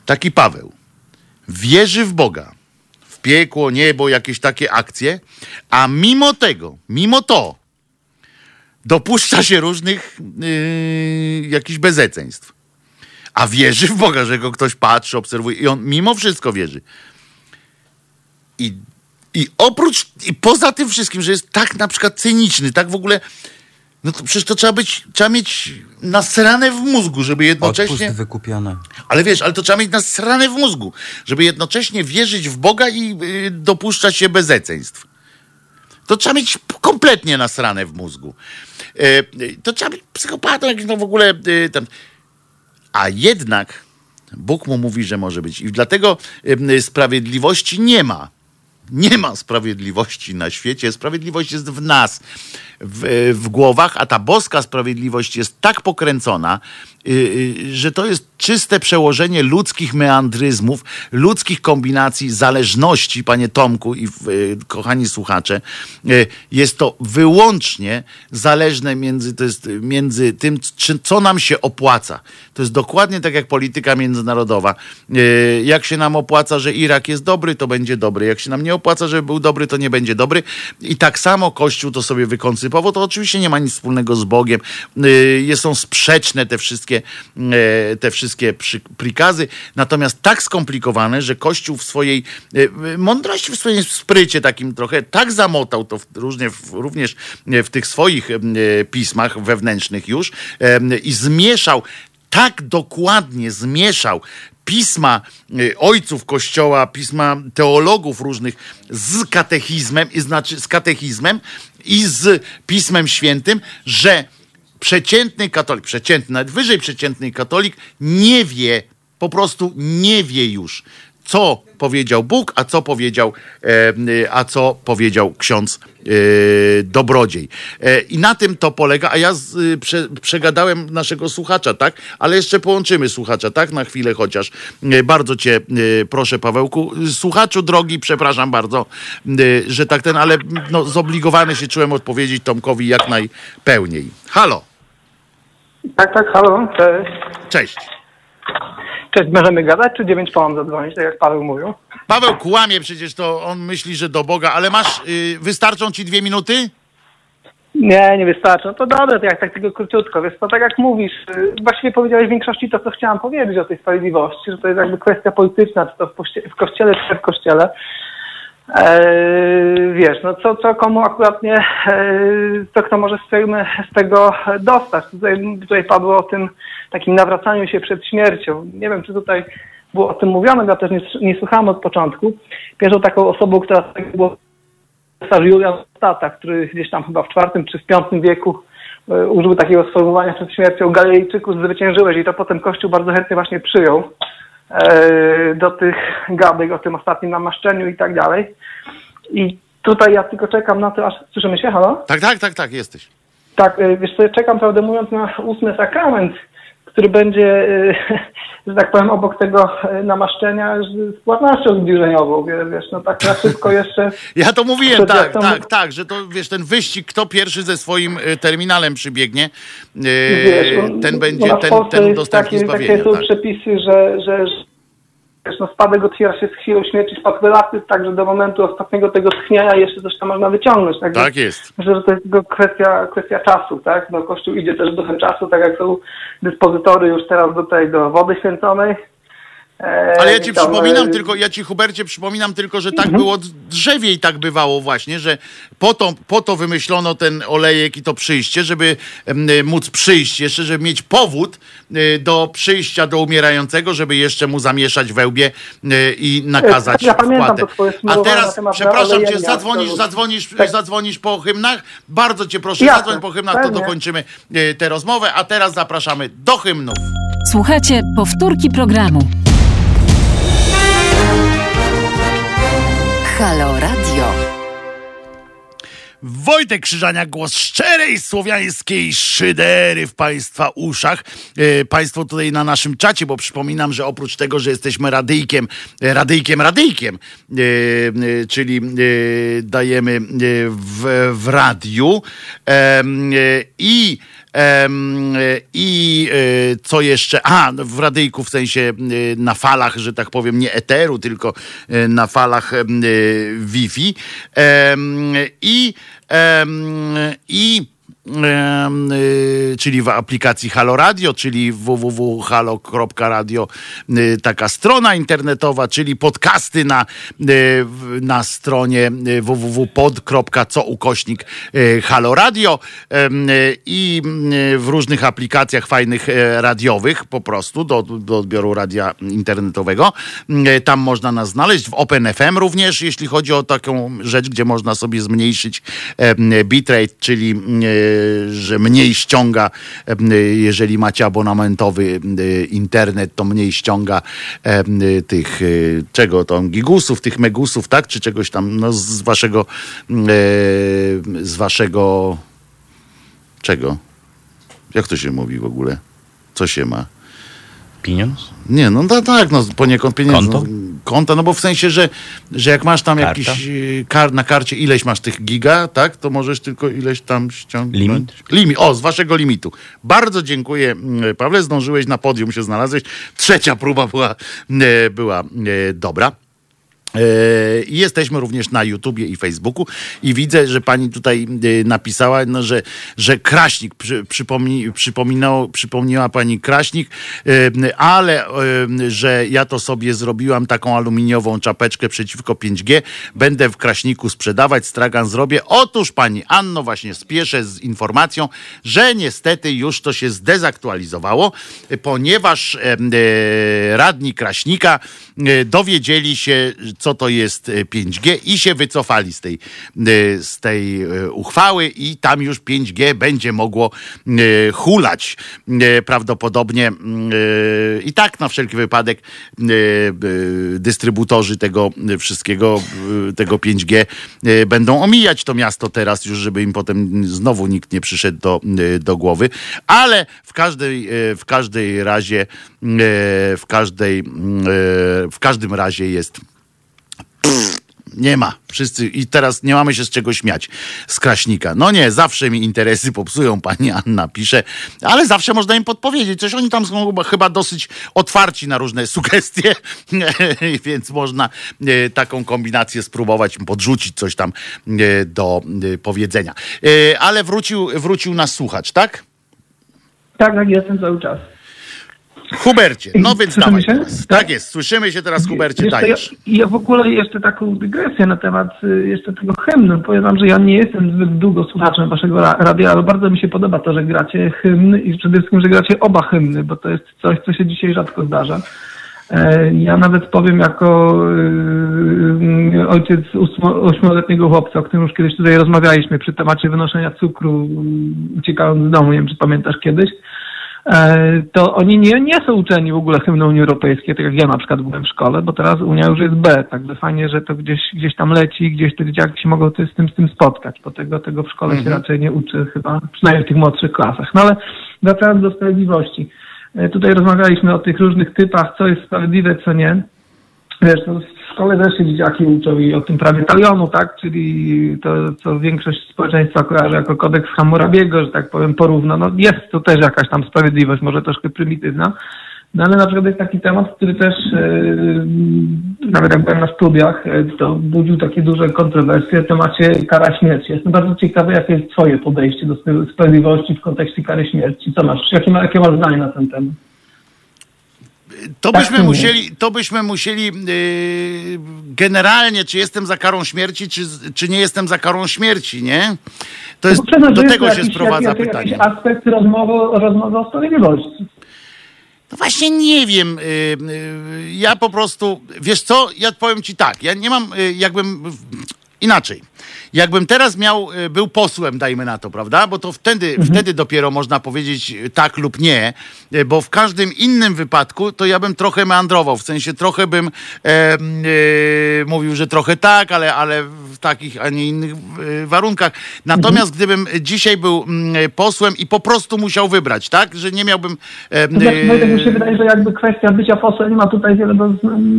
taki Paweł wierzy w Boga, w piekło, niebo, jakieś takie akcje, a mimo tego, mimo to, dopuszcza się różnych yy, jakichś bezeceństw a wierzy w Boga, że go ktoś patrzy, obserwuje i on mimo wszystko wierzy. I, i oprócz, i poza tym wszystkim, że jest tak na przykład cyniczny, tak w ogóle, no to przecież to trzeba być, trzeba mieć nasrane w mózgu, żeby jednocześnie... Odpust wykupione. Ale wiesz, ale to trzeba mieć nasrane w mózgu, żeby jednocześnie wierzyć w Boga i y, dopuszczać się bezeceństw. To trzeba mieć kompletnie nasrane w mózgu. E, y, to trzeba być psychopatą, no w ogóle y, tam. A jednak Bóg mu mówi, że może być. I dlatego sprawiedliwości nie ma. Nie ma sprawiedliwości na świecie. Sprawiedliwość jest w nas, w, w głowach, a ta boska sprawiedliwość jest tak pokręcona, y, y, że to jest czyste przełożenie ludzkich meandryzmów, ludzkich kombinacji, zależności, panie Tomku i y, kochani słuchacze. Y, Jest to wyłącznie zależne między, to jest między tym, czy, co nam się opłaca. To jest dokładnie tak jak polityka międzynarodowa. Y, Jak się nam opłaca, że Irak jest dobry, to będzie dobry. Jak się nam nie opłaca, żeby był dobry, to nie będzie dobry. I tak samo Kościół to sobie wykoncypował. To oczywiście nie ma nic wspólnego z Bogiem. Y, Są sprzeczne te wszystkie, e, te wszystkie przy, prikazy. Natomiast tak skomplikowane, że Kościół w swojej e, mądrości, w swoim sprycie takim trochę tak zamotał to w, różnie, w, również w tych swoich e, pismach wewnętrznych już e, i zmieszał tak dokładnie zmieszał pisma ojców kościoła, pisma teologów różnych z katechizmem, i znaczy z katechizmem i z pismem świętym, że przeciętny katolik, przeciętny, nawet wyżej przeciętny katolik nie wie, po prostu nie wie już, co powiedział Bóg, a co powiedział, e, a co powiedział ksiądz e, dobrodziej. E, I na tym to polega, a ja z, y, prze, przegadałem naszego słuchacza, tak? Ale jeszcze połączymy słuchacza, tak? Na chwilę chociaż. Bardzo cię proszę, Pawełku. Słuchaczu drogi, przepraszam bardzo, że tak ten, ale no, zobligowany się czułem odpowiedzieć Tomkowi jak najpełniej. Halo, Tak, tak, halo, cześć. cześć. Cześć, możemy gadać, czy dziewięć po mam zadzwonić, tak jak Paweł mówił? Paweł kłamie przecież, to on myśli, że do Boga, ale masz, y, wystarczą ci dwie minuty? Nie, nie wystarczy. No to dobre, to jak tak tylko króciutko. Wiesz, to tak jak mówisz, y, właściwie powiedziałeś w większości to, co chciałam powiedzieć o tej sprawiedliwości, że to jest jakby kwestia polityczna, czy to w, poście- w kościele, czy w kościele. Eee, wiesz, no co, co komu akurat nie, eee, to kto może z tego, z tego dostać. Tutaj, tutaj padło o tym takim nawracaniu się przed śmiercią. Nie wiem, czy tutaj było o tym mówione, ja też nie, nie słuchałem od początku. Pierwszą taką osobą, która było cesarz Julian Stata, który gdzieś tam chyba w IV czy w V wieku e, użył takiego sformułowania przed śmiercią Galilejczyków zwyciężyłeś i to potem Kościół bardzo chętnie właśnie przyjął e, do tych gadek o tym ostatnim namaszczeniu i tak dalej. I tutaj ja tylko czekam na to, aż słyszymy się, halo? Tak, tak, tak, tak, jesteś. Tak, e, wiesz co, czekam prawdę mówiąc na ósmy sakrament, który będzie, e, że tak powiem, obok tego e, namaszczenia z płatnością zbliżeniową, wie- wiesz, no tak na szybko jeszcze... Ja to mówiłem, tak, wiatrem- tak, tak, że to wiesz, ten wyścig, kto pierwszy ze swoim y, terminalem przybiegnie, Wiesz, no, ten no będzie, na ten, ten jest udostępni takie, zbawienie. Takie są Tak. przepisy, że, że wiesz, no, spadek otwiera się z chwilą śmierci spadkodatcy, także do momentu ostatniego tego tchnienia jeszcze coś tam można wyciągnąć. Także tak jest. Myślę, że to jest tylko kwestia, kwestia czasu, tak? No, Kościół idzie też duchem czasu, tak jak są dyspozytory już teraz do tej, do wody święconej. E, Ale ja ci tam, przypominam e, tylko, ja ci Hubercie przypominam tylko, że tak było drzewie i tak bywało właśnie, że po to, po to wymyślono ten olejek i to przyjście, żeby móc przyjść jeszcze, żeby mieć powód y, do przyjścia do umierającego, żeby jeszcze mu zamieszać wełbie y, i nakazać Ja pamiętam wpłatę. to twoje A na teraz, temat przepraszam cię, olejenia, zadzwonisz, Tak. zadzwonisz po hymnach? Bardzo cię proszę, Jasne, zadzwoń po hymnach, to pewnie. dokończymy y, tę rozmowę, a teraz zapraszamy do hymnów. Słuchajcie powtórki programu. Halo Radio. Wojtek Krzyżania, głos szczerej słowiańskiej szydery w Państwa uszach. E, Państwo tutaj na naszym czacie, bo przypominam, że oprócz tego, że jesteśmy radyjkiem, e, radyjkiem, radyjkiem, e, e, czyli e, dajemy e, w, w radiu i I e, co jeszcze? A, no, w radyjku w sensie e, na falach, że tak powiem, nie eteru, tylko e, na falach Wi-Fi. I i czyli w aplikacji Halo Radio, czyli www.halo.radio, y, taka strona internetowa, czyli podcasty na, y, na stronie y, www.pod.co y, y, i y, w różnych aplikacjach fajnych e, radiowych po prostu do, do odbioru radia internetowego. Y, Tam można nas znaleźć, w OpenFM również, jeśli chodzi o taką rzecz, gdzie można sobie zmniejszyć bitrate, czyli że mniej ściąga, jeżeli macie abonamentowy internet, to mniej ściąga tych, e, czego tam, gigusów, tych megusów, tak? Czy czegoś tam, no z waszego, e, z waszego, czego? Jak to się mówi w ogóle? Co się ma? Pieniądz? Nie, no tak, tak, no poniekąd pieniędzy. Konto? No, konta, no bo w sensie, że, że jak masz tam Karta? jakiś y, kar, na karcie ileś masz tych giga, tak, to możesz tylko ileś tam ściągnąć. Limit? Limit, o, z waszego limitu. Bardzo dziękuję, mm, Pawle, zdążyłeś na podium się znalazłeś. Trzecia próba była, e, była e, dobra. E, Jesteśmy również na YouTubie i Facebooku i widzę, że pani tutaj e, napisała, no, że, że Kraśnik, przy, przypomni, przypomniała pani Kraśnik, e, ale że ja to sobie zrobiłam taką aluminiową czapeczkę przeciwko 5G, będę w Kraśniku sprzedawać, stragan zrobię. Otóż pani Anno, właśnie spieszę z informacją, że niestety już to się zdezaktualizowało, ponieważ radni Kraśnika dowiedzieli się, co to jest e, 5G i się wycofali z tej, e, z tej e, uchwały i tam już 5G będzie mogło e, hulać. E, Prawdopodobnie mm, e, i tak na wszelki wypadek e, e, dystrybutorzy tego wszystkiego, e, tego 5G e, będą omijać to miasto teraz już, żeby im potem znowu nikt nie przyszedł do, e, do głowy, ale w każdej, e, w każdej razie e, w każdej, mm, e, w każdym razie jest nie ma. Wszyscy i teraz nie mamy się z czego śmiać. Z Kraśnika. No nie, zawsze mi interesy popsują, pani Anna pisze, ale zawsze można im podpowiedzieć. Coś oni tam są chyba- dosyć otwarci na różne sugestie, więc można e, taką kombinację spróbować, podrzucić coś tam e, do e, powiedzenia. Ale wrócił, wrócił nas słuchacz, tak? Tak, tak, jestem cały czas. Hubercie, no więc Słyszymy dawaj się? teraz. Tak jest, słyszymy się teraz, Hubercie, co, dajesz. Ja, ja w ogóle jeszcze taką dygresję na temat y, jeszcze tego hymnu. Powiem wam, że ja nie jestem zbyt długo słuchaczem waszego ra- radia, ale bardzo mi się podoba to, że gracie hymn i przede wszystkim, że gracie oba hymny, bo to jest coś, co się dzisiaj rzadko zdarza. E, Ja nawet powiem jako y, ojciec ósmo- ośmioletniego chłopca, o którym już kiedyś tutaj rozmawialiśmy przy temacie wynoszenia cukru y, uciekając z domu, nie wiem czy pamiętasz kiedyś, to oni nie, nie są uczeni w ogóle hymnu Unii Europejskiej, tak jak ja na przykład byłem w szkole, bo teraz Unia już jest B, także fajnie, że to gdzieś, gdzieś tam leci, gdzieś te dzieciaki się mogą z tym, z tym spotkać, bo tego, tego w szkole się raczej nie uczy chyba, przynajmniej w tych młodszych klasach. No ale wracając do sprawiedliwości. E, Tutaj rozmawialiśmy o tych różnych typach, co jest sprawiedliwe, co nie. Wiesz, no w szkole też się dzieciaki uczą i o tym prawie talionu, tak? Czyli to, co większość społeczeństwa kojarzy jako kodeks Hammurabiego, że tak powiem, porówno. No jest to też jakaś tam sprawiedliwość, może troszkę prymitywna. No ale na przykład jest taki temat, który też e, nawet jak byłem na studiach, e, to budził takie duże kontrowersje w temacie kara śmierci. Jestem bardzo ciekawy, jakie jest twoje podejście do spra- sprawiedliwości w kontekście kary śmierci. Co masz? Jakie, jakie masz zdanie na ten temat? To Tak, byśmy musieli, to byśmy musieli yy, generalnie, czy jestem za karą śmierci, czy, czy nie jestem za karą śmierci, nie? To jest, przyznam, do tego się sprowadza jakiś, pytanie. Jakiś aspekt rozmowy, rozmowy o sprawiedliwości. No właśnie nie wiem. y, y, Ja po prostu, wiesz co, ja powiem ci tak, ja nie mam, y, jakbym inaczej. Jakbym teraz miał, y, był posłem, dajmy na to, prawda? Bo to wtedy, wtedy dopiero można powiedzieć y, tak lub nie, y, bo w każdym innym wypadku to ja bym trochę meandrował, w sensie trochę bym e, y, mówił, że trochę tak, ale, ale w takich, a nie innych warunkach. Natomiast gdybym dzisiaj był mm, posłem i po prostu musiał wybrać, tak? Że nie miałbym... e, No Znaczy, Wojtek, mi się wydaje, że jakby kwestia bycia posłem nie ma tutaj wiele do,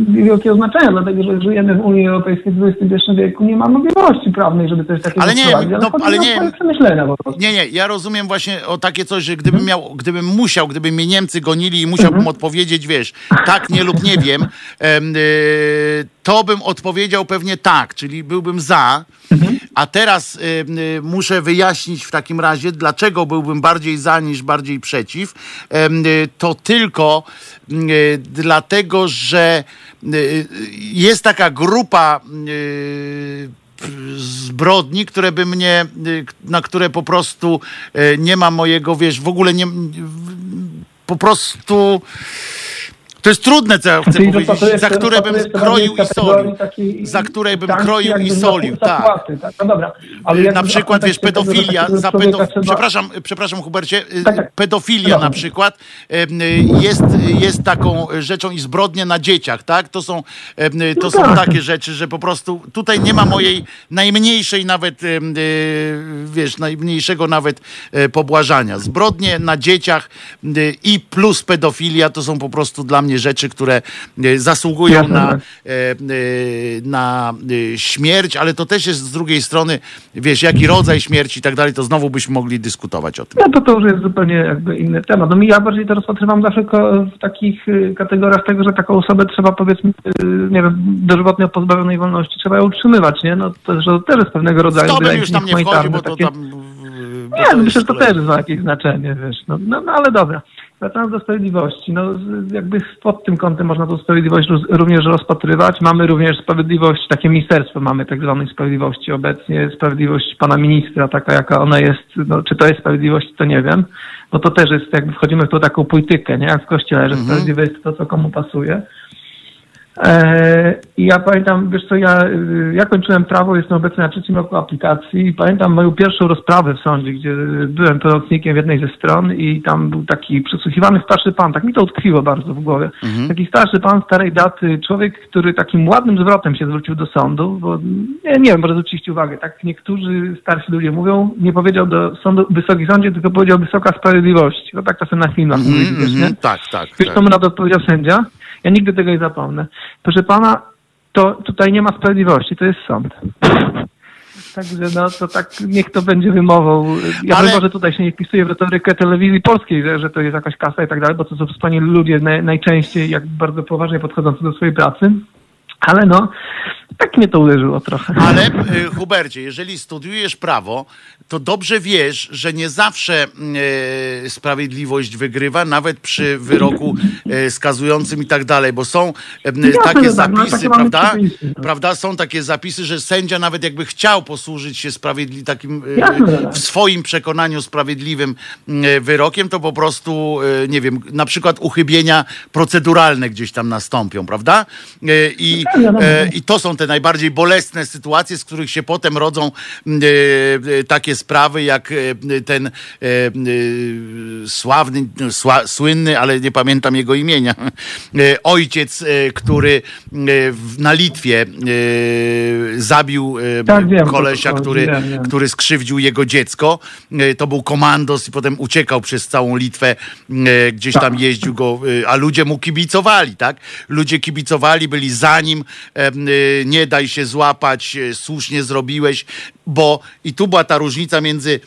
wielkiego znaczenia, dlatego że żyjemy w Unii Europejskiej w XXI wieku, nie ma możliwości prawnej, żeby coś takiego Ale nie, wprowadzić, no, ale o nie. swoje przemyślenia po prostu. Nie, nie, ja rozumiem właśnie o takie coś, że gdybym miał, gdybym musiał, gdyby mnie Niemcy gonili i musiałbym odpowiedzieć, wiesz, tak, nie lub nie wiem, em, y, to bym odpowiedział pewnie tak, czyli byłbym za, a teraz y, muszę wyjaśnić w takim razie, dlaczego byłbym bardziej za niż bardziej przeciw. Y, To tylko y, dlatego, że jest taka grupa zbrodni, które by mnie, y, na które po prostu y, nie ma mojego, wiesz, w ogóle nie, po prostu To jest trudne, co ja chcę Czyli powiedzieć, za które bym kroił i solił. takiej Za które bym kroił i solił, tak. zapłaty, tak. No dobra. Ale jak na przykład, wiesz, pedofilia, takiego za pedo... przepraszam, przepraszam Hubercie, y, Tak, tak. pedofilia Dobra. na przykład y, jest, jest taką rzeczą i zbrodnie na dzieciach, tak? To są, to No są tak. takie rzeczy, że po prostu tutaj nie ma mojej najmniejszej nawet, y, wiesz, najmniejszego nawet e, pobłażania. Zbrodnie na dzieciach y, i plus pedofilia to są po prostu dla mnie rzeczy, które e, zasługują na, tak. e, e, na śmierć, ale to też jest z drugiej strony, wiesz, jaki rodzaj śmierci i tak dalej, to znowu byśmy mogli dyskutować o tym. No to to już jest zupełnie jakby inny temat. No mi ja bardziej to rozpatrywam zawsze w takich y, kategoriach tego, że taką osobę trzeba powiedzmy, y, nie wiem, dożywotnio pozbawionej wolności, trzeba ją utrzymywać, nie? No to, że to też jest pewnego rodzaju To już tam nie humanitarne bo to takie- tam... bo Nie, myślę, że to też ma jakieś znaczenie, wiesz. No, no, no ale dobra. Wracając do sprawiedliwości, no jakby pod tym kątem można tą sprawiedliwość również rozpatrywać. Mamy również sprawiedliwość, takie ministerstwo mamy tak zwanej sprawiedliwości obecnie, sprawiedliwość pana ministra, taka jaka ona jest, no czy to jest sprawiedliwość, to nie wiem, bo to też jest, jakby wchodzimy w tą taką politykę, nie, jak w kościele, że sprawiedliwe jest to, co komu pasuje. E, I ja pamiętam, wiesz co, ja, ja kończyłem prawo, jestem obecnie na trzecim roku aplikacji i pamiętam moją pierwszą rozprawę w sądzie, gdzie byłem pełnomocnikiem w jednej ze stron i tam był taki przesłuchiwany starszy pan, tak mi to utkwiło bardzo w głowie. Taki starszy pan starej daty, człowiek, który takim ładnym zwrotem się zwrócił do sądu, bo nie, nie wiem, może zwróciliście uwagę, tak niektórzy starsi ludzie mówią, nie powiedział do sądu, wysoki sądzie, tylko powiedział wysoka sprawiedliwość. No tak czasem na filmach Mhm, mówili, wiesz, nie? mhm, tak, tak. Wiesz, tak. co mu na to odpowiedział sędzia? Ja nigdy tego nie zapomnę. Proszę pana, to tutaj nie ma sprawiedliwości, to jest sąd. Także no to tak, niech to będzie wymową. Ja Ale- może tutaj się nie wpisuję w retorykę telewizji polskiej, że, że to jest jakaś kasa i tak dalej, bo to są wspaniali ludzie naj, najczęściej jak bardzo poważnie podchodzący do swojej pracy. Ale no, tak mnie to uderzyło trochę. Ale y, Hubercie, jeżeli studiujesz prawo, to dobrze wiesz, że nie zawsze y, sprawiedliwość wygrywa, nawet przy wyroku y, skazującym i tak dalej, bo są y, takie że tak, no, zapisy, prawda? Prawda? Są takie zapisy, że sędzia nawet jakby chciał posłużyć się sprawiedli takim tak. w swoim przekonaniu sprawiedliwym wyrokiem, to po prostu, nie wiem, na przykład uchybienia proceduralne gdzieś tam nastąpią, prawda? I, e, i to są te najbardziej bolesne sytuacje, z których się potem rodzą e, e, takie sprawy, jak e, ten e, e, sławny, sła, słynny, ale nie pamiętam jego imienia, e, ojciec, e, który e, na Litwie e, zabił e, Tak, wiem, kolesia, który, wiem, wiem. który skrzywdził jego dziecko. E, To był komandos i potem uciekał przez całą Litwę, e, gdzieś tam Tak. jeździł go, e, a ludzie mu kibicowali, tak? Ludzie kibicowali, byli za nim, e, nie daj się złapać, e, słusznie zrobiłeś, bo i tu była ta różnica między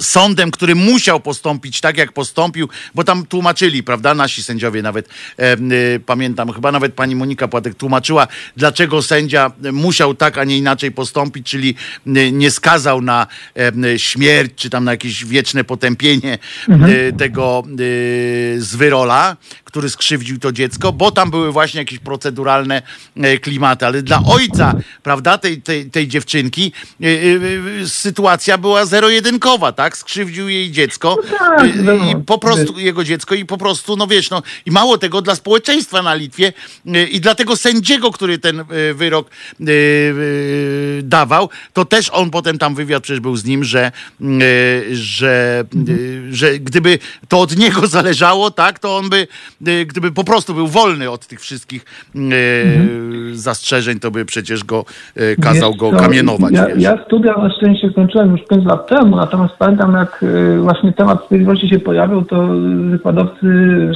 sądem, który musiał postąpić tak, jak postąpił, bo tam tłumaczyli, prawda, nasi sędziowie nawet, e, y, pamiętam, chyba nawet pani Monika Płatek tłumaczyła, dlaczego sędzia musiał tak, a nie inaczej postąpić, czyli y, nie skazał na y, śmierć, czy tam na jakieś wieczne potępienie y, tego y, zwyrola, który skrzywdził to dziecko, bo tam były właśnie jakieś proceduralne e, klimaty, ale dla ojca, prawda, tej, tej, tej dziewczynki y, y, sytuacja była zero-jedynkowa, tak? Skrzywdził jej dziecko tak, y, no, i po prostu jego dziecko i po prostu, no wiesz, no i mało tego dla społeczeństwa na Litwie i dla tego sędziego, który ten wyrok dawał, to też on potem tam wywiad przecież był z nim, że, że, że gdyby to od niego zależało, tak, to on by, gdyby po prostu był wolny od tych wszystkich y, zastrzeżeń, to by przecież go y, kazał go kamienować. Ja, ja studia na szczęście skończyłem już 5 lat temu, natomiast pamiętam jak y, właśnie temat sprawiedliwości się pojawił, to wykładowcy,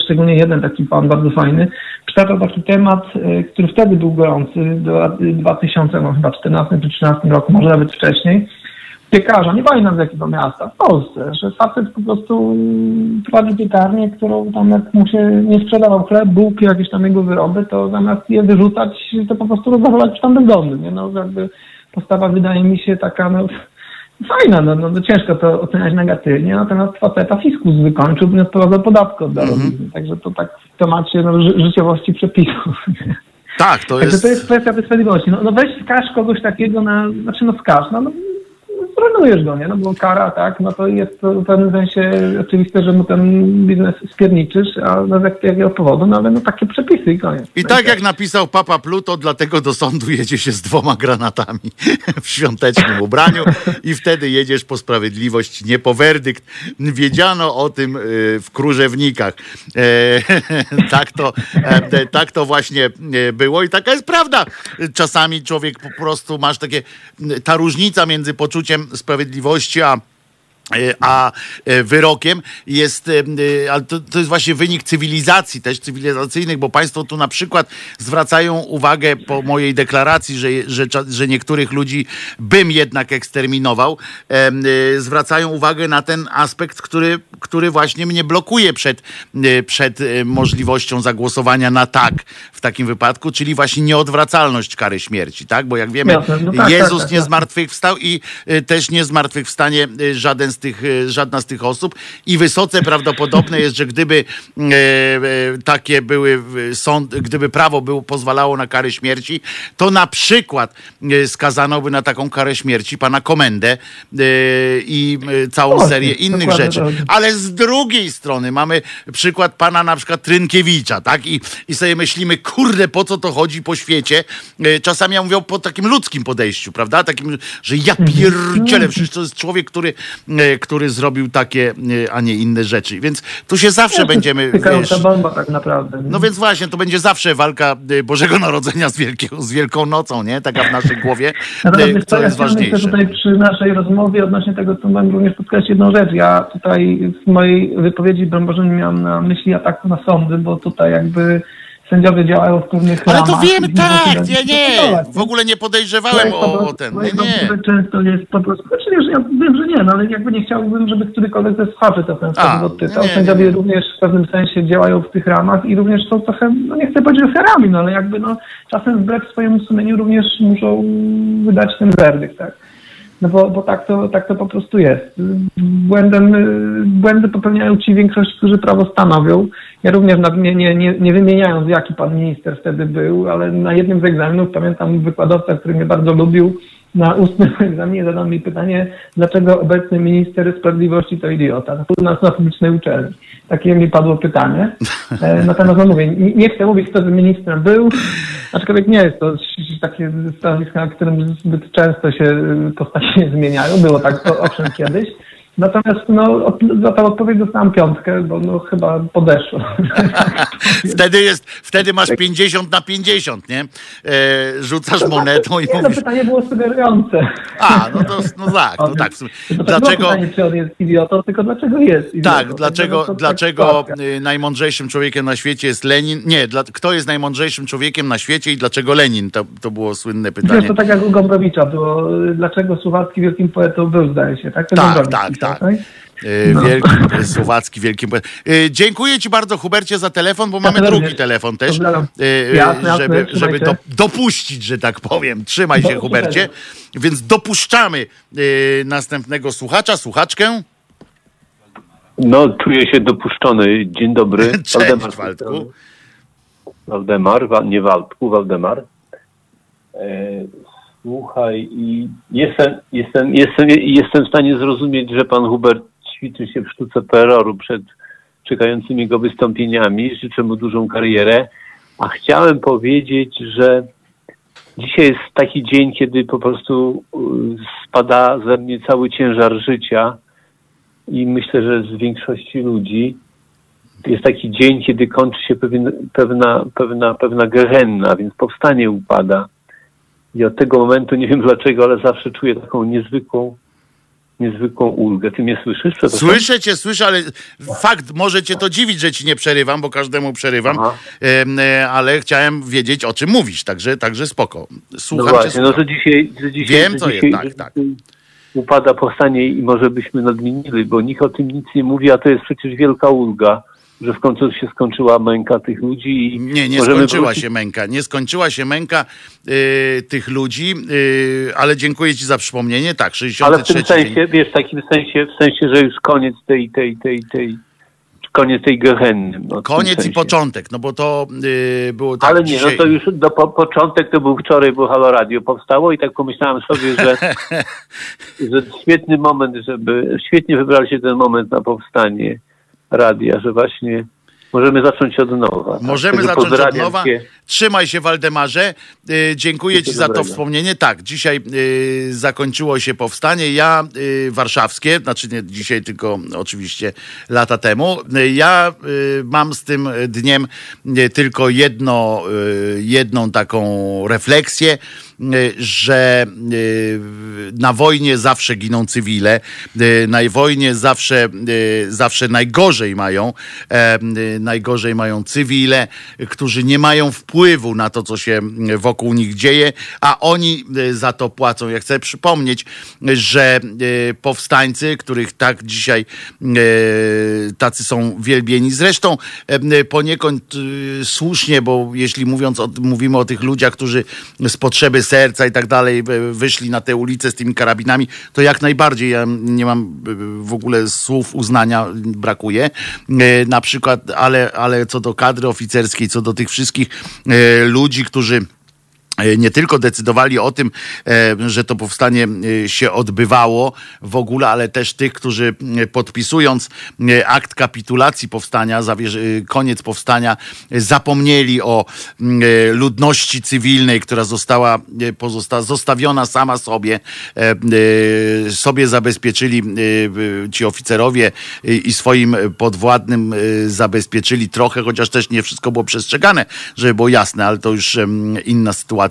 szczególnie jeden taki pan bardzo fajny, przytaczał taki temat, y, który wtedy był gorący, do lat 2000, no chyba 14 czy 13 roku, może nawet wcześniej, piekarza, nie pamiętam z jakiego miasta, w Polsce, że facet po prostu prowadzi piekarnię, którą tam jak mu się nie sprzedawał chleb, bułki, jakieś tam jego wyroby, to zamiast je wyrzucać, to po prostu rozdawać tam bezdomnym, nie? No jakby postawa wydaje mi się taka, no fajna, no, no, no ciężko to oceniać negatywnie, natomiast faceta fiskus wykończył, nie odprowadzał podatku od darowizny, także to tak w temacie no, ży- życiowości przepisów. Tak, to Także jest... to jest kwestia sprawiedliwości. No, no weź skaż kogoś takiego na, znaczy no skaż, no, no zrujnujesz go, nie? No bo kara, tak, no to jest w pewnym sensie oczywiste, że mu ten biznes spierniczysz, a no z jak- jakiego powodu, no ale no takie przepisy i koniec. I tak jak napisał Papa Pluto, dlatego do sądu jedzie się z dwoma granatami w świątecznym ubraniu i wtedy jedziesz po sprawiedliwość, nie po werdykt. Wiedziano o tym y, w Króżewnikach. E, tak, to, e, tak to właśnie e, było i taka jest prawda. Czasami człowiek po prostu masz takie, ta różnica między poczuciem sprawiedliwości a a e, wyrokiem jest, e, e, ale to, to jest właśnie wynik cywilizacji też cywilizacyjnych, bo państwo tu na przykład zwracają uwagę po mojej deklaracji, że, że, że niektórych ludzi bym jednak eksterminował, e, zwracają uwagę na ten aspekt, który, który właśnie mnie blokuje przed, e, przed e, możliwością zagłosowania na tak w takim wypadku, czyli właśnie nieodwracalność kary śmierci, tak? Bo jak wiemy, no tak, Jezus tak, tak, nie zmartwychwstał i też nie zmartwychwstanie żaden z tych, y, żadna z tych osób i wysoce prawdopodobne jest, że gdyby e, e, takie były sąd, gdyby prawo było, pozwalało na karę śmierci, to na przykład skazano by na taką karę śmierci pana Komendę i całą Właśnie, serię innych rzeczy. tak. Ale z drugiej strony mamy przykład pana na przykład Trynkiewicza, tak? I, i sobie myślimy, kurde, po co to chodzi po świecie? E, Czasami ja mówię po takim ludzkim podejściu, prawda? Takim, że ja Mhm. pierdzielę, przecież to jest człowiek, który, e, który zrobił takie, e, a nie inne rzeczy. Więc tu się zawsze będziemy, Tykająca wiesz... bomba tak naprawdę. No więc właśnie, to będzie zawsze walka e, Bożego Narodzenia z, wielkiego, z Wielką Nocą, nie? Taka w naszej głowie, Natomiast wiesz co, ja jest jeszcze ważniejsze. tutaj przy naszej rozmowie odnośnie tego, co mam również podkreślić jedną rzecz. Ja tutaj w mojej wypowiedzi, nie miałem na myśli ataku na sądy, bo tutaj jakby sędziowie działają w pewnych Ale to ramach się tak, ja nie, kontrolować, w ogóle nie podejrzewałem Projekt o, o ten, nie, projekt nie. często jest po prostu, znaczy wiesz, ja wiem, że nie, no ale jakby nie chciałbym, żeby którykolwiek ze słuchaczy to ten A, sposób odczytał. nie, nie, Sędziowie nie. również w pewnym sensie działają w tych ramach i również są trochę, no nie chcę powiedzieć, że ferami, no ale jakby no czasem wbrew swojemu sumieniu również muszą wydać ten werdykt, tak. No bo, bo tak, to, tak to po prostu jest. Błędem, y, błędy popełniają ci większość, którzy prawo stanowią. Ja również nadmienię, nie, nie wymieniając jaki pan minister wtedy był, ale na jednym z egzaminów pamiętam wykładowca, który mnie bardzo lubił, na ustnym egzaminie zadał mi pytanie, dlaczego obecny minister sprawiedliwości to idiota. U nas na publicznej uczelni. Takie mi padło pytanie. E, Natomiast no mówię, nie, nie chcę mówić, kto tym ministrem był, aczkolwiek nie jest to takie stanowisko, na którym zbyt często się y, postacie zmieniają. Było tak to, owszem kiedyś. Natomiast no, od, za tą odpowiedź dostałam piątkę, bo no, chyba podeszło. Wtedy jest, wtedy masz 50 na 50, nie? E, rzucasz monetą i Nie, no mówisz, pytanie było sugerujące. a, no to, no tak, no tak. To tak Dlaczego, pytanie, czy on jest idiotą, tylko dlaczego jest idiotą. tak, dlaczego, no tak dlaczego y, najmądrzejszym człowiekiem na świecie jest Lenin? Nie, dla, kto jest najmądrzejszym człowiekiem na świecie i dlaczego Lenin? To, to było słynne Wiesz, pytanie. to tak jak u Gombrowicza było, y, dlaczego Słuchacki wielkim poetą był, zdaje się, tak? To Tak, Gombrowicz tak, pisał, tak. Y, No. Wielki, y, słowacki, wielkim poetą. Y, Dziękuję Ci bardzo, Hubercie, za telefon, bo mamy drugi telefon też, y, y, żeby, żeby do, dopuścić, że tak powiem. Trzymaj się, Hubercie. Więc dopuszczamy y, następnego słuchacza, słuchaczkę. No, czuję się dopuszczony. Dzień dobry. Cześć, Waldemar Waldku. Waldemar, Wa- nie Waldku, Waldemar. Słuchaj, i jestem, jestem, jestem, jestem w stanie zrozumieć, że pan Hubert ćwiczy się w sztuce terroru przed czekającymi jego wystąpieniami. Życzę mu dużą karierę. A chciałem powiedzieć, że dzisiaj jest taki dzień, kiedy po prostu y, spada ze mnie cały ciężar życia i myślę, że z większości ludzi jest taki dzień, kiedy kończy się pewien, pewna, pewna, pewna gehenna, więc powstanie upada. I od tego momentu, nie wiem dlaczego, ale zawsze czuję taką niezwykłą, niezwykłą ulgę. Ty mnie słyszysz? Przepraszam? Słyszę cię, słyszę, ale fakt, może cię to dziwić, że ci nie przerywam, bo każdemu przerywam, Aha. E, ale chciałem wiedzieć, o czym mówisz, także, także spoko. No Słucham cię, właśnie, no słucham. to dzisiaj, że dzisiaj, Wiem, że co dzisiaj, jest, tak, Upada powstanie i może byśmy nadmienili, bo nikt o tym nic nie mówi, a to jest przecież wielka ulga, że w końcu się skończyła męka tych ludzi i Nie, nie skończyła wrócić- się męka. Nie skończyła się męka y, tych ludzi, y, ale dziękuję ci za przypomnienie. Tak, Ale w 63 tym dzień. sensie, wiesz, w takim sensie, w sensie, że już koniec tej, tej, tej, tej, koniec tej gehenny. No, Koniec i początek, no bo to y, było tak Ale nie, dzisiaj... no to już do, po, początek to był wczoraj, bo Halo Radio powstało i tak pomyślałem sobie, że, że świetny moment, żeby, świetnie wybrali się ten moment na powstanie radia, że właśnie możemy zacząć od nowa. tak? Możemy Także zacząć od nowa. cię. Trzymaj się, Waldemarze. Y, dziękuję Ci za to wspomnienie. Tak, dzisiaj y, zakończyło się powstanie. Ja y, warszawskie, znaczy nie dzisiaj, tylko oczywiście lata temu. Ja mam z tym dniem tylko jedno, jedną taką refleksję, że na wojnie zawsze giną cywile. Na wojnie zawsze, zawsze najgorzej mają, najgorzej mają cywile, którzy nie mają wpływu na to, co się y, wokół nich dzieje, a oni y, za to płacą. Ja chcę przypomnieć, że y, powstańcy, których tak dzisiaj y, tacy są wielbieni, zresztą poniekąd słusznie, bo jeśli mówiąc o, mówimy o tych ludziach, którzy z potrzeby serca i tak dalej wyszli na tę ulicę z tymi karabinami, to jak najbardziej ja nie mam w ogóle słów uznania, brakuje. Na przykład, ale, ale co do kadry oficerskiej, co do tych wszystkich ludzi, którzy nie tylko decydowali o tym, e, że to powstanie e, się odbywało w ogóle, ale też tych, którzy e, podpisując e, akt kapitulacji powstania, e, koniec powstania, e, zapomnieli o e, ludności cywilnej, która została e, pozosta- zostawiona sama sobie, e, e, sobie zabezpieczyli e, e, ci oficerowie e, i swoim podwładnym e, zabezpieczyli trochę, chociaż też nie wszystko było przestrzegane, żeby było jasne, ale to już inna sytuacja.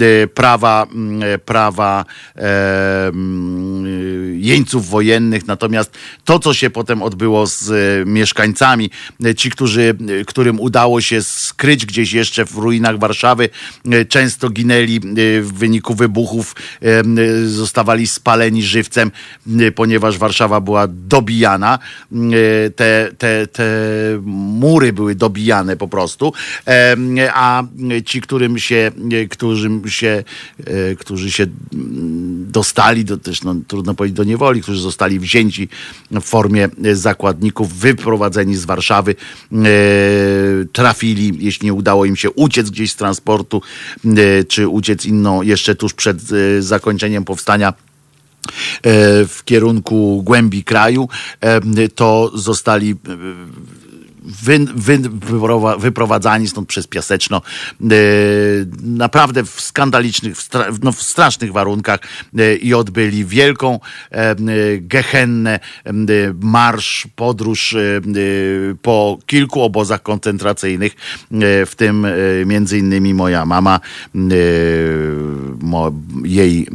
E, Prawa, m, e, prawa e, m, e, jeńców wojennych, natomiast to, co się potem odbyło z mieszkańcami, ci, którzy, którym udało się skryć gdzieś jeszcze w ruinach Warszawy, często ginęli w wyniku wybuchów, zostawali spaleni żywcem, ponieważ Warszawa była dobijana. Te, te, te mury były dobijane po prostu, a ci, którym się, e, którym się, e, którzy się mm, dostali, do, też no, trudno powiedzieć do niewoli, którzy zostali wzięci w formie zakładników, wyprowadzeni z Warszawy, e, trafili, jeśli nie udało im się uciec gdzieś z transportu, czy uciec inną jeszcze tuż przed zakończeniem powstania w kierunku głębi kraju, to zostali wy, wy, wyprowa- wyprowadzani stąd przez Piaseczno e, naprawdę w skandalicznych, w, stra, no w strasznych warunkach e, i odbyli wielką e, gehennę, marsz, podróż po kilku obozach koncentracyjnych, w tym między innymi moja mama, jej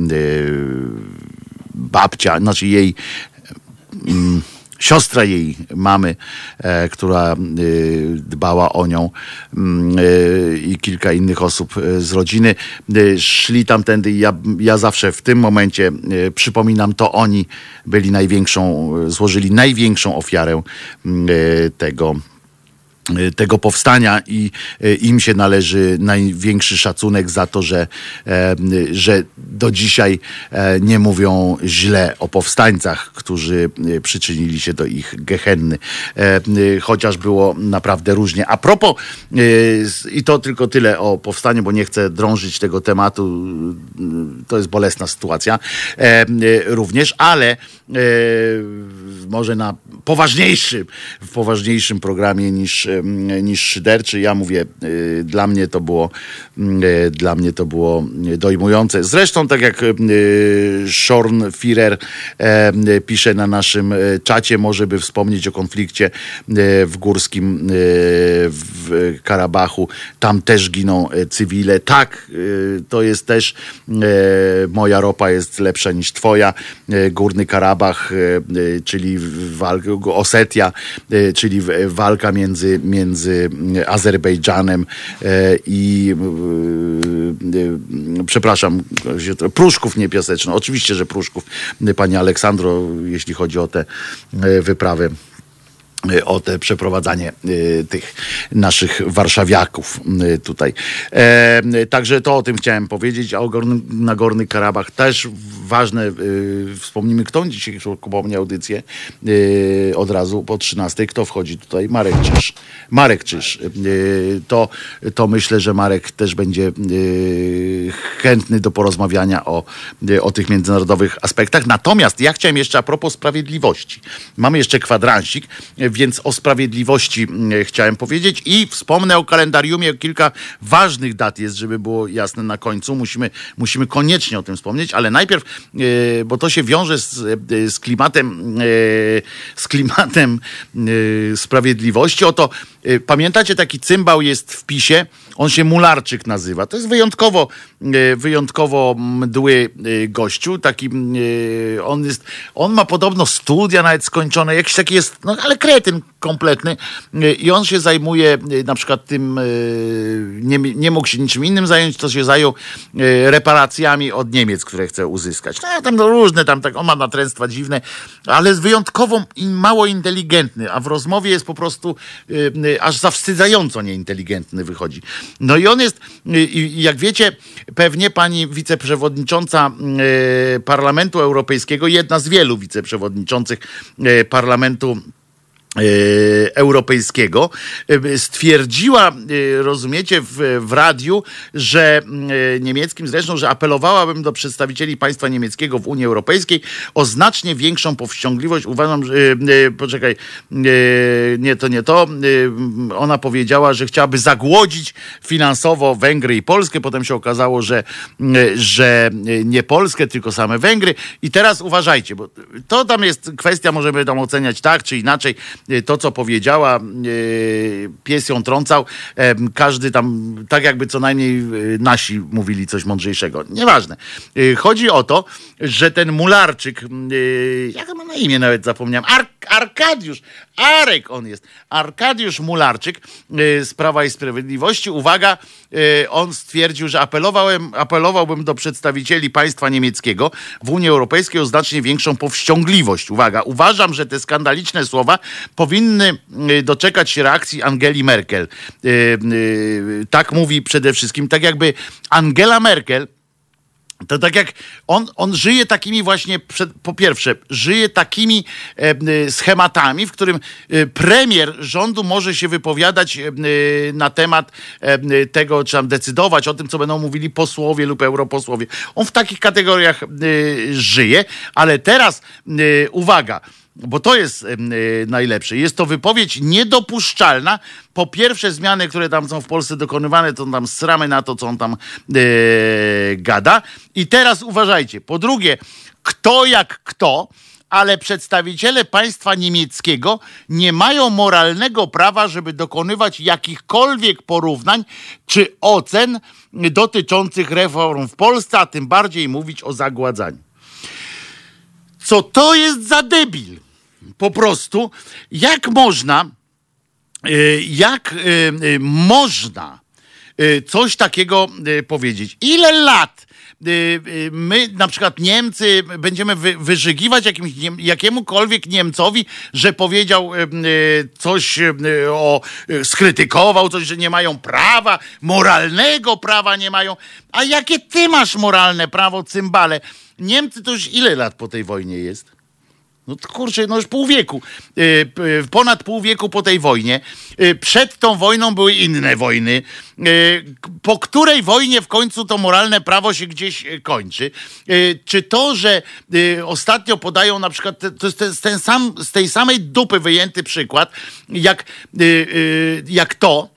babcia, znaczy jej mm, siostra jej mamy, e, która y, dbała o nią mm, y, i kilka innych osób z rodziny. Szli tamtędy i ja, ja zawsze w tym momencie przypominam to oni byli największą, złożyli największą ofiarę y, tego tego powstania i y, im się należy największy szacunek za to, że, y, że do dzisiaj e, nie mówią źle o powstańcach, którzy y, przyczynili się do ich gehenny. Y, Chociaż było naprawdę różnie. A propos, y, i to tylko tyle o powstaniu, bo nie chcę drążyć tego tematu, y, to jest bolesna sytuacja y, również, ale może na poważniejszym, w poważniejszym programie niż, niż szyderczy. Ja mówię, y, dla mnie to było mm, y, dla mnie to było dojmujące. Zresztą tak jak Shorn Führer e, y, pisze na naszym czacie, może by wspomnieć o konflikcie w górskim w Karabachu. Tam też giną cywile. Tak, to jest też moja ropa jest lepsza niż twoja. Górny Karabach, y, y, czyli walka, Osetia, y, czyli walka między, między Azerbejdżanem y, i przepraszam, Pruszków, nie Piaseczno. Oczywiście, że Pruszków, pani Aleksandro, jeśli chodzi o te wyprawy o te przeprowadzanie y, tych naszych warszawiaków y, tutaj. E, y, także to o tym chciałem powiedzieć, a o Gorny, na Gorny Karabach też ważne, y, wspomnimy, kto dzisiaj kupował audycję y, od razu po 13. Kto wchodzi tutaj? Marek Czyż. Marek Czyż. Y, to, to myślę, że Marek też będzie y, chętny do porozmawiania o, y, o tych międzynarodowych aspektach. Natomiast ja chciałem jeszcze a propos sprawiedliwości. Mamy jeszcze kwadransik, y, więc o sprawiedliwości chciałem powiedzieć i wspomnę o kalendariumie. Kilka ważnych dat jest, żeby było jasne na końcu. Musimy, musimy koniecznie o tym wspomnieć, ale najpierw, y, bo to się wiąże z, y, z klimatem, y, z klimatem sprawiedliwości. Oto pamiętacie, taki cymbał jest w PiSie, on się Mularczyk nazywa. To jest wyjątkowo, y, wyjątkowo mdły y, gościu. Taki, y, on, jest, on ma podobno studia nawet skończone, jakiś taki jest, no ale kretyn kompletny. I on się zajmuje na przykład tym, nie, nie mógł się niczym innym zająć, to się zajął reparacjami od Niemiec, które chce uzyskać. No tam no, różne, tam tak, on ma natręstwa dziwne, ale jest wyjątkowo mało inteligentny, a w rozmowie jest po prostu aż zawstydzająco nieinteligentny wychodzi. No i on jest, y, jak wiecie, pewnie pani wiceprzewodnicząca y, Parlamentu Europejskiego, jedna z wielu wiceprzewodniczących y, Parlamentu Europejskiego e, stwierdziła, e, rozumiecie, w, w radiu, że e, niemieckim zresztą, że apelowałabym do przedstawicieli państwa niemieckiego w Unii Europejskiej o znacznie większą powściągliwość. Uważam, że, e, e, poczekaj, e, nie to, nie to. E, ona powiedziała, że chciałaby zagłodzić finansowo Węgry i Polskę. Potem się okazało, że, e, że nie Polskę, tylko same Węgry. I teraz uważajcie, bo to tam jest kwestia, możemy tam oceniać tak czy inaczej. E, To, co powiedziała, e, pies ją trącał. Em, Każdy tam, tak jakby co najmniej e, nasi mówili coś mądrzejszego. Nieważne. E, Chodzi o to, że ten Mularczyk, e, jak ma na imię nawet zapomniałem, Ar Arkadiusz, Arek on jest. Arkadiusz Mularczyk e, z Prawa i Sprawiedliwości. Uwaga, e, on stwierdził, że apelowałem, apelowałbym do przedstawicieli państwa niemieckiego w Unii Europejskiej o znacznie większą powściągliwość. Uwaga, uważam, że te skandaliczne słowa powinny e, doczekać się reakcji Angeli Merkel. Tak mówi przede wszystkim, tak jakby Angela Merkel to tak jak on, on żyje takimi właśnie, przed, po pierwsze, żyje takimi e, e, schematami, w którym e, premier rządu może się wypowiadać e, na temat e, tego, czy tam decydować o tym, co będą mówili posłowie lub europosłowie. On w takich kategoriach e, żyje, ale teraz, e, uwaga, bo to jest najlepsze. Jest to wypowiedź niedopuszczalna. Po pierwsze, zmiany, które tam są w Polsce dokonywane, to tam sramy na to, co on tam e, gada. I teraz uważajcie. Po drugie, kto jak kto, ale przedstawiciele państwa niemieckiego nie mają moralnego prawa, żeby dokonywać jakichkolwiek porównań czy ocen dotyczących reform w Polsce, a tym bardziej mówić o zagładzaniu. Co to jest za debil? Po prostu, jak można, jak y, y, można y, coś takiego y, powiedzieć? Ile lat y, y, my, na przykład Niemcy, będziemy wy, wyżygiwać jakimś, jakiemukolwiek Niemcowi, że powiedział y, y, coś y, o, y, skrytykował coś, że nie mają prawa, moralnego prawa nie mają. A jakie ty masz moralne prawo, cymbale? Niemcy to już ile lat po tej wojnie jest? No kurczę, no już pół wieku. Y, p- Ponad pół wieku po tej wojnie. Y, Przed tą wojną były inne wojny. Y, Po której wojnie w końcu to moralne prawo się gdzieś y, kończy? Y, Czy to, że y, ostatnio podają na przykład, to jest ten, ten sam, z tej samej dupy wyjęty przykład, jak, y, y, jak to,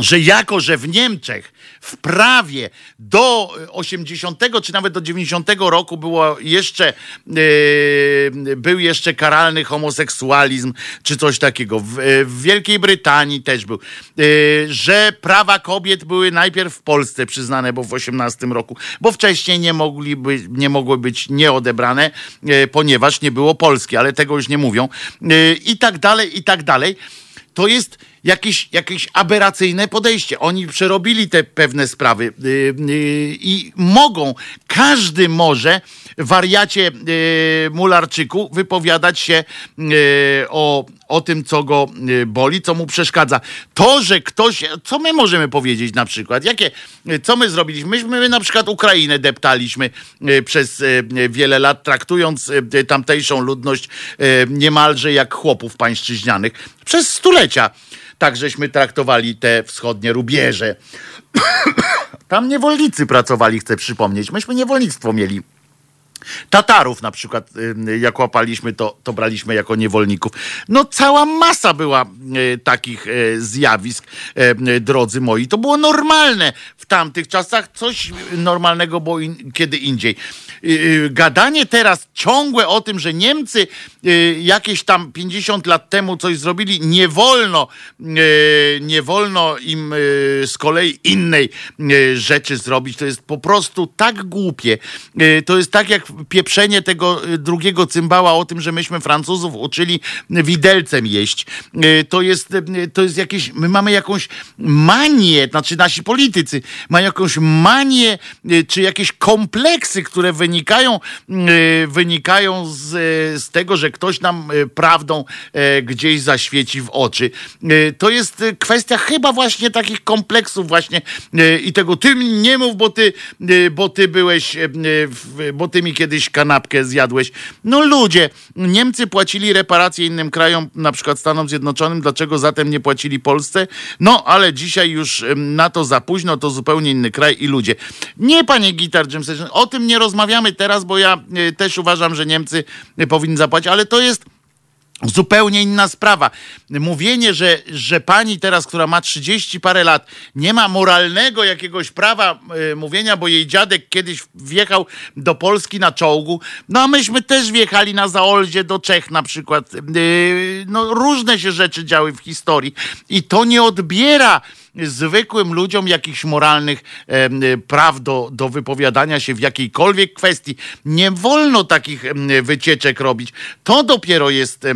że jako, że w Niemczech w prawie do 80 czy nawet do 90 roku było jeszcze, yy, był jeszcze karalny homoseksualizm czy coś takiego. W, yy, w Wielkiej Brytanii też był. Yy, że prawa kobiet były najpierw w Polsce przyznane, bo w 18 roku, bo wcześniej nie, mogli by, nie mogły być nieodebrane, yy, ponieważ nie było Polski, ale tego już nie mówią. Yy, I tak dalej, i tak dalej to jest jakieś, jakieś aberracyjne podejście. Oni przerobili te pewne sprawy yy, yy, i mogą, każdy może, wariacie yy, Mularczyku, wypowiadać się o, o tym, co go y, boli, co mu przeszkadza. To, że ktoś, co my możemy powiedzieć na przykład? Jakie, y, co my zrobiliśmy? Myśmy my na przykład Ukrainę deptaliśmy y, przez y, wiele lat, traktując y, tamtejszą ludność y, niemalże jak chłopów pańszczyźnianych. Przez stulecia tak żeśmy traktowali te wschodnie rubieże. Tam niewolnicy pracowali, chcę przypomnieć. Myśmy niewolnictwo mieli. Tatarów na przykład, jak łapaliśmy, to, to braliśmy jako niewolników. No cała masa była y, takich y, zjawisk, y, drodzy moi. To było normalne w tamtych czasach, coś normalnego było in, kiedy indziej. Gadanie teraz ciągłe o tym, że Niemcy jakieś tam 50 lat temu coś zrobili, nie wolno, nie wolno im z kolei innej rzeczy zrobić. To jest po prostu tak głupie. To jest tak jak pieprzenie tego y, drugiego cymbała o tym, że myśmy Francuzów uczyli widelcem jeść. Y, To jest, y, to jest jakieś, my mamy jakąś manię, znaczy nasi politycy mają jakąś manię, czy jakieś kompleksy, które wynikają, wynikają z, z tego, że ktoś nam prawdą gdzieś zaświeci w oczy. To jest kwestia chyba właśnie takich kompleksów właśnie i tego ty mi nie mów, bo ty, bo ty byłeś, bo ty mi kiedyś kanapkę zjadłeś. No ludzie, Niemcy płacili reparacje innym krajom, na przykład Stanom Zjednoczonym, dlaczego zatem nie płacili Polsce? No, ale dzisiaj już na to za późno, to zupełnie inny kraj i ludzie. Nie, panie Gitar Jam Session, o tym nie rozmawiamy teraz, bo ja y, też uważam, że Niemcy y, powinni zapłacić, ale to jest Zupełnie inna sprawa. Mówienie, że, że pani teraz, która ma 30 parę lat, nie ma moralnego jakiegoś prawa y, mówienia, bo jej dziadek kiedyś wjechał do Polski na czołgu. No a myśmy też wjechali na Zaolzie do Czech na przykład. Y, no różne się rzeczy działy w historii i to nie odbiera zwykłym ludziom jakichś moralnych y, praw do, do wypowiadania się w jakiejkolwiek kwestii. Nie wolno takich wycieczek robić. To dopiero jest y,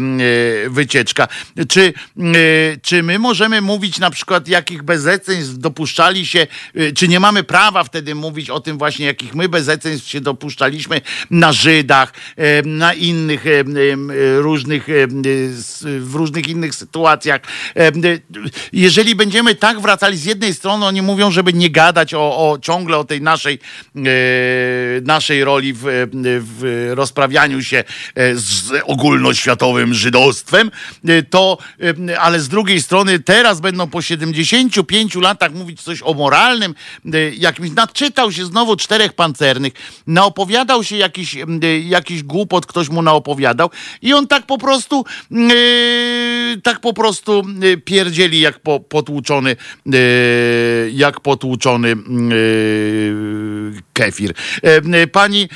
wycieczka. Czy, y, czy my możemy mówić na przykład, jakich bezeceństw dopuszczali się, czy nie mamy prawa wtedy mówić o tym właśnie, jakich my bezeceństw się dopuszczaliśmy na Żydach, na innych różnych, w różnych innych sytuacjach. Jeżeli będziemy tak wracali z jednej strony, oni mówią, żeby nie gadać o, o ciągle o tej naszej, e, naszej roli w, w rozprawianiu się e, z ogólnoświatowym żydostwem, e, to, e, ale z drugiej strony teraz będą po 75 latach mówić coś o moralnym, e, jakimś, naczytał się znowu czterech pancernych, naopowiadał się jakiś, e, jakiś głupot, ktoś mu naopowiadał. I on tak po prostu e, tak po prostu e, pierdzieli jak po, potłuczony e, jak potłuczony e, kefir. E, Pani,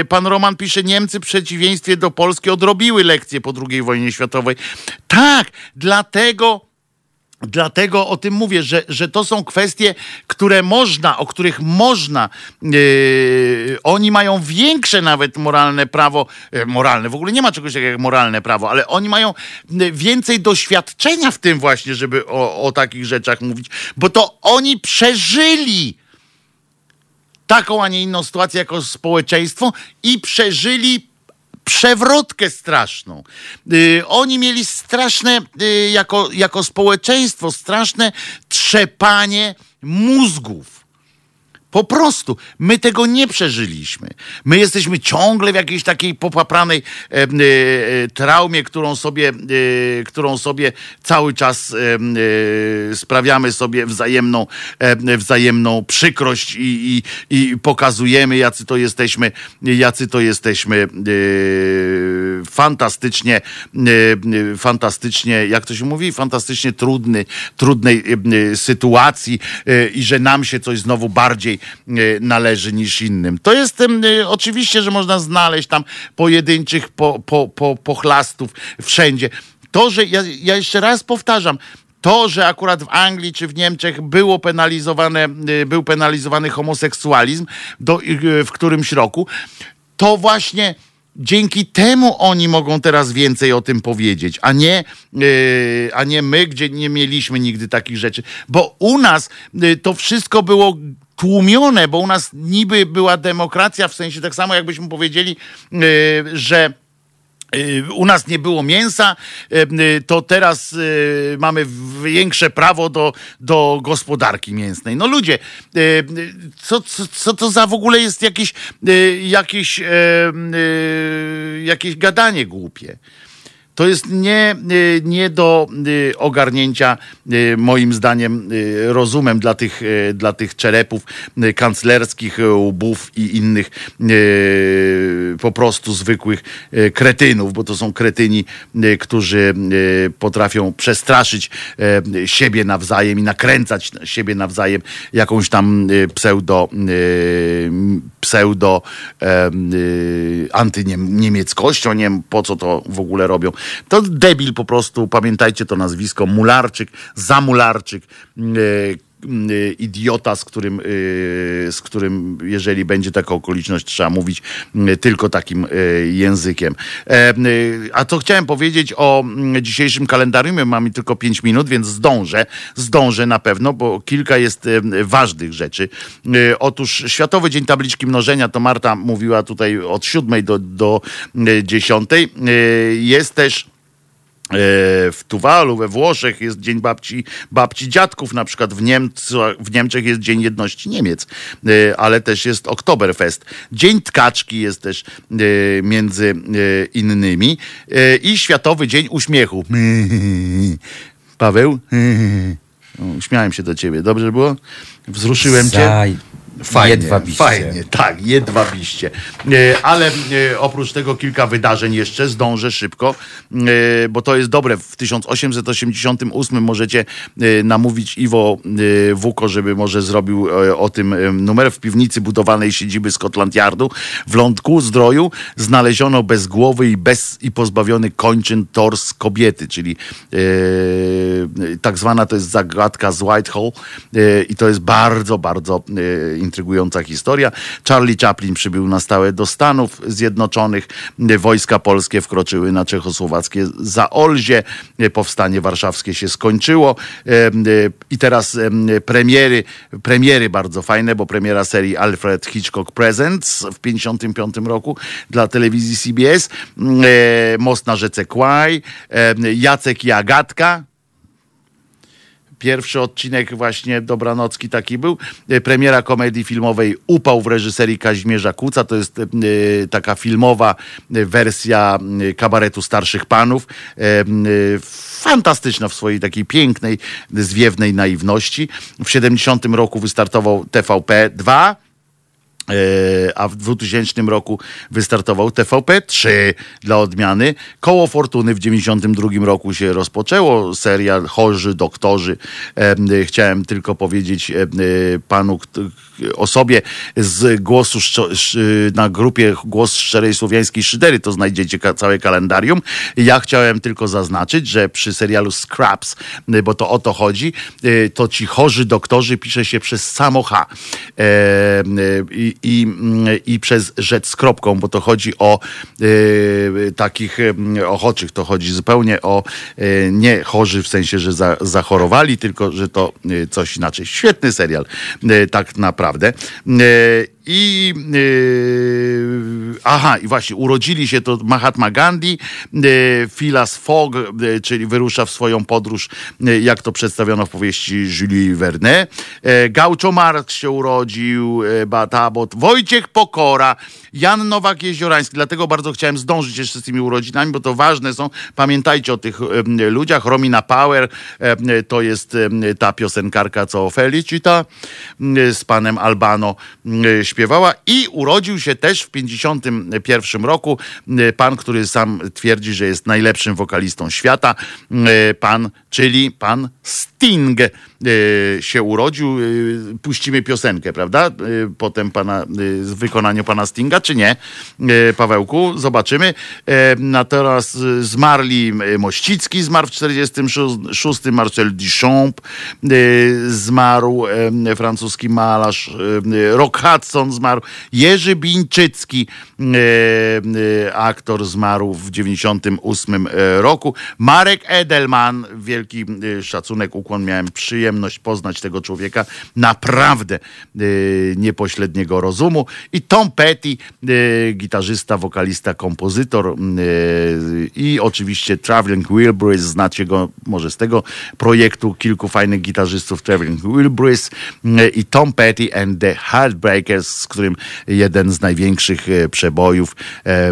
e, pan Roman pisze, Niemcy w przeciwieństwie do Polski odrobiły lekcje po II wojnie światowej. Tak, dlatego Dlatego o tym mówię, że, że to są kwestie, które można, o których można. Yy, oni mają większe nawet moralne prawo, e, moralne, w ogóle nie ma czegoś takiego jak moralne prawo, ale oni mają e, więcej doświadczenia w tym właśnie, żeby o, o takich rzeczach mówić, bo to oni przeżyli taką, a nie inną sytuację jako społeczeństwo i przeżyli przewrotkę straszną. Y, oni mieli straszne, y, jako, jako społeczeństwo, straszne trzepanie mózgów. Po prostu my tego nie przeżyliśmy. My jesteśmy ciągle w jakiejś takiej popapranej e, e, traumie, którą sobie, e, którą sobie cały czas e, sprawiamy sobie wzajemną, wzajemną przykrość i, i, i pokazujemy, jacy to jesteśmy, jacy to jesteśmy e, fantastycznie, e, fantastycznie, jak to się mówi, fantastycznie trudny, trudnej sytuacji i że nam się coś znowu bardziej e, należy niż innym. To jest e, oczywiście, że można znaleźć tam pojedynczych po, po, po, pochlastów wszędzie. To, że ja, ja jeszcze raz powtarzam, to, że akurat w Anglii czy w Niemczech było penalizowane, y, był penalizowany homoseksualizm do, w którymś roku, to właśnie dzięki temu oni mogą teraz więcej o tym powiedzieć, a nie, y, a nie my, gdzie nie mieliśmy nigdy takich rzeczy. Bo u nas y, to wszystko było tłumione, bo u nas niby była demokracja, w sensie tak samo jakbyśmy powiedzieli, y, że y, u nas nie było mięsa, y, to teraz mamy większe prawo do, do gospodarki mięsnej. No ludzie, co, co, co to za w ogóle jest jakieś, jakieś, jakieś gadanie głupie? To jest nie, y, nie do y, ogarnięcia, y, moim zdaniem, rozumem dla tych, dla tych czerepów kanclerskich, łbów i innych po prostu zwykłych kretynów, bo to są kretyni, którzy potrafią przestraszyć siebie nawzajem i nakręcać siebie nawzajem jakąś tam pseudo, pseudo antyniemieckością. Nie wiem, po co to w ogóle robią. To debil po prostu, pamiętajcie to nazwisko, Mularczyk, Zamularczyk, yy, idiota, z którym, e, z którym, jeżeli będzie taka okoliczność, trzeba mówić tylko takim językiem. A co chciałem powiedzieć o dzisiejszym kalendarium, mamy tylko 5 minut, więc zdążę, zdążę na pewno, bo kilka jest ważnych rzeczy. Otóż Światowy Dzień Tabliczki Mnożenia, to Marta mówiła tutaj od 7 do, do 10. Jest też E, w Tuwalu, we Włoszech jest Dzień Babci, babci Dziadków, na przykład w, Niemcy, w Niemczech jest Dzień Jedności Niemiec, e, ale też jest Oktoberfest. Dzień Tkaczki jest też e, między innymi i Światowy Dzień Uśmiechu. Paweł? Uśmiałem się do ciebie. Dobrze było? Wzruszyłem cię? Fajnie, jedwabiście. fajnie, tak, jedwabiście. E, ale e, oprócz tego kilka wydarzeń jeszcze zdążę szybko, e, bo to jest dobre. W 1888 możecie namówić Iwo Wuko, żeby może zrobił o tym numer. W piwnicy budowanej siedziby Scotland Yardu w Lądku Zdroju znaleziono bez głowy i, bez, i pozbawiony kończyn tors kobiety, czyli tak zwana to jest zagadka z Whitehall i to jest bardzo, bardzo intrygująca historia. Charlie Chaplin przybył na stałe do Stanów Zjednoczonych. Wojska polskie wkroczyły na czechosłowackie Zaolzie. Powstanie warszawskie się skończyło. I teraz premiery, premiery bardzo fajne, bo premiera serii Alfred Hitchcock Presents w 55 roku dla telewizji CBS. Most na rzece Kwaj. Jacek i Agatka Pierwszy odcinek właśnie Dobranocki taki był. E, premiera komedii filmowej Upał w reżyserii Kazimierza Kuca. To jest e, taka filmowa e, wersja kabaretu starszych panów. Fantastyczna w swojej takiej pięknej, zwiewnej naiwności. W 70 roku wystartował TVP 2 E, a w 2000 roku wystartował TVP3 dla odmiany. Koło Fortuny w 92 roku się rozpoczęło, serial Chorzy Doktorzy. E, chciałem tylko powiedzieć e, panu, osobie z głosu na grupie Głos Szczerej Słowiańskiej Szydery, to znajdziecie całe kalendarium. Ja chciałem tylko zaznaczyć, że przy serialu Scraps, bo to o to chodzi, to ci chorzy doktorzy pisze się przez samo H. I, i, i przez rzecz z kropką, bo to chodzi o y, takich y, ochoczych, to chodzi zupełnie o y, nie chorzy w sensie, że za, zachorowali, tylko że to coś inaczej. Świetny serial, tak naprawdę naprawdę. E, i yy, aha, i właśnie urodzili się to Mahatma Gandhi, yy, Fogg, yy, czyli wyrusza w swoją podróż, jak to przedstawiono w powieści Julie Verne. Gaucho Marx się urodził, Batabot, Wojciech Pokora, Jan Nowak-Jeziorański. Dlatego bardzo chciałem zdążyć jeszcze z tymi urodzinami, bo to ważne są. Pamiętajcie o tych ludziach. Romina Power to jest ta piosenkarka, co Felicita z panem Albano yy, śpiewała i urodził się też w 51 roku e, pan, który sam twierdzi, że jest najlepszym wokalistą świata, e, pan, czyli pan Sting się urodził. Puścimy piosenkę, prawda? Potem pana, w wykonaniu pana Stinga, czy nie? Pawełku, zobaczymy. Natomiast zmarli Mościcki, zmarł w 46, Marcel Duchamp zmarł, francuski malarz, Rock Hudson zmarł, Jerzy Bińczycki e, aktor zmarł w 98 e, roku. Marek Edelman, wielki e, szacunek, ukłon, miałem przyjemność poznać tego człowieka, naprawdę e, niepośredniego rozumu. I Tom Petty, e, gitarzysta, wokalista, kompozytor e, i oczywiście Traveling Wilburys, znacie go może z tego projektu, kilku fajnych gitarzystów, Traveling Wilburys e, i Tom Petty and the Heartbreakers, z którym jeden z największych przebojów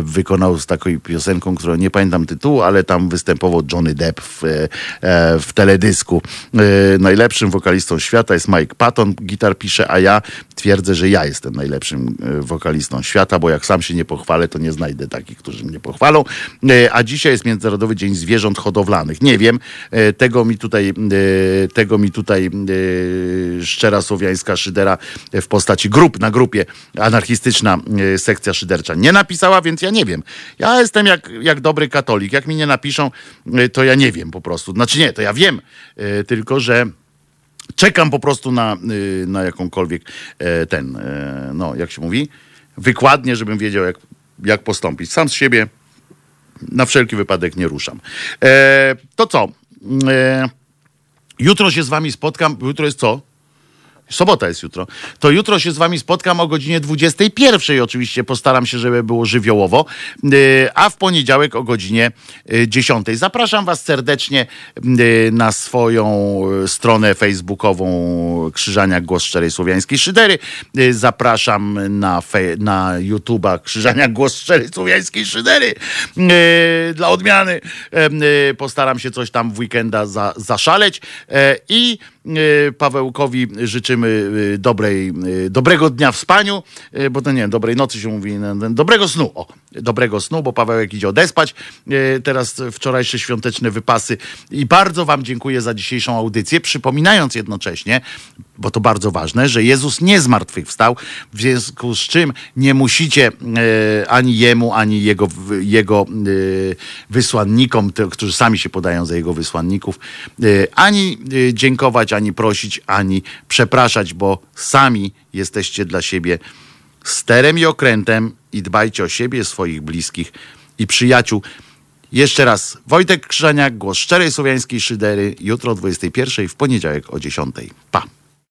wykonał z taką piosenką, którą nie pamiętam tytułu, ale tam występował Johnny Depp w, w teledysku. E, Najlepszym wokalistą świata jest Mike Patton, gitar pisze, a ja twierdzę, że ja jestem najlepszym e, wokalistą świata, bo jak sam się nie pochwalę, to nie znajdę takich, którzy mnie pochwalą. E, A dzisiaj jest Międzynarodowy Dzień Zwierząt Hodowlanych. Nie wiem, e, tego mi tutaj, tego mi tutaj szczera słowiańska szydera w postaci grup na grupie anarchistyczna sekcja szydercza nie napisała, więc ja nie wiem. Ja jestem jak, jak dobry katolik. Jak mi nie napiszą, to ja nie wiem po prostu. Znaczy nie, to ja wiem, tylko że czekam po prostu na, y, na jakąkolwiek e, ten, e, no jak się mówi, wykładnię, żebym wiedział jak, jak postąpić. Sam z siebie na wszelki wypadek nie ruszam. E, to co? Jutro się z wami spotkam. Jutro jest co? Sobota jest jutro. To jutro się z wami spotkam o godzinie 21. Oczywiście postaram się, żeby było żywiołowo. Yy, A w poniedziałek o godzinie yy, 10. Zapraszam was serdecznie yy, na swoją stronę facebookową Krzyżania Głos Szczerej Słowiańskiej Szydery. Zapraszam na, na YouTube'a Krzyżania Głos Szczerej Słowiańskiej Szydery. Dla odmiany postaram się coś tam w weekenda za, zaszaleć. I Pawełkowi życzymy yy, dobrej, yy, dobrego dnia w spaniu, bo to nie wiem, dobrej nocy się mówi, no, no, dobrego snu, o, dobrego snu, bo Pawełek idzie odespać. Teraz wczorajsze świąteczne wypasy i bardzo wam dziękuję za dzisiejszą audycję, przypominając jednocześnie, bo to bardzo ważne, że Jezus nie zmartwychwstał, w związku z czym nie musicie e, ani jemu, ani jego, jego e, wysłannikom, te, którzy sami się podają za jego wysłanników, e, ani e, dziękować, ani prosić, ani przepraszać, bo sami jesteście dla siebie sterem i okrętem i dbajcie o siebie, swoich bliskich i przyjaciół. Jeszcze raz, Wojtek Krzyżaniak, głos szczerej słowiańskiej szydery, jutro o 21, w poniedziałek o 10. Pa!